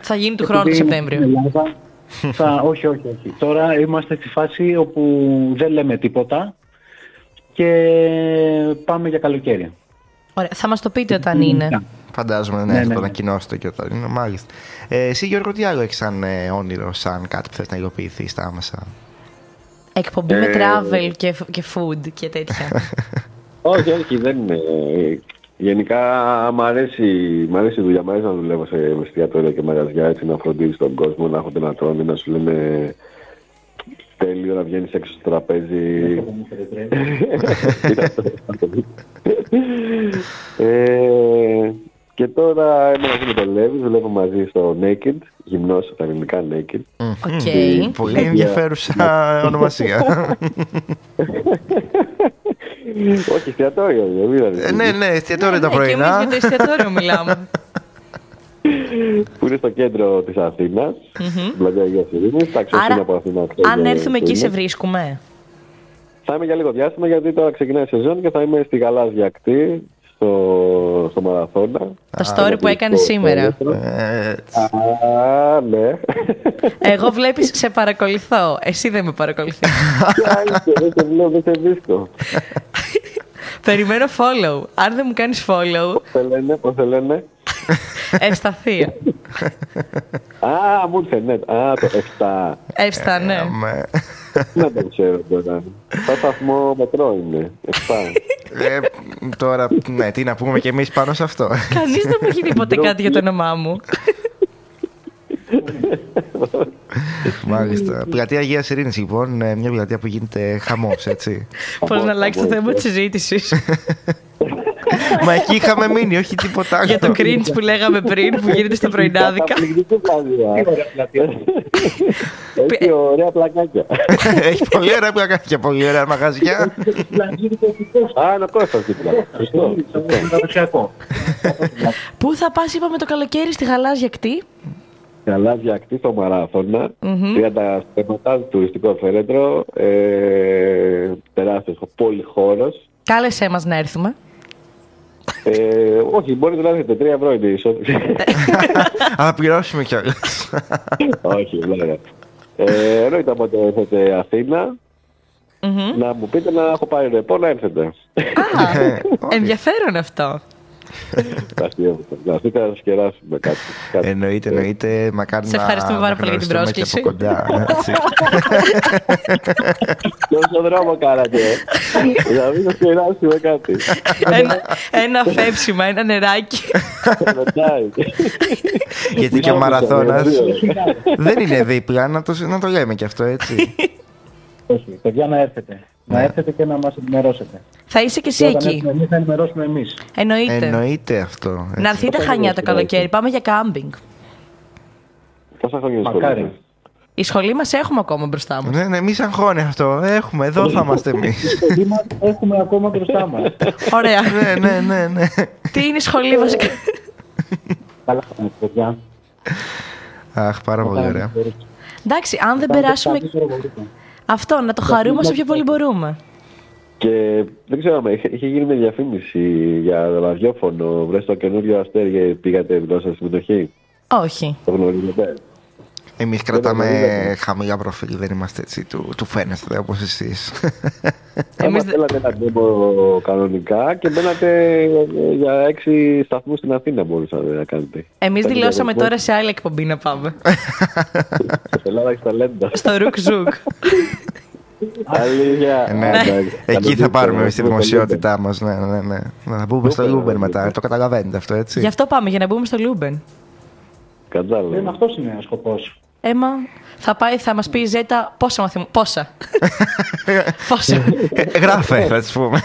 S4: Θα γίνει του χρόνου το
S8: επειδή
S4: Σεπτέμβριο.
S8: στην Ελλάδα, θα, όχι, όχι, όχι. Τώρα είμαστε στη φάση όπου δεν λέμε τίποτα και πάμε για καλοκαίρι.
S4: Ωραία. Θα μας το πείτε όταν είναι.
S3: Φαντάζομαι ναι,
S8: Ναι,
S3: θα
S8: ναι,
S3: το
S8: ναι.
S3: ανακοινώσετε και όταν είναι. Μάλιστα. Ε, εσύ, Γιώργο, τι άλλο έχεις σαν ε, όνειρο, σαν κάτι που θες να υλοποιηθείς στα άμεσα;
S4: Εκπομπή με
S7: Ε,
S4: travel και, και food και τέτοια.
S7: όχι, όχι, δεν είναι. Γενικά μ' αρέσει, μ' αρέσει η δουλειά, μ' αρέσει να δουλεύω σε εστιατόρια και μαγαζιά, έτσι να φροντίζεις τον κόσμο, να έχουν να τρώνε, να σου λένε τέλειο να βγαίνεις έξω στο τραπέζι. ε, και τώρα έμενα μαζί με τον Λέβη, δουλεύω μαζί στο Naked, γυμνός στα ελληνικά Naked.
S4: OK.
S3: Πολύ ενδιαφέρουσα ονομασία.
S7: Όχι, εστιατόριο, δεν είδατε.
S3: Ε, ναι, ναι, εστιατόριο τα
S4: Ναι, και εμείς
S3: πρωινά.
S4: για το εστιατόριο μιλάμε.
S7: Που είναι στο κέντρο της Αθήνας, στην πλατεία Αγίας Ειρήνης. Εντάξει, όσοι
S4: Άρα,
S7: είναι από Αθήνα,
S4: αν
S7: ξέρουν
S4: έρθουμε
S7: που
S4: εκεί, σε
S7: είναι.
S4: βρίσκουμε.
S7: Θα είμαι για λίγο διάστημα γιατί τώρα ξεκινάει η σεζόν και θα είμαι στη γαλάζια ακτή, στο, στο Μαραθώνα.
S4: Το story που έκανε σήμερα.
S3: Ε,
S7: Α, ναι.
S4: Εγώ βλέπεις, σε παρακολουθώ. Εσύ δεν με παρακολουθείς.
S7: Τι άισε, δεν σε βλέπω, δεν σε βρίσκω.
S4: Περιμένω follow. Αν δεν μου κάνεις follow,
S7: Πώς σε λένε, πώς σε λένε;
S4: ευσταθία.
S7: Α, μου ήρθε, ναι. Α, το 7.
S4: Εύστα, ναι.
S3: Με-
S7: Δεν το ξέρω τώρα. Το σταθμό μετρό είναι. 7.
S3: Ε, τώρα, ναι, τι να πούμε κι εμείς πάνω σε αυτό.
S4: Κανείς δεν μου έχει πει ποτέ κάτι για το όνομά μου.
S3: Μάλιστα. Πλατεία Αγίας Ειρήνης, λοιπόν, ε, μια πλατεία που γίνεται χαμός, έτσι.
S4: Πώς να αλλάξει το θέμα της συζήτησης.
S3: Μα εκεί είχαμε μείνει, όχι τίποτα άλλο.
S4: για το cringe που λέγαμε πριν, που γίνεται στα πρωινάδικα.
S7: Καταπληκτική πλατεία. Έχει ωραία πλακάκια.
S3: Έχει πολύ ωραία πλακάκια, πολύ ωραία μαγαζιά.
S7: Α, είναι ο Κώστας δίπλα. Σωστό.
S8: Παραδοσιακό.
S4: Πού θα πας, είπαμε το καλοκαίρι στη γαλάζια κτή;
S7: Καλά διακτή στο μαράθωνα. Πήρα τα στέματα, τουριστικό φέρετρο. Ε, τεράστιος πολυχώρος.
S4: Κάλεσέ μας να έρθουμε.
S7: Ε, όχι, μπορείτε να έρθετε. 3 ευρώ είναι η εισόδηση.
S3: Αλλά πληρώσουμε κιόλας.
S7: όχι, βέβαια. Ε, εννοείται όποτε έρθετε Αθήνα. Να μου πείτε να έχω πάρει ρεπό να έρθετε.
S4: Α, ενδιαφέρον αυτό.
S7: Τα αστείευετε. Να έρθετε να σας κεράσουμε κάτι. κάτι.
S3: Εννοείται, εννοείται. Μακάρι
S4: Σε
S3: να-
S4: ευχαριστούμε
S3: να
S4: πάρα πολύ για την
S3: γνωριστούμε και
S4: πρόσκληση.
S3: από κοντά. έτσι.
S7: Πόσο δρόμο κάνατε. Να μην σας κεράσουμε κάτι.
S4: ένα, ένα φέψιμα, ένα νεράκι.
S7: Ρωτάει.
S3: Γιατί και ο μαραθώνας
S7: Δύο.
S3: δεν είναι δίπλα, να το, να το λέμε κι αυτό, έτσι.
S8: Όχι, παιδιά να έρθετε. Να έρθετε και να μας ενημερώσετε.
S4: Θα είσαι και εσύ
S8: Και όταν
S4: εκεί.
S8: έρθουμε εμείς, θα ενημερώσουμε εμείς.
S4: Εννοείται.
S3: Εννοείται αυτό. έτσι.
S4: Να έρθείτε χανιά το καλοκαίρι. Πάμε για κάμπινγκ.
S7: Πόσα χρόνια
S8: Μακάρι.
S7: ασχολείσαι.
S4: Η σχολή μας έχουμε ακόμα μπροστά μας.
S3: Ναι, ναι, μη αγχώνει αυτό. Έχουμε, εδώ θα είμαστε εμείς.
S8: Εμείς μας έχουμε ακόμα μπροστά μας.
S4: Ωραία.
S3: ναι, ναι, ναι, ναι.
S4: Τι είναι η σχολή βασικά;
S8: Καλά θα είναι, παιδιά.
S3: Αχ, πάρα πολύ ωραία.
S4: Εντάξει, αν δεν
S8: Κάντε
S4: περάσουμε
S8: καλύτερο μπορείτε.
S4: Αυτό, να το χαρούμε όσο πιο πολύ μπορούμε.
S7: Και δεν ξέρω, άμα είχε, είχε γίνει μια διαφήμιση για ραδιόφωνο. Βρες το καινούριο αστέρι και πήγατε γλώσσα συμμετοχή.
S4: Όχι.
S7: Το γνωρίζετε.
S3: Εμείς
S7: το
S3: κρατάμε
S7: είδατε.
S3: χαμηλά προφίλ, δεν είμαστε έτσι του, του φαίνεστε όπως εσείς.
S7: Εμείς
S4: Εμείς δε-
S7: θέλατε ένα demo κανονικά και μπαίνατε για έξι σταθμούς στην Αθήνα μπορούσατε να κάνετε.
S4: Εμείς
S7: Κάτι
S4: δηλώσαμε
S7: διαφορετικό.
S4: τώρα σε άλλη εκπομπή να πάμε.
S7: Στην Ελλάδα έχεις ταλέντα.
S4: Στο Ρουκ Ζουκ.
S7: Αλήθεια.
S3: ναι,
S7: Α, εντάξει.
S3: εκεί θα
S7: Καλώς
S3: πάρουμε εμείς
S7: ήρθατε.
S3: τη δημοσιότητά μας. Ναι, ναι, ναι. Να μπούμε στο
S7: Λούμπεν,
S3: Λούμπεν
S7: ναι,
S3: μετά.
S7: ναι.
S3: Το καταλαβαίνετε αυτό, έτσι.
S4: Γι' αυτό πάμε, για να μπούμε στο Λούμπεν.
S7: Κατσάλα.
S8: Δεν αυτός είναι ο σκοπός.
S4: Έμα, θα πάει, θα μας πει η Ζέτα πόσα μαθημα... Πόσα. πόσα.
S3: Ε, Γράφε, θα τη πούμε.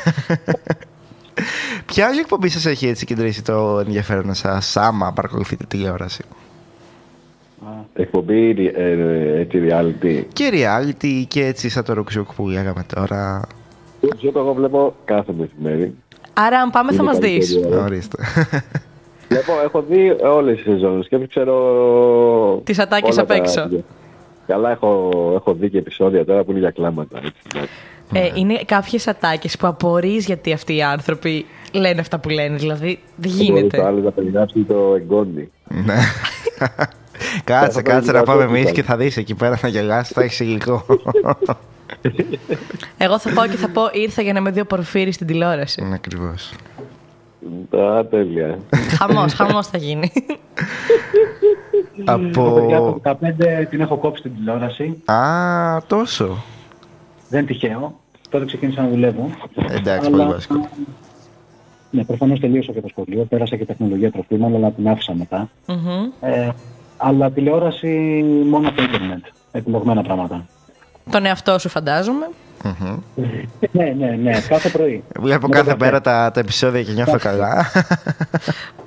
S3: Ποια άλλη εκπομπή σας έχει έτσι κεντρήσει το ενδιαφέρον σας, άμα παρακολουθείτε τηλεόραση;
S7: Εκπομπή ε, έτσι reality.
S3: Και reality και έτσι σαν το ρουκζούκ που λέγαμε τώρα.
S7: Το εγώ βλέπω κάθε μεσημέρι.
S4: Άρα, αν πάμε, θα
S7: Είναι
S4: μας δεις.
S7: καλύτερη ώρα.
S3: Ορίστε.
S7: Βλέπω, έχω δει όλες τις σεζόνες και ξέρω...
S4: Τις ατάκες
S7: όλα
S4: απ'
S7: τα-
S4: έξω.
S7: Καλά, έχω, έχω δει και επεισόδια τώρα που είναι για κλάματα. Έτσι, εντάξει.
S4: Ε, είναι κάποιες ατάκες που απορείς γιατί αυτοί οι άνθρωποι λένε αυτά που λένε. Δηλαδή, δεν
S7: Μπορείς το
S4: γίνεται.
S7: άλλο να περιγράψει το εγγόνι.
S3: Ναι. Κάτσε,
S7: Θα
S3: κάτσε
S7: το
S3: να πάμε
S7: δει
S3: εμείς
S7: το
S3: και θα δεις εκεί πέρα να γελάσει, θα έχεις υλικό.
S4: Εγώ θα πάω και θα πω ήρθα για να με δει ο Πορφύρη στην τηλεόραση.
S3: Ακριβώς.
S7: Α, τέλεια.
S4: χαμός, χαμός θα γίνει.
S8: Εγώ, παιδιά,
S3: Από.
S8: το 15 την έχω κόψει την τηλεόραση.
S3: Α, τόσο.
S8: Δεν είναι τυχαίο. Τότε ξεκίνησα να δουλεύω.
S3: Εντάξει,
S8: Αλλά-
S3: πολύ βασικό.
S8: Ναι, προφανώς τελείωσα και το σχολείο. Πέρασα και τεχνολογία τροφίμων, αλλά την άφησα μετά.
S4: Μμμ.
S8: Ε, αλλά τηλεόραση μόνο από το ίντερνετ. Επιλογμένα πράγματα.
S4: Τον εαυτό σου φαντάζομαι.
S8: ναι, ναι, ναι. Κάθε πρωί.
S3: Βλέπω
S8: Με
S3: κάθε
S8: το
S3: μέρα
S8: καφέ.
S3: τα, τα επεισόδια και νιώθω καλά.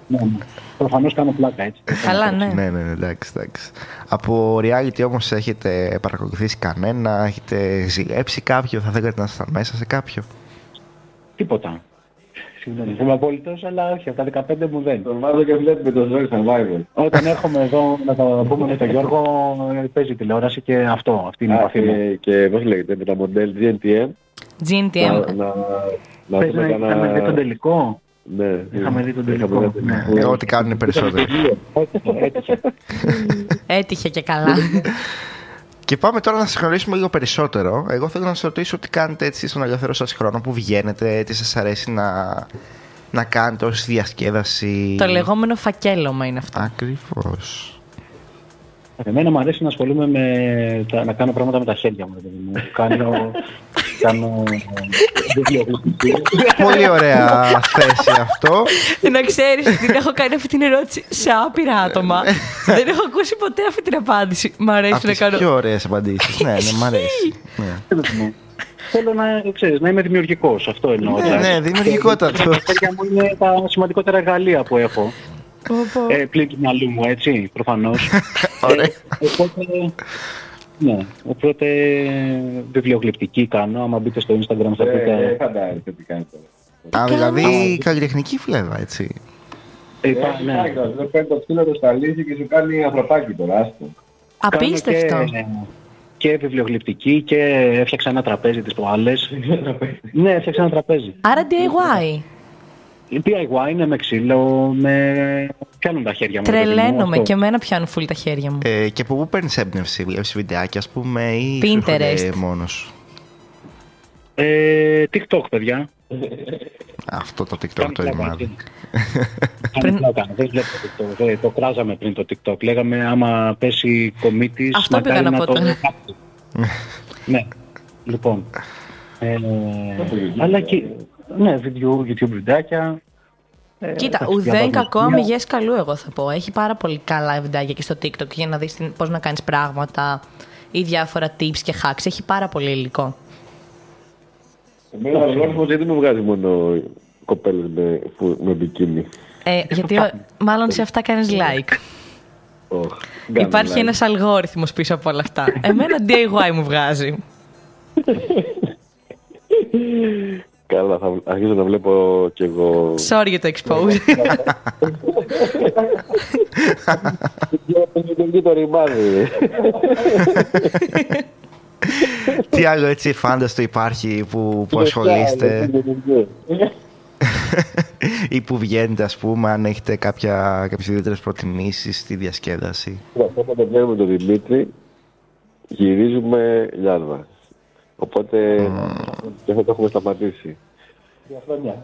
S8: Ναι, ναι. Προφανώς κάνω πλάκα έτσι.
S4: Καλά, ναι.
S3: ναι, ναι, ναι, εντάξει, εντάξει. Από reality όμως έχετε παρακολουθήσει κανένα, έχετε ζηλέψει κάποιο, θα θέλετε να ήσασταν μέσα σε κάποιο;
S8: Τίποτα. Συγγνώμη, είμαι απόλυτος, αλλά όχι, από τα 15 μου δεν.
S7: Τον βάζω και βλέπουμε το Zoe Survivor.
S8: Όταν έρχομαι εδώ να τα πούμε με τον Γιώργο, ε, παίζει τηλεόραση και αυτό, αυτή είναι η
S7: Α,
S8: επαφή μου.
S7: και, και πώς λέγεται, με τα μοντέλ GNTM.
S4: GNTM.
S7: Να, να, να
S8: Πες
S7: δούμε
S8: να είχαμε δει τον τελικό.
S7: Ναι,
S8: Είχαμε δει τον
S7: είχαμε
S8: τελικό.
S7: δει τον
S8: Ναι.
S7: τελικό.
S3: Ε, Ό,τι κάνουν οι περισσότεροι.
S8: Έτυχε.
S4: Έτυχε και καλά.
S3: Και πάμε τώρα να σας γνωρίσουμε λίγο περισσότερο. Εγώ θέλω να σας ρωτήσω τι κάνετε έτσι στον ελεύθερο σας χρόνο που βγαίνετε, τι σας αρέσει να, να κάνετε ως διασκέδαση.
S4: Το λεγόμενο φακέλωμα είναι αυτό.
S3: Ακριβώς.
S8: Εμένα μου αρέσει να ασχολούμαι με τα, να κάνω πράγματα με τα χέρια μου. ρε παιδί μου. Κάνω, κάνω βιβλιογραφική.
S3: Πολύ ωραία θέση αυτό.
S4: να ξέρεις ότι έχω κάνει αυτή την ερώτηση σε άπειρα άτομα. Δεν έχω ακούσει ποτέ αυτή την απάντηση. Μ' αρέσει
S3: Από
S4: να
S3: τις
S4: κάνω.
S3: πιο ωραίες απαντήσεις. ναι, ναι, μ' αρέσει. Ναι.
S8: Θέλω να, ξέρεις, να είμαι δημιουργικός, αυτό εννοώ.
S3: Ναι,
S8: Τα-
S3: ναι, δημιουργικότατος.
S8: Τα χέρια μου είναι τα σημαντικότερα εργαλεία που έχω.
S4: Πω, πω.
S8: Ε, πλην του μυαλού μου, έτσι, προφανώς.
S3: Ωραία.
S8: Ε, οπότε, ναι, οπότε βιβλιογλυπτική κάνω. Άμα μπείτε στο Instagram θα
S7: Ε,
S8: πείτε...
S7: φαντάζεσαι τι κάνει τώρα.
S3: Α, δηλαδή καλλιτεχνική φλέβα, έτσι.
S8: Ε, πά- ναι.
S7: Δεν παίρνει το ξύλο του στα λύση και σου κάνει ανθρωπάκι τώρα, άστο.
S4: Απίστευτο.
S8: Κάνω Και, και βιβλιογλυπτική και έφτιαξα ένα τραπέζι τις προάλλες. ναι, έφτιαξα ένα τραπέζι.
S4: Άρα DIY.
S8: Η DIY είναι με ξύλο, με... πιάνουν τα χέρια μου. ρε παιδί μου,
S4: Τρελαίνομαι
S8: αυτό.
S4: και εμένα πιάνουν φουλ τα χέρια μου.
S3: Ε, και από πού παίρνεις έμπνευση, βλέπει βιντεάκια, ας πούμε, ή σου
S4: Pinterest.
S3: έρχονται μόνος;
S8: Ε, TikTok, παιδιά.
S3: Αυτό το TikTok
S8: Κάνει
S3: το
S8: πλάκα,
S3: ρημάδι.
S8: έτσι. Κάνει πλάκα, δεν βλέπω TikTok. Δεν- Το κράζαμε πριν το TikTok. Λέγαμε άμα πέσει κομίτης,
S4: Αυτό πήγα
S8: μακάρι
S4: να πω
S8: το
S4: τώρα.
S8: κάψει. ναι, λοιπόν. Ε, αλλά και, ναι, βίντεο, YouTube βιντεάκια. Ε,
S4: Κοίτα,
S8: εντάξει,
S4: ουδέν
S8: διαβάζω
S4: κακό
S8: βιβλία.
S4: αμυγέ καλού, εγώ θα πω. Έχει πάρα πολύ καλά βιντεάκια και στο TikTok για να δεις πώς να κάνεις πράγματα ή διάφορα tips και hacks. Έχει πάρα πολύ υλικό.
S7: Εμένα ο αλγόριθμος γιατί με βγάζει μόνο κοπέλες με, που- με μπικίνι.
S4: Ε, γιατί ο- μάλλον σε αυτά κάνεις like.
S7: Οχ,
S4: Υπάρχει
S7: κάνω
S4: ένας αλγόριθμος πίσω από όλα αυτά. Εμένα DIY μου βγάζει.
S7: like. Καλά, θα αρχίσω να βλέπω κι εγώ.
S4: Sorry για το expose.
S7: Λειτουργεί το ρημάδι.
S3: Τι άλλο έτσι φάνταστο υπάρχει που, που ασχολείστε; ή που βγαίνετε, ας πούμε, αν έχετε κάποια, κάποιες ιδιαίτερες προτιμήσεις στη διασκέδαση;
S7: Όποτε βγαίνουμε τον Δημήτρη, γυρίζουμε λιάρδα. Οπότε και αυτό το έχουμε σταματήσει.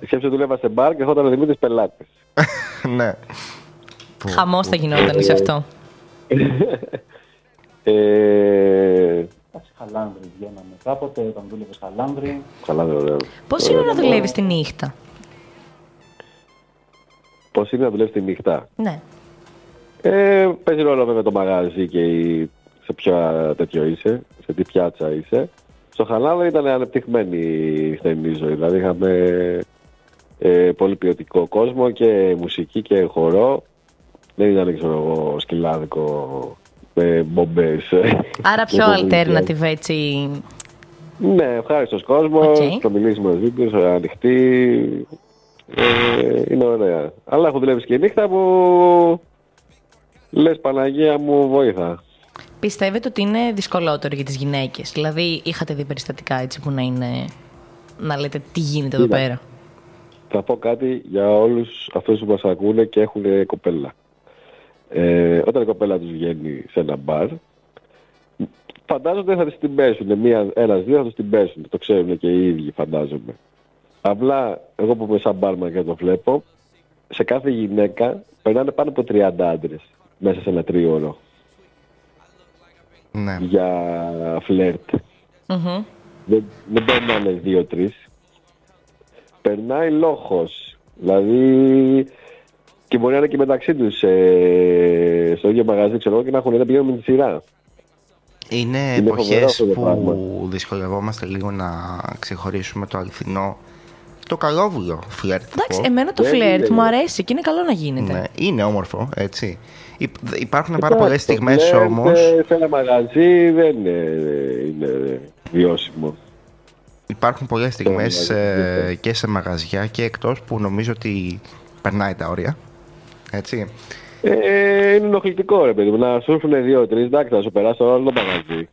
S7: Σκέψτε δούλευα σε μπαρ και ερχόταν ο Δημήτρης πελάτης.
S3: ναι.
S4: Χαμός θα γινόταν σε αυτό.
S7: Ε,
S8: Εντάξει, Χαλάνδρη βγαίναμε κάποτε, όταν δούλευες χαλάνδρη.
S7: καλά δεν ωραίο.
S4: Πώς είναι να δουλεύεις τη νύχτα;
S7: Πώς είναι να δουλεύεις τη νύχτα;
S4: Ναι.
S7: Ε, παίζει ρόλο βέβαια το μαγάζι και η... σε ποια τέτοιο είσαι, σε τι πιάτσα είσαι. Στο Χαλάνδρη ήταν ανεπτυγμένη η χθενή ζωή. Δηλαδή είχαμε ε, πολύ ποιοτικό κόσμο και μουσική και χορό. Δεν ήταν, ξέρω εγώ, σκυλάδικο με μπομπές.
S4: Άρα πιο alternative έτσι.
S7: Ναι, ευχάριστος κόσμος.
S4: Οκ.
S7: Θα μιλήσει μαζί τους, ανοιχτή. Ε, είναι ωραία. Αλλά έχω δουλεύει και νύχτα που λες Παναγία μου βοήθα.
S4: Πιστεύετε ότι είναι δυσκολότερο για τις γυναίκες; Δηλαδή είχατε δει περιστατικά έτσι που να είναι... Να λέτε τι γίνεται εδώ
S7: Κοίτα.
S4: πέρα;
S7: Θα πω κάτι για όλους αυτούς που μας ακούνε και έχουν κοπέλα. Ε, όταν η κοπέλα τους βγαίνει σε ένα μπαρ, φαντάζονται θα τις την πέσουν. Μία, ένας, δύο θα τους την πέσουν. Το ξέρουν και οι ίδιοι φαντάζομαι. Απλά, εγώ που είμαι σαν μπάρμαν και το βλέπω, σε κάθε γυναίκα περνάνε πάνω από 30 άντρες μέσα σε ένα τρίωρο
S3: ναι.
S7: για φλερτ.
S4: Μμμ.
S7: Δεν, δεν περνάνε δύο-τρει. Περνάει λόγος. Δηλαδή. Και μπορεί να είναι και μεταξύ τους ε, στο ίδιο μαγαζί, ξέρω εγώ, και να έχουν ένα πηγαίνουν με τη σειρά.
S3: Είναι
S7: Είναι
S3: εποχές
S7: φοβερό αυτό το
S3: που
S7: πράγμα.
S3: δυσκολευόμαστε λίγο να ξεχωρίσουμε το αληθινό. Το καλόβουλο φλερτ. θα
S4: Εντάξει,
S3: πω.
S4: εμένα το
S7: Δεν
S4: φλερτ
S7: είναι.
S4: μου αρέσει και είναι καλό να γίνεται.
S3: Ναι, είναι όμορφο, έτσι. Υπ- Υπάρχουν πάρα πολλές
S7: Εντάξει, το
S3: στιγμές
S7: φλερτ,
S3: όμως.
S7: ε, Σε ένα μαγαζί δεν είναι, είναι βιώσιμο.
S3: Υπάρχουν πολλές στιγμές
S7: μαγαζί,
S3: ε, και σε μαγαζιά και εκτός που νομίζω ότι περνάει τα όρια. Έτσι.
S7: Ε, είναι ενοχλητικό ρε παιδί μου. Να σου έρθουν δύο-τρεις, εντάξει, θα σου περάσει όλο το μαγαζί.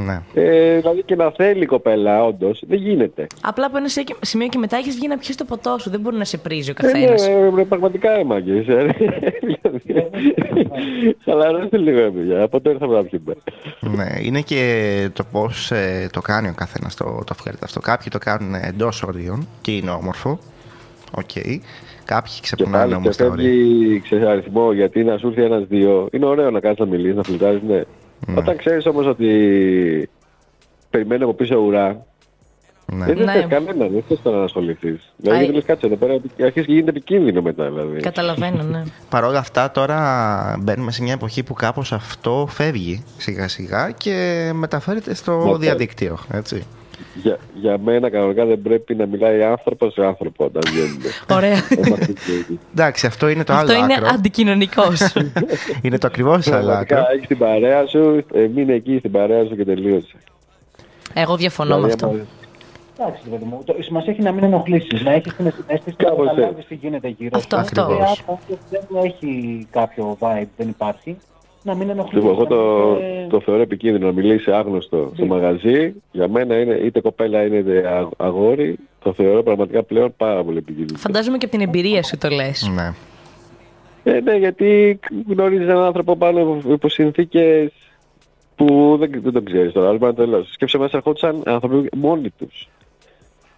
S3: Ναι.
S7: Ε, δηλαδή και να θέλει η κοπέλα, όντως, δεν γίνεται.
S4: Απλά από ένα σε- σημείο και μετά έχεις βγει να πιεις το ποτό σου. Δεν μπορεί να σε πρίζει ο
S7: Ε, ναι,
S4: καθένας.
S7: ε, πραγματικά έμαγκες. ε. Δηλαδή, Χαλαρώστε λίγο, ε, παιδιά. Ποτέ ήρθαμε να πιούμε.
S3: ναι. Είναι και το πώς ε, το κάνει ο καθένας το, το φλερτ αυτό. Κάποιοι το κάνουν εντός ορίων και είναι όμορφο. Οκ. Κάποιοι
S7: Και
S3: ξεπερνάνε
S7: πάλι και
S3: όμως τα όρια.
S7: φεύγει ξέρεις, αριθμό γιατί να σου έρθει ένα-δύο. Είναι ωραίο να κάνεις να μιλήσεις, να φλερτάρει, ναι. Όταν ξέρεις όμως ότι περιμένει από πίσω ουρά,
S3: Ναι.
S7: δεν
S4: Ναι.
S7: θες κανέναν, δεν θες τώρα να ασχοληθεί. Δηλαδή,
S4: Αι.
S7: γιατί λες κάτσε εδώ πέρα, αρχίζει και γίνεται επικίνδυνο μετά. Δηλαδή.
S4: Καταλαβαίνω, ναι.
S3: Παρ' όλα αυτά τώρα μπαίνουμε σε μια εποχή που κάπως αυτό φεύγει σιγά σιγά και μεταφέρεται στο
S7: Ναι,
S3: διαδίκτυο. Έτσι.
S7: Για, για μένα κανονικά δεν πρέπει να μιλάει άνθρωπος σε άνθρωπο όταν βγαίνουν.
S4: Ωραία.
S7: Είμαστε εκεί.
S3: Εντάξει, αυτό είναι το
S4: Αυτό
S3: άλλο
S4: είναι
S3: άκρο.
S4: αντικοινωνικός.
S3: Είναι το ακριβώς άλλο άκρο.
S7: Πραγματικά έχει την παρέα σου, ε, μείνε εκεί στην παρέα σου και τελείωσε.
S4: Εγώ διαφωνώ με
S7: Δηλαδή,
S4: αυτό.
S7: άμα-
S8: Εντάξει, ρε παιδί μου. Το, η σημασία έχει να μην ενοχλήσεις, να έχεις την αίσθηση να
S7: Κάπως
S8: καταλάβει
S7: έτσι.
S8: τι γίνεται γύρω
S4: Αυτό,
S8: σου.
S4: αυτό.
S8: Και άτομο που δεν έχει κάποιο vibe, δεν υπάρχει, να μην ενοχλήσει.
S7: Λοιπόν, εγώ
S8: να
S7: το,
S8: μην, ε,
S7: το θεωρώ επικίνδυνο να μιλήσει σε άγνωστο στο μαγαζί. Για μένα είναι είτε κοπέλα είναι είτε α- αγόρι. Το θεωρώ πραγματικά πλέον πάρα πολύ επικίνδυνο.
S4: Φαντάζομαι και από την εμπειρία σου το λες.
S3: Ναι.
S7: Ε, ναι, γιατί γνωρίζεις έναν άνθρωπο πάνω υπό συνθήκες που δεν, δεν τον ξέρεις τώρα. Αλλά το λέω. Σκέψε μέσα ερχόντουσαν άνθρωποι μόνοι τους.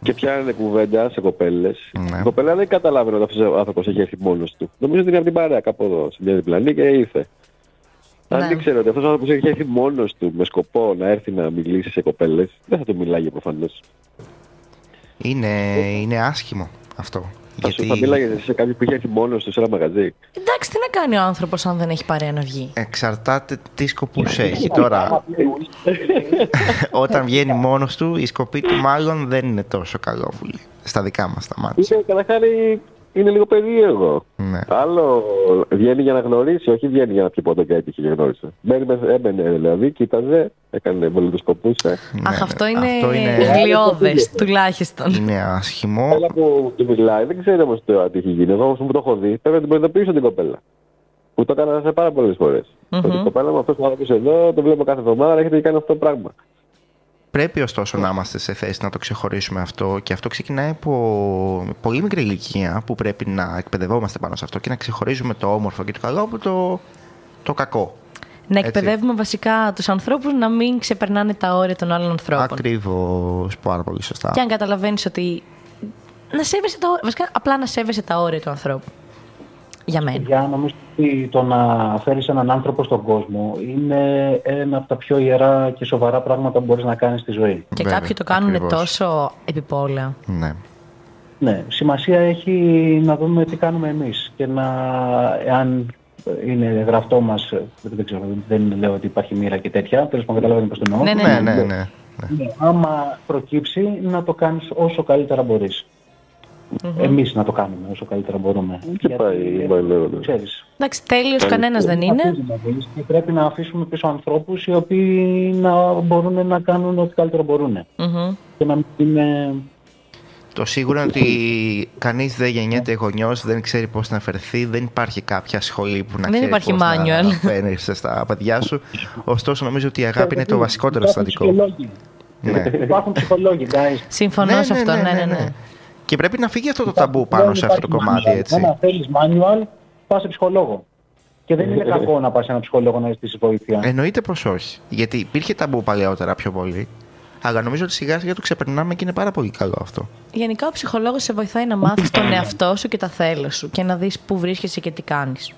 S7: Και πιάνανε κουβέντα σε κοπέλες.
S3: Ναι.
S7: Η κοπέλα δεν καταλάβαινε ότι αυτός ο άνθρωπος έχει έρθει μόνος του. Νομίζω ότι είναι από την παρέα κάπου εδώ, σε μια διπλανή και ήρθε. Αν
S4: Ναι.
S7: ήξερε ότι αυτός ο άνθρωπος έχει έρθει μόνος του με σκοπό να έρθει να μιλήσει σε κοπέλες, δεν θα του μιλάγε προφανώς.
S3: Είναι, είναι άσχημο αυτό.
S7: Θα, σου- θα μίλαγε σε κάποιον που έχει έρθει μόνος του σε ένα μαγαζί.
S4: Εντάξει, τι να κάνει ο άνθρωπος αν δεν έχει παρέα να βγει.
S3: Εξαρτάται τι σκοπούς έχει τώρα. Όταν βγαίνει μόνος του, η σκοπή του μάλλον δεν είναι τόσο καλόβουλη. Στα δικά μας τα μάτια.
S7: Είναι, καταρχάς, είναι λίγο περίεργο.
S3: Ναι.
S7: Άλλο βγαίνει για να γνωρίσει, όχι βγαίνει για να πιει ποτέ και έτυχε και γνώρισε. Μπαίνει, με- έμπαινε δηλαδή, κοίταζε, έκανε βολιδοσκοπούσε.
S3: Ναι,
S4: Αχ,
S3: ναι.
S4: αυτό είναι
S3: Αυτό είναι,
S4: γλιώδε τουλάχιστον.
S3: είναι άσχημο.
S7: Όλα που του μιλάει, δεν ξέρει όμως το τι έχει γίνει. Εγώ όμω που το έχω δει, πρέπει να την προειδοποιήσω την κοπέλα. Που το έκανα σε πάρα πολλές φορές.
S4: Μμμ.
S7: Ότι η κοπέλα μου αυτός που άνθρωπος εδώ, το βλέπω κάθε εβδομάδα, έρχεται και κάνει αυτό το πράγμα.
S3: Πρέπει ωστόσο να είμαστε σε θέση να το ξεχωρίσουμε αυτό και αυτό ξεκινάει από πολύ μικρή ηλικία που πρέπει να εκπαιδευόμαστε πάνω σε αυτό και να ξεχωρίζουμε το όμορφο και το καλό από το, το κακό.
S4: Να
S3: Έτσι.
S4: εκπαιδεύουμε βασικά τους ανθρώπους να μην ξεπερνάνε τα όρια των άλλων ανθρώπων.
S3: Ακριβώς, πάρα πολύ σωστά.
S4: Και αν καταλαβαίνεις ότι. Να σέβεσαι τα όρια. Βασικά, απλά να σέβεσαι τα όρια του ανθρώπου. Για μένα.
S8: Για νομίζω ότι το να φέρεις έναν άνθρωπο στον κόσμο είναι ένα από τα πιο ιερά και σοβαρά πράγματα που μπορείς να κάνεις στη ζωή.
S4: Και
S3: Βέβαια,
S4: κάποιοι το κάνουν
S3: ακριβώς.
S4: τόσο επιπόλαια.
S3: Ναι.
S8: Ναι, σημασία έχει να δούμε τι κάνουμε εμείς και να, εάν είναι γραφτό μας, δεν ξέρω, δεν λέω ότι υπάρχει μοίρα και τέτοια, τέλος πάντων καταλαβαίνω πώς το εννοώ.
S4: Ναι, ναι,
S3: Ναι, ναι, ναι. ναι.
S8: Ναι, άμα προκύψει, να το κάνεις όσο καλύτερα μπορείς. Εμείς να το κάνουμε όσο καλύτερα μπορούμε.
S7: Και πάει, πάει λέγοντας.
S8: ξέρεις,
S4: Εντάξει, τέλειος κανένας δεν είναι.
S8: αρχίζει να βγεις και πρέπει να αφήσουμε πίσω ανθρώπους οι οποίοι να μπορούν να κάνουν ό,τι καλύτερο μπορούν.
S4: Μμμ.
S8: Και να μην είναι...
S3: Το σίγουρο είναι ότι κανείς δεν γεννιέται γονιός, δεν ξέρει πώς να φερθεί, δεν υπάρχει κάποια σχολή που να
S4: Δεν
S3: ξέρει
S4: υπάρχει
S3: πώς
S4: manual.
S3: να φέρνεις στα παιδιά σου. Ωστόσο νομίζω ότι η αγάπη είναι το βασικότερο συστατικό.
S8: Ψυχολόγοι.
S3: Ναι.
S8: Υπάρχουν ψυχολόγοι, guys.
S4: Συμφωνώ σε αυτό, ναι, ναι, ναι.
S3: Και πρέπει να φύγει αυτό το ταμπού πάνω σε αυτό το κομμάτι, έτσι.
S8: Αν θέλεις manual, πας σε ψυχολόγο. Και δεν είναι κακό να πας σε έναν ψυχολόγο να ζητήσει βοήθεια.
S3: Εννοείται πως όχι. Γιατί υπήρχε ταμπού παλαιότερα πιο πολύ. Αλλά νομίζω ότι σιγά σιγά το ξεπερνάμε και είναι πάρα πολύ καλό αυτό.
S4: Γενικά ο ψυχολόγος σε βοηθάει να μάθεις τον εαυτό σου και τα θέλω σου και να δεις πού βρίσκεσαι και τι κάνεις.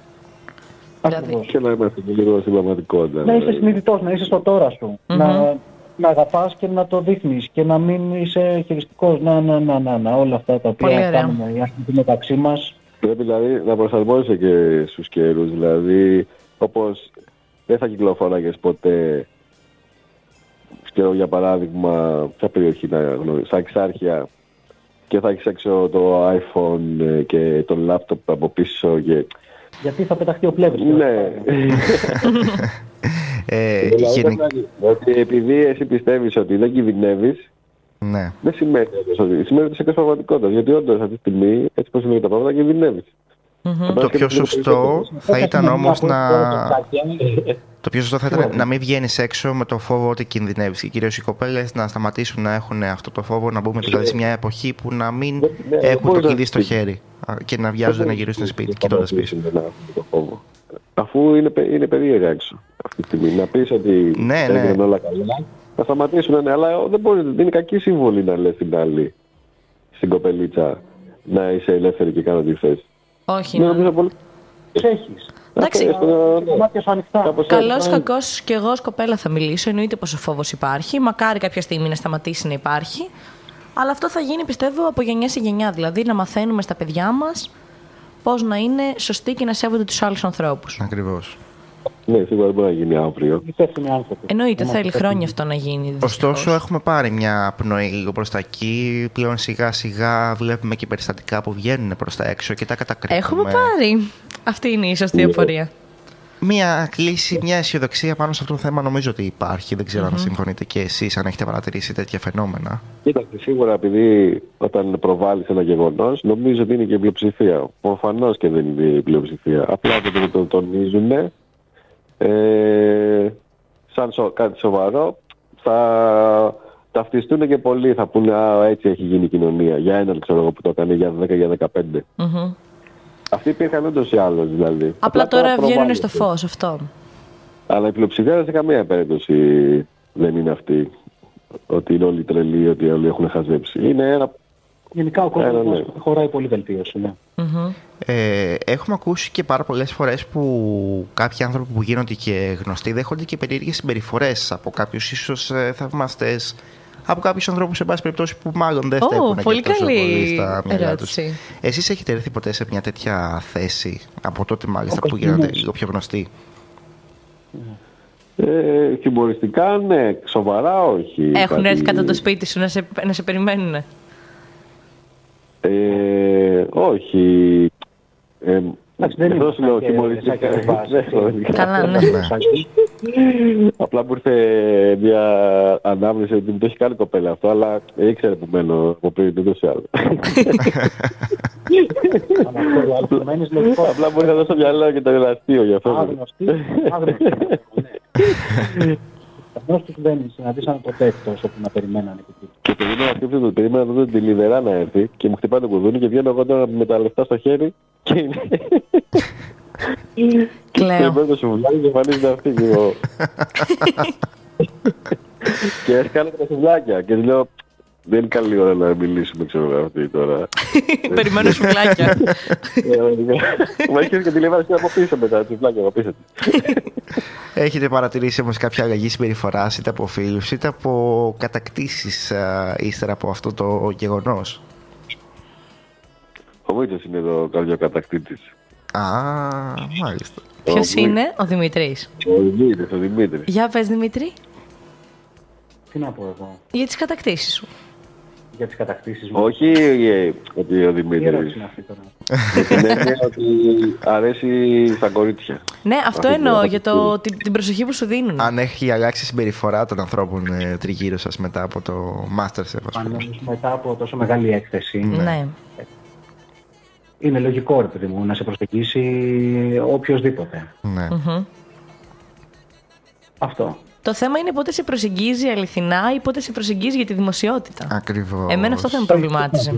S4: δηλαδή.
S8: Ακριβώς.
S7: Και να είμαστε και λίγο στην πραγματικότητα.
S8: Να είσαι
S7: δηλαδή.
S8: συνειδητός, να είσαι στο τώρα σου. Να, να αγαπάς και να το δείχνεις και να μην είσαι χειριστικός. Να, να, να, να, να, όλα αυτά τα
S4: Πολύ
S8: οποία
S4: ωραία.
S8: κάνουμε οι άνθρωποι μεταξύ μας.
S7: Πρέπει δηλαδή να προσαρμόζεσαι και στους καιρούς. Δηλαδή, όπως δεν θα κυκλοφοράγες ποτέ ξέρω για παράδειγμα ποια περιοχή να γνωρίζεις, στα Εξάρχεια και θα έχεις έξω το iPhone ε, και το laptop από πίσω και...
S8: Γιατί θα πεταχτεί ο πλεύρης.
S7: Ναι.
S3: Ε,
S7: δηλαδή,
S3: γενικ-
S7: ότι επειδή εσύ πιστεύεις ότι δεν κινδυνεύεις,
S3: ναι.
S7: δεν σημαίνει ότι σημαίνει ότι είσαι εκτός πραγματικότητας. Γιατί όντως αυτή τη στιγμή, έτσι πως σημαίνει τα πράγματα, κινδυνεύεις.
S3: Το πιο σωστό θα ήταν όμως να... Το πιο σωστό θα ήταν να μην βγαίνεις έξω με το φόβο ότι κινδυνεύεις. Και κυρίως οι κοπέλες να σταματήσουν να έχουν αυτό το φόβο, να μπούμε δηλαδή σε μια εποχή που να μην
S7: Ναι,
S3: έχουν το
S7: μπορείς να
S3: κλειδί στο
S7: πεις.
S3: χέρι α, και να βιάζονται να γυρίσουν σπίτι, κοιτώντας πίσω.
S7: Να έχουν το φόβο. Αφού είναι, πε- είναι περίεργα έξω αυτή τη στιγμή. Να πεις ότι
S3: Ναι, ναι.
S7: έγιναν όλα καλά, θα σταματήσουν, ναι, αλλά δεν μπορεί, δεν είναι κακή συμβολή να λες την άλλη στην κοπελίτσα. να είσαι ελεύθερη και κάνω τι θες.
S4: Όχι.
S7: Ναι,
S4: να-
S7: νομίζω πολύ.
S8: Έχεις.
S4: Εντάξει.
S7: Αυτό, ε,
S8: Τα μάτια σου ανοιχτά.
S7: Κάπως έτσι.
S4: Καλό, κακό και εγώ ως κοπέλα θα μιλήσω. Εννοείται πως ο φόβο υπάρχει. Μακάρι κάποια στιγμή να σταματήσει να υπάρχει. Αλλά αυτό θα γίνει πιστεύω από γενιά σε γενιά. Δηλαδή να μαθαίνουμε στα παιδιά μα πώ να είναι σωστοί και να σέβονται του άλλου ανθρώπου.
S3: Ακριβώς.
S7: Ναι, σίγουρα δεν μπορεί να γίνει αύριο.
S8: Υπεύθυνοι άνθρωποι.
S4: Εννοείται,
S8: Είμαστε
S4: θέλει
S8: υπεύθυνοι.
S4: χρόνια αυτό να γίνει.
S3: Ωστόσο,
S4: δυστυχώς.
S3: έχουμε πάρει μια πνοή λίγο προς τα εκεί. Πλέον σιγά σιγά βλέπουμε και περιστατικά που βγαίνουν προς τα έξω και τα κατακρίνουμε.
S4: Έχουμε πάρει. Αυτή είναι η σωστή
S7: Ναι.
S4: απορία.
S3: Μια κλίση, μια αισιοδοξία πάνω σε αυτό το θέμα νομίζω ότι υπάρχει. Δεν ξέρω αν συμφωνείτε και εσείς, αν έχετε παρατηρήσει τέτοια φαινόμενα.
S7: Κοίταξε, σίγουρα επειδή όταν προβάλλεις ένα γεγονός, νομίζω ότι είναι και η πλειοψηφία. Προφανώς και δεν είναι η πλειοψηφία. Απλά όταν το, το τονίζουν, ε, σαν σο- κάτι σοβαρό, θα ταυτιστούν και πολλοί. Θα πούνε Α, έτσι έχει γίνει η κοινωνία. Για έναν ξέρω εγώ που το έκανε, για 10, για 15.
S4: Μμμ.
S7: Αυτοί υπήρχαν ούτως ή άλλως δηλαδή.
S4: Απλά τώρα βγαίνουν
S7: προβάλλονται.
S4: στο φως αυτό.
S7: Αλλά η πλειοψηφία σε καμία περίπτωση δεν είναι αυτή. Ότι είναι όλοι τρελοί, ότι όλοι έχουν χαζέψει. Είναι ένα
S8: Γενικά ο κόσμος
S7: Ένα, ναι.
S8: χωράει πολύ βελτίωση. Ναι.
S4: Μμμ.
S3: Ε, έχουμε ακούσει και πάρα πολλές φορές που κάποιοι άνθρωποι που γίνονται και γνωστοί δέχονται και περίεργες συμπεριφορές από κάποιους ίσως ε, θαυμαστές, από κάποιους ανθρώπους, σε πάση περιπτώσει, που μάλλον δεν
S4: Ω,
S3: στέκουν και
S4: πολύ
S3: τόσο
S4: καλή
S3: πολύ στα μυαλά τους.
S4: ερώτηση.
S3: Εσείς έχετε έρθει ποτέ σε μια τέτοια θέση, από τότε μάλιστα
S8: Ο
S3: που γίνονται
S8: Κωνσταντίνος.
S3: λίγο πιο γνωστοί;
S7: Ε, χιουμοριστικά, ναι. Σοβαρά, όχι.
S4: Έχουν
S7: Κάτι-
S4: έρθει κατά το σπίτι σου να σε, να σε περιμένουν.
S7: Ε, όχι. Ε,
S8: Εντάξει, δεν
S7: αυτό σου λέω,
S8: ήμασταν και
S7: χιουμοριστικά.
S8: σαν και βάση.
S7: Ναι, χιουμοριστικά.
S4: Καλά, ναι.
S7: Απλά μου ήρθε μια ανάμνηση ότι μου το έχει κάνει κοπέλα αυτό, αλλά ήξερε που μένω από πριν ούτως ή άλλως.
S8: Αναφοροαλθωμένης λογικό.
S7: Απλά μου ήρθε εδώ στο μυαλό και το ελαστείο γι' αυτό.
S8: Άγνωστοι. Άγνωστοι. ναι. Γνώστους δεν συναντήσαμε ποτέ εκτός όπου να περιμένανε εκεί.
S7: Και περίμενα σκέψτε το, περίμενα να δω την Λιδερά να έρθει και μου χτυπάει το κουδούνι και βγαίνω εγώ τώρα με τα λεφτά στο χέρι και είναι... Και
S4: Κλαίω.
S7: παίρνω το σουβλάκι και εμφανίζεται αυτή και εγώ. και έκανα τα σουβλάκια και της λέω δεν είναι καλή ώρα να μιλήσουμε ξέρω εγώ αυτή τώρα.
S4: Περιμένω σουβλάκια.
S7: Μα έχεις και τηλεβάσει από πίσω μετά, τα σουβλάκια από πίσω.
S3: Έχετε παρατηρήσει όμως κάποια αλλαγή συμπεριφοράς είτε από φίλους είτε από κατακτήσεις ύστερα από αυτό το γεγονός;
S7: Ο Μίτσος είναι εδώ κάποιο κατακτήτης.
S3: Α, μάλιστα.
S4: Ποιος
S7: Μίτσος.
S4: είναι; Ο Δημητρή.
S7: Ο Δημήτρης, ο Δημήτρης.
S4: Για πες Δημήτρη,
S8: Τι να πω εγώ
S4: για τις κατακτήσεις σου.
S8: Για τις κατακτήσεις μου.
S7: Όχι ε, ότι ο
S8: Τι ερώτηση
S7: Δημήτρης.
S8: είναι αυτή τώρα;
S7: Με την έννοια ότι αρέσει στα κορίτσια.
S4: Ναι, αυτό
S7: Αυτή
S4: εννοώ
S7: την
S4: για το, την, την προσοχή που σου δίνουν.
S3: Αν έχει αλλάξει η συμπεριφορά των ανθρώπων ε, τριγύρω σας μετά από το Masterchef, ας πούμε.
S8: Αν μετά από τόσο μεγάλη έκθεση,
S4: Ναι.
S8: είναι λογικό ρε παιδί μου να σε προσεγγίσει οποιοδήποτε.
S3: Ναι.
S4: Μμμ.
S8: Αυτό.
S4: Το θέμα είναι πότε σε προσεγγίζει αληθινά ή πότε σε προσεγγίζει για τη δημοσιότητα.
S3: Ακριβώς.
S4: Εμένα αυτό θα με προβλημάτιζε.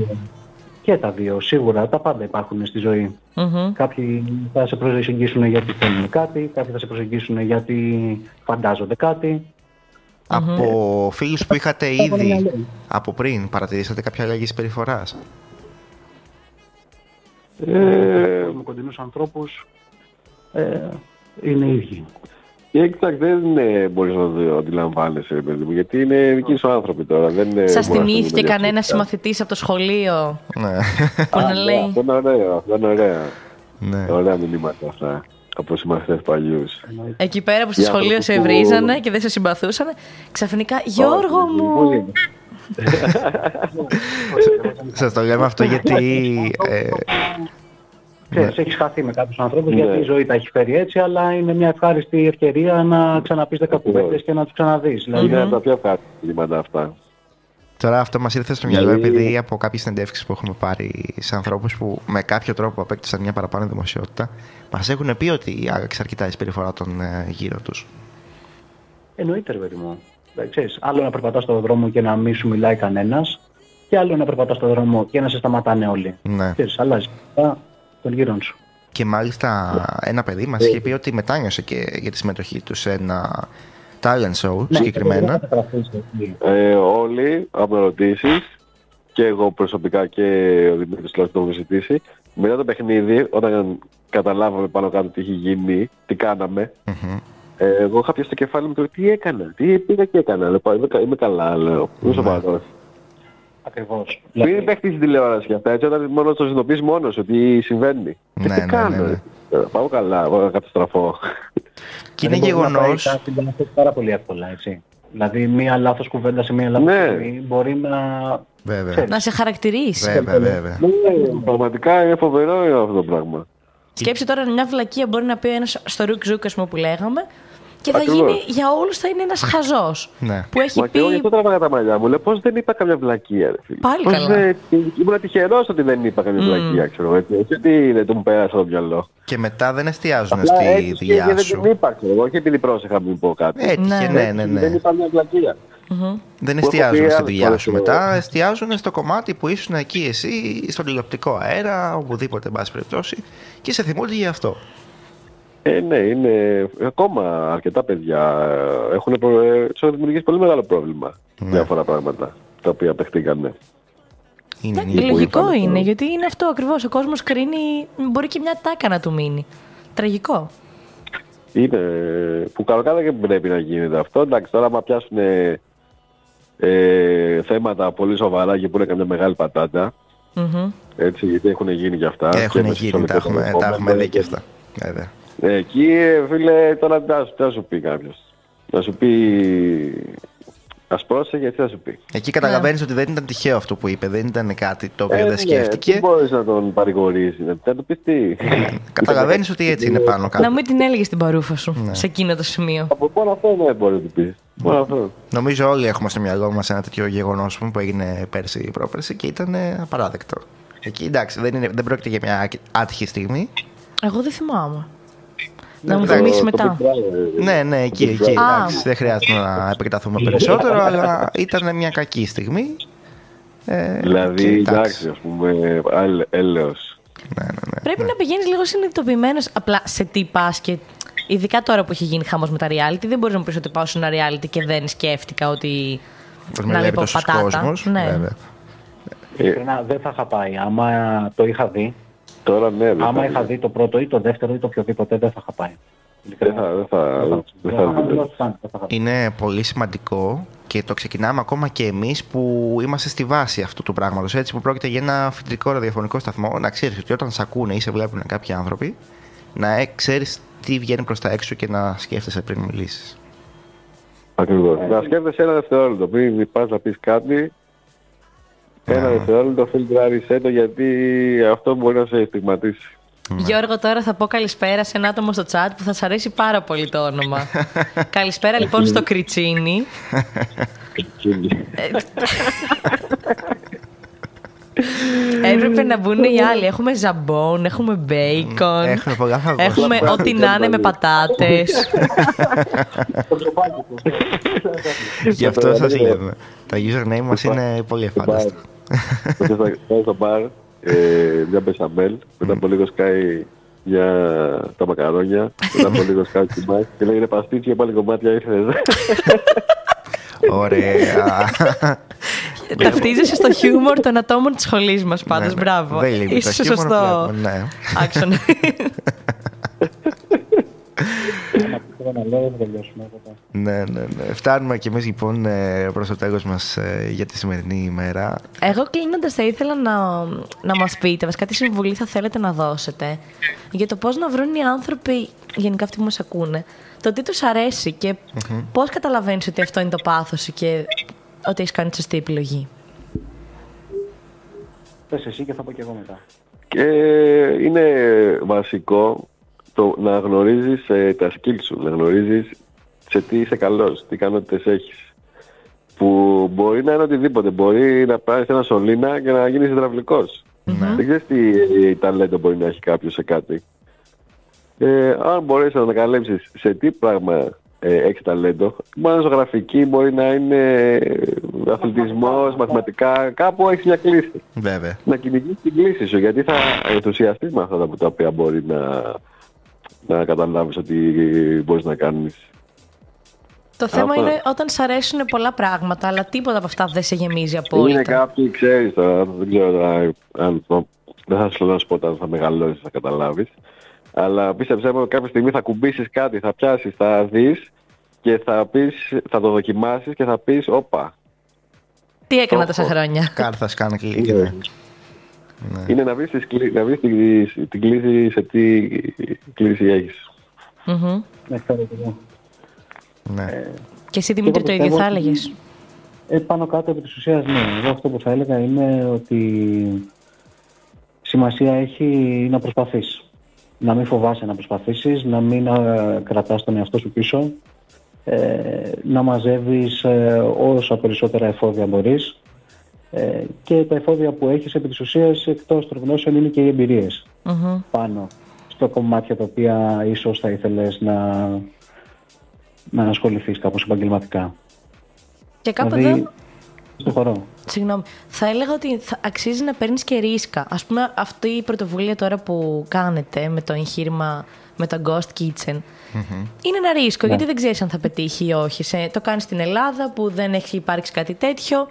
S8: Και τα δύο, σίγουρα, τα πάντα υπάρχουν στη ζωή.
S4: Μμμ.
S8: Κάποιοι θα σε προσεγγίσουν γιατί θέλουν κάτι, κάποιοι θα σε προσεγγίσουν γιατί φαντάζονται κάτι.
S3: Από φίλους που είχατε
S8: Έβαλε μια
S3: ήδη
S8: λέξη.
S3: από πριν, παρατηρήσατε κάποια αλλαγή συμπεριφορά.
S7: Ε,
S8: με κοντινούς ανθρώπους ε, είναι ίδιοι.
S7: Και κοιτάξτε, δεν είναι, μπορείς να το αντιλαμβάνεσαι, ρε παιδί μου, γιατί είναι δικοί σου άνθρωποι τώρα. Δεν είναι,
S4: Σας
S7: μπορείς να το
S4: θυμήθηκε
S7: δεις
S4: κανένας
S7: διαφορετικά.
S4: συμμαθητής από το σχολείο
S3: Ναι.
S4: που να
S7: Α,
S4: λέει.
S7: Αυτό είναι ωραίο, αυτό είναι ωραία.
S3: ναι.
S7: Ωραία μηνύματα αυτά. Από συμμαθητές παλιούς.
S4: Εκεί πέρα που στο
S7: Οι
S4: σχολείο
S7: άνθρωποι
S4: σε
S7: που-
S4: βρίζανε και δεν σε συμπαθούσαν, ξαφνικά Γιώργο
S7: Όχι,
S4: μου.
S7: πολύ.
S3: Σας το λέμε αυτό γιατί. Ε,
S8: Ξέρεις, έχεις χαθεί με κάποιους ανθρώπους
S7: Ναι.
S8: γιατί η ζωή τα έχει φέρει έτσι, αλλά είναι μια ευχάριστη ευκαιρία να ξαναπείς δέκα κουβέντες και να τους ξαναδείς. Δηλαδή,
S7: Είναι από τα πιο ευχάριστα μηνύματα αυτά.
S3: Τώρα αυτό μας ήρθε στο μυαλό
S7: Δηλαδή-
S3: επειδή από κάποιες συνεντεύξεις που έχουμε πάρει σε ανθρώπους που με κάποιο τρόπο απέκτησαν μια παραπάνω δημοσιότητα, μας έχουν πει ότι άλλαξε αρκετά η συμπεριφορά των ε, γύρω τους.
S8: Εννοείται, ρε παιδί μου. Ε, Ξέρεις, άλλο να περπατάς στον δρόμο και να μην σου μιλάει κανένας και άλλο να περπατάς στον δρόμο και να σε σταματάνε όλοι.
S3: Ναι.
S8: Ξέρεις, αλλάζει τα των γύρων σου.
S3: Και μάλιστα ένα παιδί μας είχε πει ότι μετάνιωσε και για τη συμμετοχή του σε ένα talent show συγκεκριμένα.
S8: Ναι, δεν θα καταγραφείς, έτσι.
S7: Ε, όλοι, αν με ρωτήσεις, και εγώ προσωπικά και ο Δημήτρης τουλάχιστον το έχουμε συζητήσει. Μετά το παιχνίδι, όταν καταλάβαμε πάνω κάτω τι έχει γίνει, τι κάναμε, ε, εγώ είχα πιάσει το κεφάλι μου και λέω, τι έκανα, τι πήγα και έκανα. Λέω, «Πα, είμαι, κα- είμαι καλά, λέω. Είμαι σοβαρός.
S8: Ακριβώς.
S7: Μην
S8: Δηλαδή,
S7: παίχτη στην τηλεόραση και αυτά, έτσι όταν μόνο το συνειδητοποιείς μόνος σου τι συμβαίνει. Και
S3: Ναι,
S7: τι
S3: ναι,
S7: κάνω,
S3: ναι, ναι.
S7: ρε. Ε, Πάω καλά, εγώ να καταστραφώ.
S3: Και είναι
S8: δηλαδή μπορεί να πάει
S3: γεγονό.
S8: κάτι λάθος πάρα πολύ εύκολα, έτσι. Δηλαδή, μία λάθος κουβέντα σε μία λάθος
S7: Ναι.
S8: στιγμή μπορεί να...
S3: Βέβαια.
S8: Ξέρεις.
S4: Να σε χαρακτηρίσει.
S3: Βέβαια, βέβαια.
S7: Ναι, πραγματικά είναι φοβερό αυτό το πράγμα.
S4: Σκέψη τώρα μια βλακεία μπορεί να πει ένας στο ρουκ ζουκ, ας πούμε, που λέγαμε. Και θα
S7: Ακριβώς.
S4: γίνει για όλους θα είναι ένας χαζός.
S3: Ναι.
S4: Που έχει
S7: Μα και εγώ γι'
S4: πει.
S7: αυτό τραβάγα τα μαλλιά μου. Λέω πώς δεν είπα καμιά βλακεία, ρε φίλε.
S4: Πάλι
S7: Πώς
S4: καλά.
S7: δεν- Ήμουν τυχερός ότι δεν είπα καμιά βλακεία, ξέρω εγώ. έτσι. Όχι ότι δεν το μου πέρασε από το μυαλό.
S3: Και μετά δεν εστιάζουν
S7: Απλά
S3: στη
S7: έτυχε και
S3: δουλειά
S7: δεν
S3: σου.
S7: την είπα, ξέρω εγώ. Όχι επειδή πρόσεχα να μην πω κάτι.
S3: Έτυχε, ναι, ναι,
S7: Δεν
S3: ναι.
S7: είπα μια βλακεία.
S3: Δεν
S7: έχω
S3: εστιάζουν
S7: πει
S3: στη
S7: άλλες
S3: δουλειά
S7: φορές
S3: σου
S7: εγώ.
S3: μετά, εστιάζουν στο κομμάτι που ήσουν εκεί εσύ, στον τηλεοπτικό αέρα, οπουδήποτε, εν πάση περιπτώσει, και σε θυμούνται για αυτό.
S7: Ε, ναι, είναι ακόμα αρκετά παιδιά ε, έχουν, προ... ε, τους έχουν δημιουργήσει πολύ μεγάλο πρόβλημα.
S3: Ναι.
S7: Διάφορα πράγματα τα οποία παιχτήκανε.
S3: Είναι,
S4: Ναι,
S3: είναι.
S4: λογικό
S7: είπαμε,
S4: είναι,
S7: ναι.
S4: γιατί είναι αυτό ακριβώς. Ο κόσμος κρίνει. Μπορεί και μια τάκα να του μείνει. Τραγικό.
S7: Είναι που κανονικά δεν πρέπει να γίνεται αυτό. Εντάξει, τώρα άμα πιάσουν ε, ε, θέματα πολύ σοβαρά και που είναι καμιά μεγάλη πατάτα,
S4: Μμμ.
S7: έτσι, γιατί έχουν γίνει και αυτά. και
S3: Έχουν
S7: με
S3: γίνει,
S7: σεξουαλικό
S3: τα έχουμε, τα
S7: περιεχόμενο
S3: έχουμε δει και
S7: και-
S3: αυτά. Βέβαια.
S7: Ε, Εκεί, ε, φίλε, τώρα τι θα σου- τι θα σου πει κάποιος. Να σου πει, ας πρόσεχε, τι θα σου πει.
S3: Εκεί καταλαβαίνεις ότι δεν ήταν τυχαίο αυτό που είπε, δεν ήταν κάτι το οποίο δεν
S7: ναι,
S3: σκέφτηκε.
S7: Τι μπορείς να τον παρηγορήσεις, να να του πεις τι.
S3: Καταλαβαίνεις ότι έτσι είναι πάνω
S4: Να
S3: κάτω.
S4: μην την έλεγες την παρούφα σου
S3: Ναι.
S4: σε εκείνο το σημείο.
S7: Από μόνο αυτό ναι μπορεί να του πεις. Μόνο αυτό.
S3: Νομίζω όλοι έχουμε στο μυαλό μας ένα τέτοιο γεγονός που έγινε πέρσι ή πρόπερσι και ήταν ε, απαράδεκτο. Εκεί εντάξει, δεν, είναι, δεν πρόκειται για μια άτυχη στιγμή.
S4: Εγώ δεν θυμάμαι. Να μου
S7: Το-
S4: θυμίσεις
S7: το
S4: μετά.
S7: Big Brother,
S3: Ναι, ναι, εκεί,
S7: Big
S3: εκεί.
S7: Brother.
S3: Εντάξει, δεν χρειάζεται να επεκταθούμε περισσότερο, αλλά ήταν μια κακή στιγμή. Ε, και
S7: Δηλαδή, εντάξει, ας πούμε, άλλ- έλεος.
S3: Ναι, ναι, ναι.
S4: Πρέπει να πηγαίνεις λίγο συνειδητοποιημένος απλά σε τι πας και. Ειδικά τώρα που έχει γίνει χαμός με τα reality, δεν μπορείς να μου πεις ότι πάω σε ένα reality και δεν σκέφτηκα ότι.
S3: Πώς
S4: να
S3: με βλέπει
S4: λείπω
S3: τόσος
S4: πατάτα.
S3: κόσμος,
S4: Ναι.
S3: βέβαια.
S8: Ειλικρινά, δεν θα είχα πάει. Άμα το είχα δει,
S7: Τώρα ναι, δεν
S8: άμα
S7: θα-
S8: είχα δει το πρώτο ή το δεύτερο ή το οποιοδήποτε, δεν θα είχα πάει.
S7: Δεν θα, δεν θα, δεν θα,
S8: Δεν θα- δεν θα-
S3: Είναι πολύ σημαντικό και το ξεκινάμε ακόμα και εμείς που είμαστε στη βάση αυτού του πράγματος. Έτσι που πρόκειται για ένα φοιτητικό ραδιοφωνικό σταθμό, να ξέρεις ότι όταν σε ακούνε ή σε βλέπουν κάποιοι άνθρωποι, να ε, ξέρεις τι βγαίνει προς τα έξω και να σκέφτεσαι πριν μιλήσεις.
S7: Ακριβώς. Να σκέφτεσαι ένα δευτερόλεπτο πριν πας να πεις κάτι, ένα
S3: Ναι.
S7: δευτερόλεπτο φιλτράρισέ το γιατί αυτό μπορεί να σε στιγματίσει.
S4: Γιώργο, τώρα θα πω καλησπέρα σε ένα άτομο στο chat που θα σα αρέσει πάρα πολύ το όνομα. καλησπέρα λοιπόν στο Κριτσίνι. Έπρεπε να μπουν οι άλλοι. Έχουμε ζαμπόν, έχουμε μπέικον.
S3: Έχουμε πολλά φαγόσια.
S4: Έχουμε ό,τι να είναι με πατάτες.
S3: Γι' αυτό σας λέμε. Τα username μας είναι πολύ εφάνταστα.
S7: Τότε θα πάει στο μπαρ ε, μια μπεσαμέλ, μετά από λίγο σκάει για τα μακαρόνια, μετά από λίγο σκάει τσιμπάκι και λέει είναι παστίτσι και πάλι κομμάτια ήθελες.
S3: Ωραία.
S4: Ταυτίζεσαι στο χιούμορ των ατόμων της σχολής μας πάντως.
S3: Ναι, ναι.
S4: Μπράβο.
S3: Δεν λείπει το
S4: Είσαι
S3: χιούμορ
S4: σωστό.
S3: πλέον, ναι.
S4: Άξονα.
S8: Θέλω να λέω, δεν τελειώσουμε. οπότε.
S3: Ναι, ναι, ναι. Φτάνουμε κι εμείς λοιπόν ε, προς το τέλος μας ε, για τη σημερινή ημέρα.
S4: Εγώ κλείνοντας, θα ήθελα να, να μας πείτε, βασικά τι συμβουλή θα θέλετε να δώσετε για το πώς να βρουν οι άνθρωποι, γενικά αυτοί που μας ακούνε, το τι τους αρέσει και πώς καταλαβαίνεις ότι αυτό είναι το πάθος σου και ότι έχεις κάνει τη σωστή επιλογή.
S8: Πες εσύ και θα πω και εγώ μετά.
S7: Και είναι βασικό το να γνωρίζεις ε, τα skills σου, να γνωρίζεις σε τι είσαι καλός, τι ικανότητες έχεις. Που μπορεί να είναι οτιδήποτε. Μπορεί να πάρεις ένα σωλήνα και να γίνεις υδραυλικός. Δεν ξέρεις τι ε, ταλέντο μπορεί να έχει κάποιος σε κάτι. Ε, αν μπορέσεις να ανακαλύψεις σε τι πράγμα ε, έχεις ταλέντο, μπορεί να είναι ζωγραφική, μπορεί να είναι αθλητισμός, μαθηματικά, κάπου έχεις μια κλίση
S3: Βέβαια.
S7: να κυνηγείς την κλίση σου, γιατί θα ενθουσιαστείς με αυτά τα- τα οποία μπορεί να, να καταλάβεις ότι μπορείς να κάνεις.
S4: Το θέμα
S7: Αυτό.
S4: είναι όταν σ' αρέσουν πολλά πράγματα, αλλά τίποτα από αυτά δεν σε γεμίζει
S7: Είναι
S4: απόλυτα.
S7: κάποιοι, ξέρεις τώρα, δεν ξέρω τώρα, αν το- δεν θα σου λέω να σου πω όταν θα μεγαλώσεις, θα καταλάβεις. Αλλά πίστεψέ μου, κάποια στιγμή θα κουμπίσεις κάτι, θα πιάσεις, θα δεις και θα πεις, θα το δοκιμάσεις και θα πεις, όπα.
S4: Τι έκανα
S7: το
S4: τόσα
S7: έχω.
S4: χρόνια.
S3: Κάρτα σκάνε κλικ. Ναι.
S7: Είναι να βρεις, τις κλει- να βρεις την, την κλίση σε τι κλίση έχεις.
S4: Μμμ.
S8: Ναι, ξέρω και εγώ.
S3: Ναι.
S4: Και εσύ Δημήτρη το ίδιο
S8: πιστεύω
S4: θα
S8: ότι-
S4: έλεγες;
S8: Ε, πάνω κάτω επί της ουσίας, ναι. Εγώ αυτό που θα έλεγα είναι ότι σημασία έχει να προσπαθείς. Να μην φοβάσαι να προσπαθήσεις, να μην α, κρατάς τον εαυτό σου πίσω, ε, να μαζεύεις ε, όσα περισσότερα εφόδια μπορείς ε, και τα εφόδια που έχεις επί της ουσίας εκτός των γνώσεων είναι και οι εμπειρίες
S4: Μμμ.
S8: πάνω στο κομμάτια τα οποία ίσως θα ήθελες να, να ασχοληθείς κάπως επαγγελματικά.
S4: Και κάπου
S8: δηλαδή,
S4: εδώ,
S8: στο χορό.
S4: συγγνώμη, θα έλεγα ότι θα αξίζει να παίρνεις και ρίσκα. Α πούμε, αυτή η πρωτοβουλία τώρα που κάνετε με το εγχείρημα με το Ghost Kitchen. Είναι ένα ρίσκο, γιατί δεν ξέρεις αν θα πετύχει ή όχι. Σε, το κάνεις στην Ελλάδα που δεν έχει υπάρξει κάτι τέτοιο.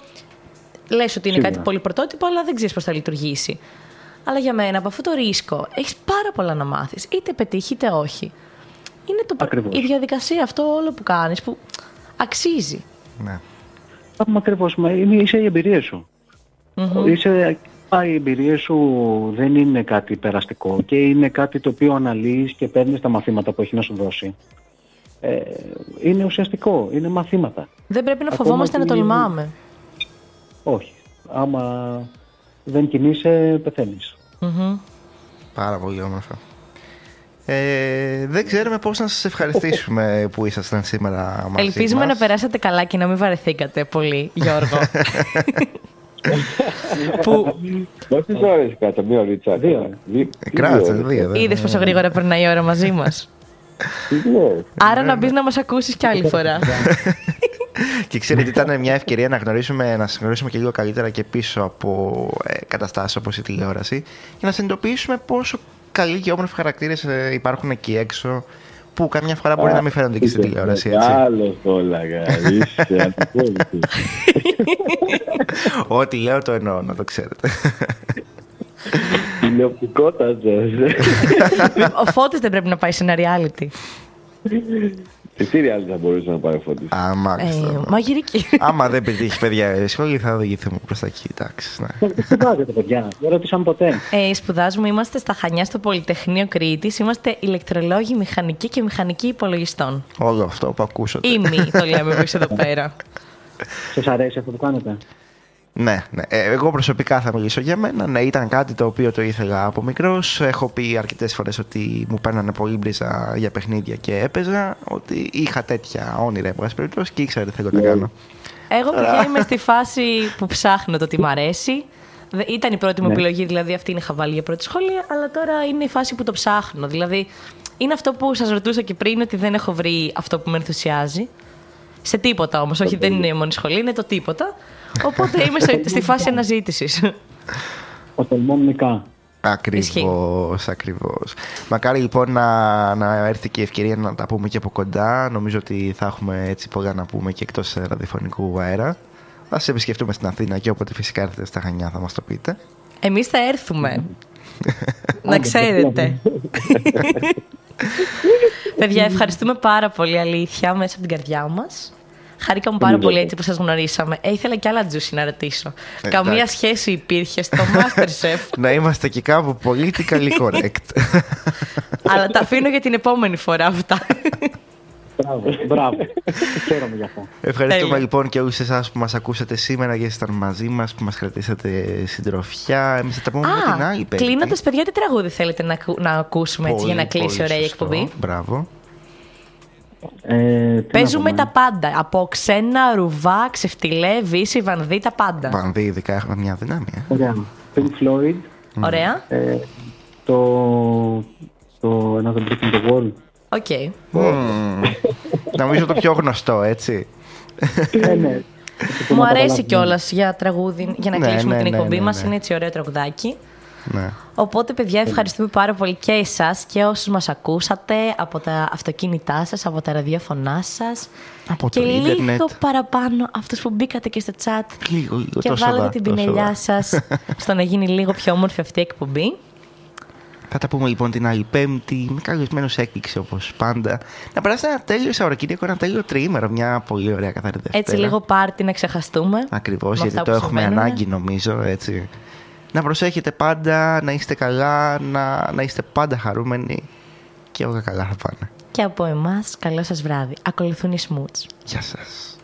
S4: Λες ότι είναι
S8: Σίγουρα.
S4: κάτι πολύ πρωτότυπο, αλλά δεν ξέρεις πώς θα λειτουργήσει. Αλλά για μένα, από αυτό το ρίσκο, έχεις πάρα πολλά να μάθεις. Είτε πετύχει είτε όχι. Είναι το,
S8: Ακριβώς.
S4: η διαδικασία, αυτό όλο που κάνεις, που αξίζει.
S3: ναι.
S8: Πάμε ακριβώς. Είναι, είσαι η εμπειρία σου. Είσαι, α, οι εμπειρίε σου δεν είναι κάτι περαστικό και είναι κάτι το οποίο αναλύεις και παίρνεις τα μαθήματα που έχει να σου δώσει. Ε, είναι ουσιαστικό, είναι μαθήματα.
S4: Δεν πρέπει να
S8: Ακόμα
S4: φοβόμαστε να
S8: και-
S4: τολμάμε.
S8: Όχι. Άμα δεν κινείσαι, πεθαίνεις.
S4: Μμμ.
S3: Πάρα πολύ όμορφα. Ε, δεν ξέρουμε πώς να σας ευχαριστήσουμε που ήσασταν σήμερα μαζί
S4: Ελπίζουμε
S3: μας.
S4: να περάσατε καλά και να μην βαρεθήκατε πολύ, Γιώργο. που
S7: Πόσες ώρες κάτω, μία ωρίτσα.
S8: Δύο.
S7: Δι-
S3: Ε, Κράτησε
S7: δύο ώρες.
S3: δύο. δεν-
S4: είδες πόσο γρήγορα περνάει η ώρα μαζί μας.
S7: Ναι.
S4: Άρα να μπεις να μας ακούσεις κι άλλη φορά.
S3: Και ξέρετε, ήταν μια ευκαιρία να γνωρίσουμε, να σας γνωρίσουμε και λίγο καλύτερα και πίσω από ε, καταστάσεις όπως η τηλεόραση και να συνειδητοποιήσουμε πόσο καλοί και όμορφοι χαρακτήρες ε, υπάρχουν εκεί έξω που καμιά φορά μπορεί να μην φαίνονται και στη τηλεόραση, έτσι.
S7: Άλλο κόλλαγα. Είσαι αντιπόλυτη.
S3: Ό,τι λέω το εννοώ, να το ξέρετε.
S7: Τηλεοπτικότατος.
S4: Ο Φώτης δεν πρέπει να πάει σε ένα reality.
S7: Σε τι reality θα μπορούσε να πάει ο Φώτης.
S3: Α, μάλιστα.
S4: Ε, μαγειρική.
S3: Άμα δεν πετύχεις παιδιά η σχολή, θα οδηγηθούμε προς τα εκεί. Εντάξει, ναι.
S8: Τι σπουδάζετε, παιδιά. Δεν ρωτήσαμε ποτέ.
S4: Ε, σπουδάζουμε, είμαστε στα Χανιά στο Πολυτεχνείο Κρήτης. Είμαστε ηλεκτρολόγοι, μηχανικοί και μηχανικοί υπολογιστών.
S3: Όλο αυτό που ακούσατε.
S4: Ήμι το λέμε εμείς εδώ πέρα.
S8: Σας αρέσει αυτό που κάνετε;
S3: Ναι, ναι. Ε, εγώ προσωπικά θα μιλήσω για μένα. Ναι, ήταν κάτι το οποίο το ήθελα από μικρός. Έχω πει αρκετές φορές ότι μου παίρνανε πολύ μπρίζα για παιχνίδια και έπαιζα. Ότι είχα τέτοια όνειρα, εν πάση περιπτώσει, και ήξερα τι θέλω να κάνω.
S4: Εγώ παιδιά είμαι στη φάση που ψάχνω το τι μ' αρέσει. Δε- Ήταν η πρώτη μου
S8: Ναι.
S4: επιλογή, δηλαδή αυτή είχα βάλει για πρώτη σχολεία, αλλά τώρα είναι η φάση που το ψάχνω. Δηλαδή είναι αυτό που σας ρωτούσα και πριν, ότι δεν έχω βρει αυτό που με ενθουσιάζει. Σε τίποτα όμως, όχι δεν είναι η μόνη σχολή, είναι το τίποτα. Οπότε είμαι σε- στη φάση αναζήτησης.
S8: Ο τολμών νικά.
S3: Ακριβώς, ακριβώς. Μακάρι λοιπόν να, να έρθει και η ευκαιρία να τα πούμε και από κοντά. Νομίζω ότι θα έχουμε έτσι πολλά να πούμε και εκτός ραδιοφωνικού αέρα. Θα σε επισκεφτούμε στην Αθήνα και όποτε φυσικά έρθετε στα Χανιά θα μας το πείτε.
S4: Εμείς θα έρθουμε. να ξέρετε. Παιδιά, ευχαριστούμε πάρα πολύ, αλήθεια, μέσα από την καρδιά μας. Χαρήκαμε πάρα πολύ έτσι που σας γνωρίσαμε. Ε, ήθελα κι άλλα τζούσι να ρωτήσω.
S3: Ε,
S4: Καμία
S3: εντάξει.
S4: σχέση υπήρχε στο Masterchef;
S3: να είμαστε και κάπου politically correct.
S4: αλλά τα αφήνω για την επόμενη φορά αυτά.
S8: Μπράβο, μπράβο. Χαίρομαι γι' αυτό.
S3: Ευχαριστούμε
S4: Τέλεια.
S3: λοιπόν και όλους εσάς που μας ακούσατε σήμερα και ήσασταν μαζί μας, που μας κρατήσατε συντροφιά. Εμείς θα τα πούμε με την άλλη πέμπτη.
S4: κλείνοντα, παιδιά, τι τραγούδι θέλετε να, ακου- να ακούσουμε έτσι, για να
S3: Πολύ,
S4: κλείσει
S3: πολύ
S4: ωραία η
S3: σωστό.
S4: εκπομπή;
S3: Μπράβο.
S8: Ε, τι
S4: Παίζουμε
S8: να
S4: τα
S8: πούμε.
S4: πάντα. Από ξένα, Ρουβά, ξεφτιλέ, Βίσση, Βανδή, τα πάντα.
S3: Βανδή, ειδικά έχουμε μια δύναμη. ε.
S8: Ωραία. Pink Floyd.
S4: Ωραία.
S8: Ε, το, το Another Brick in the Wall.
S4: OK.
S3: Μμμ. Νομίζω το πιο γνωστό, έτσι.
S8: ε, ναι.
S4: Μου αρέσει κιόλας για τραγούδι, για να
S3: Ναι,
S4: κλείσουμε
S3: ναι,
S4: την
S3: ναι,
S4: εκπομπή
S3: ναι,
S4: μας.
S3: ναι.
S4: Είναι έτσι ωραίο τραγουδάκι.
S3: Ναι.
S4: Οπότε, παιδιά, ευχαριστούμε πάρα πολύ και εσάς και όσους μας ακούσατε από τα αυτοκίνητά σας, από τα ραδιόφωνά σας.
S3: Από
S4: και
S3: το
S4: λίγο
S3: ίντερνετ.
S4: παραπάνω αυτούς που μπήκατε και στο chat
S3: Λίγο, λίγο,
S4: και
S3: τόσο
S4: βάλατε
S3: δα,
S4: την
S3: τόσο
S4: πινελιά
S3: δα.
S4: σας στο να γίνει λίγο πιο όμορφη αυτή η εκπομπή.
S3: Θα τα πούμε λοιπόν την άλλη Πέμπτη με καλεσμένος έκπληξη όπως πάντα. Να περάσει ένα τέλειο Σαββατοκύριακο, ένα τέλειο τριήμερο. Μια πολύ ωραία καθαρή Δευτέρα.
S4: Έτσι, λίγο πάρτι να ξεχαστούμε.
S3: Ακριβώς,
S4: με
S3: γιατί
S4: αυτά
S3: το
S4: που
S3: έχουμε
S4: συμβαίνουνε.
S3: ανάγκη νομίζω έτσι να προσέχετε πάντα, να είστε καλά, να, να είστε πάντα χαρούμενοι και όλα καλά θα πάνε.
S4: Και από εμάς, καλό σας βράδυ. Ακολουθούν οι Smoots.
S3: Γεια σας.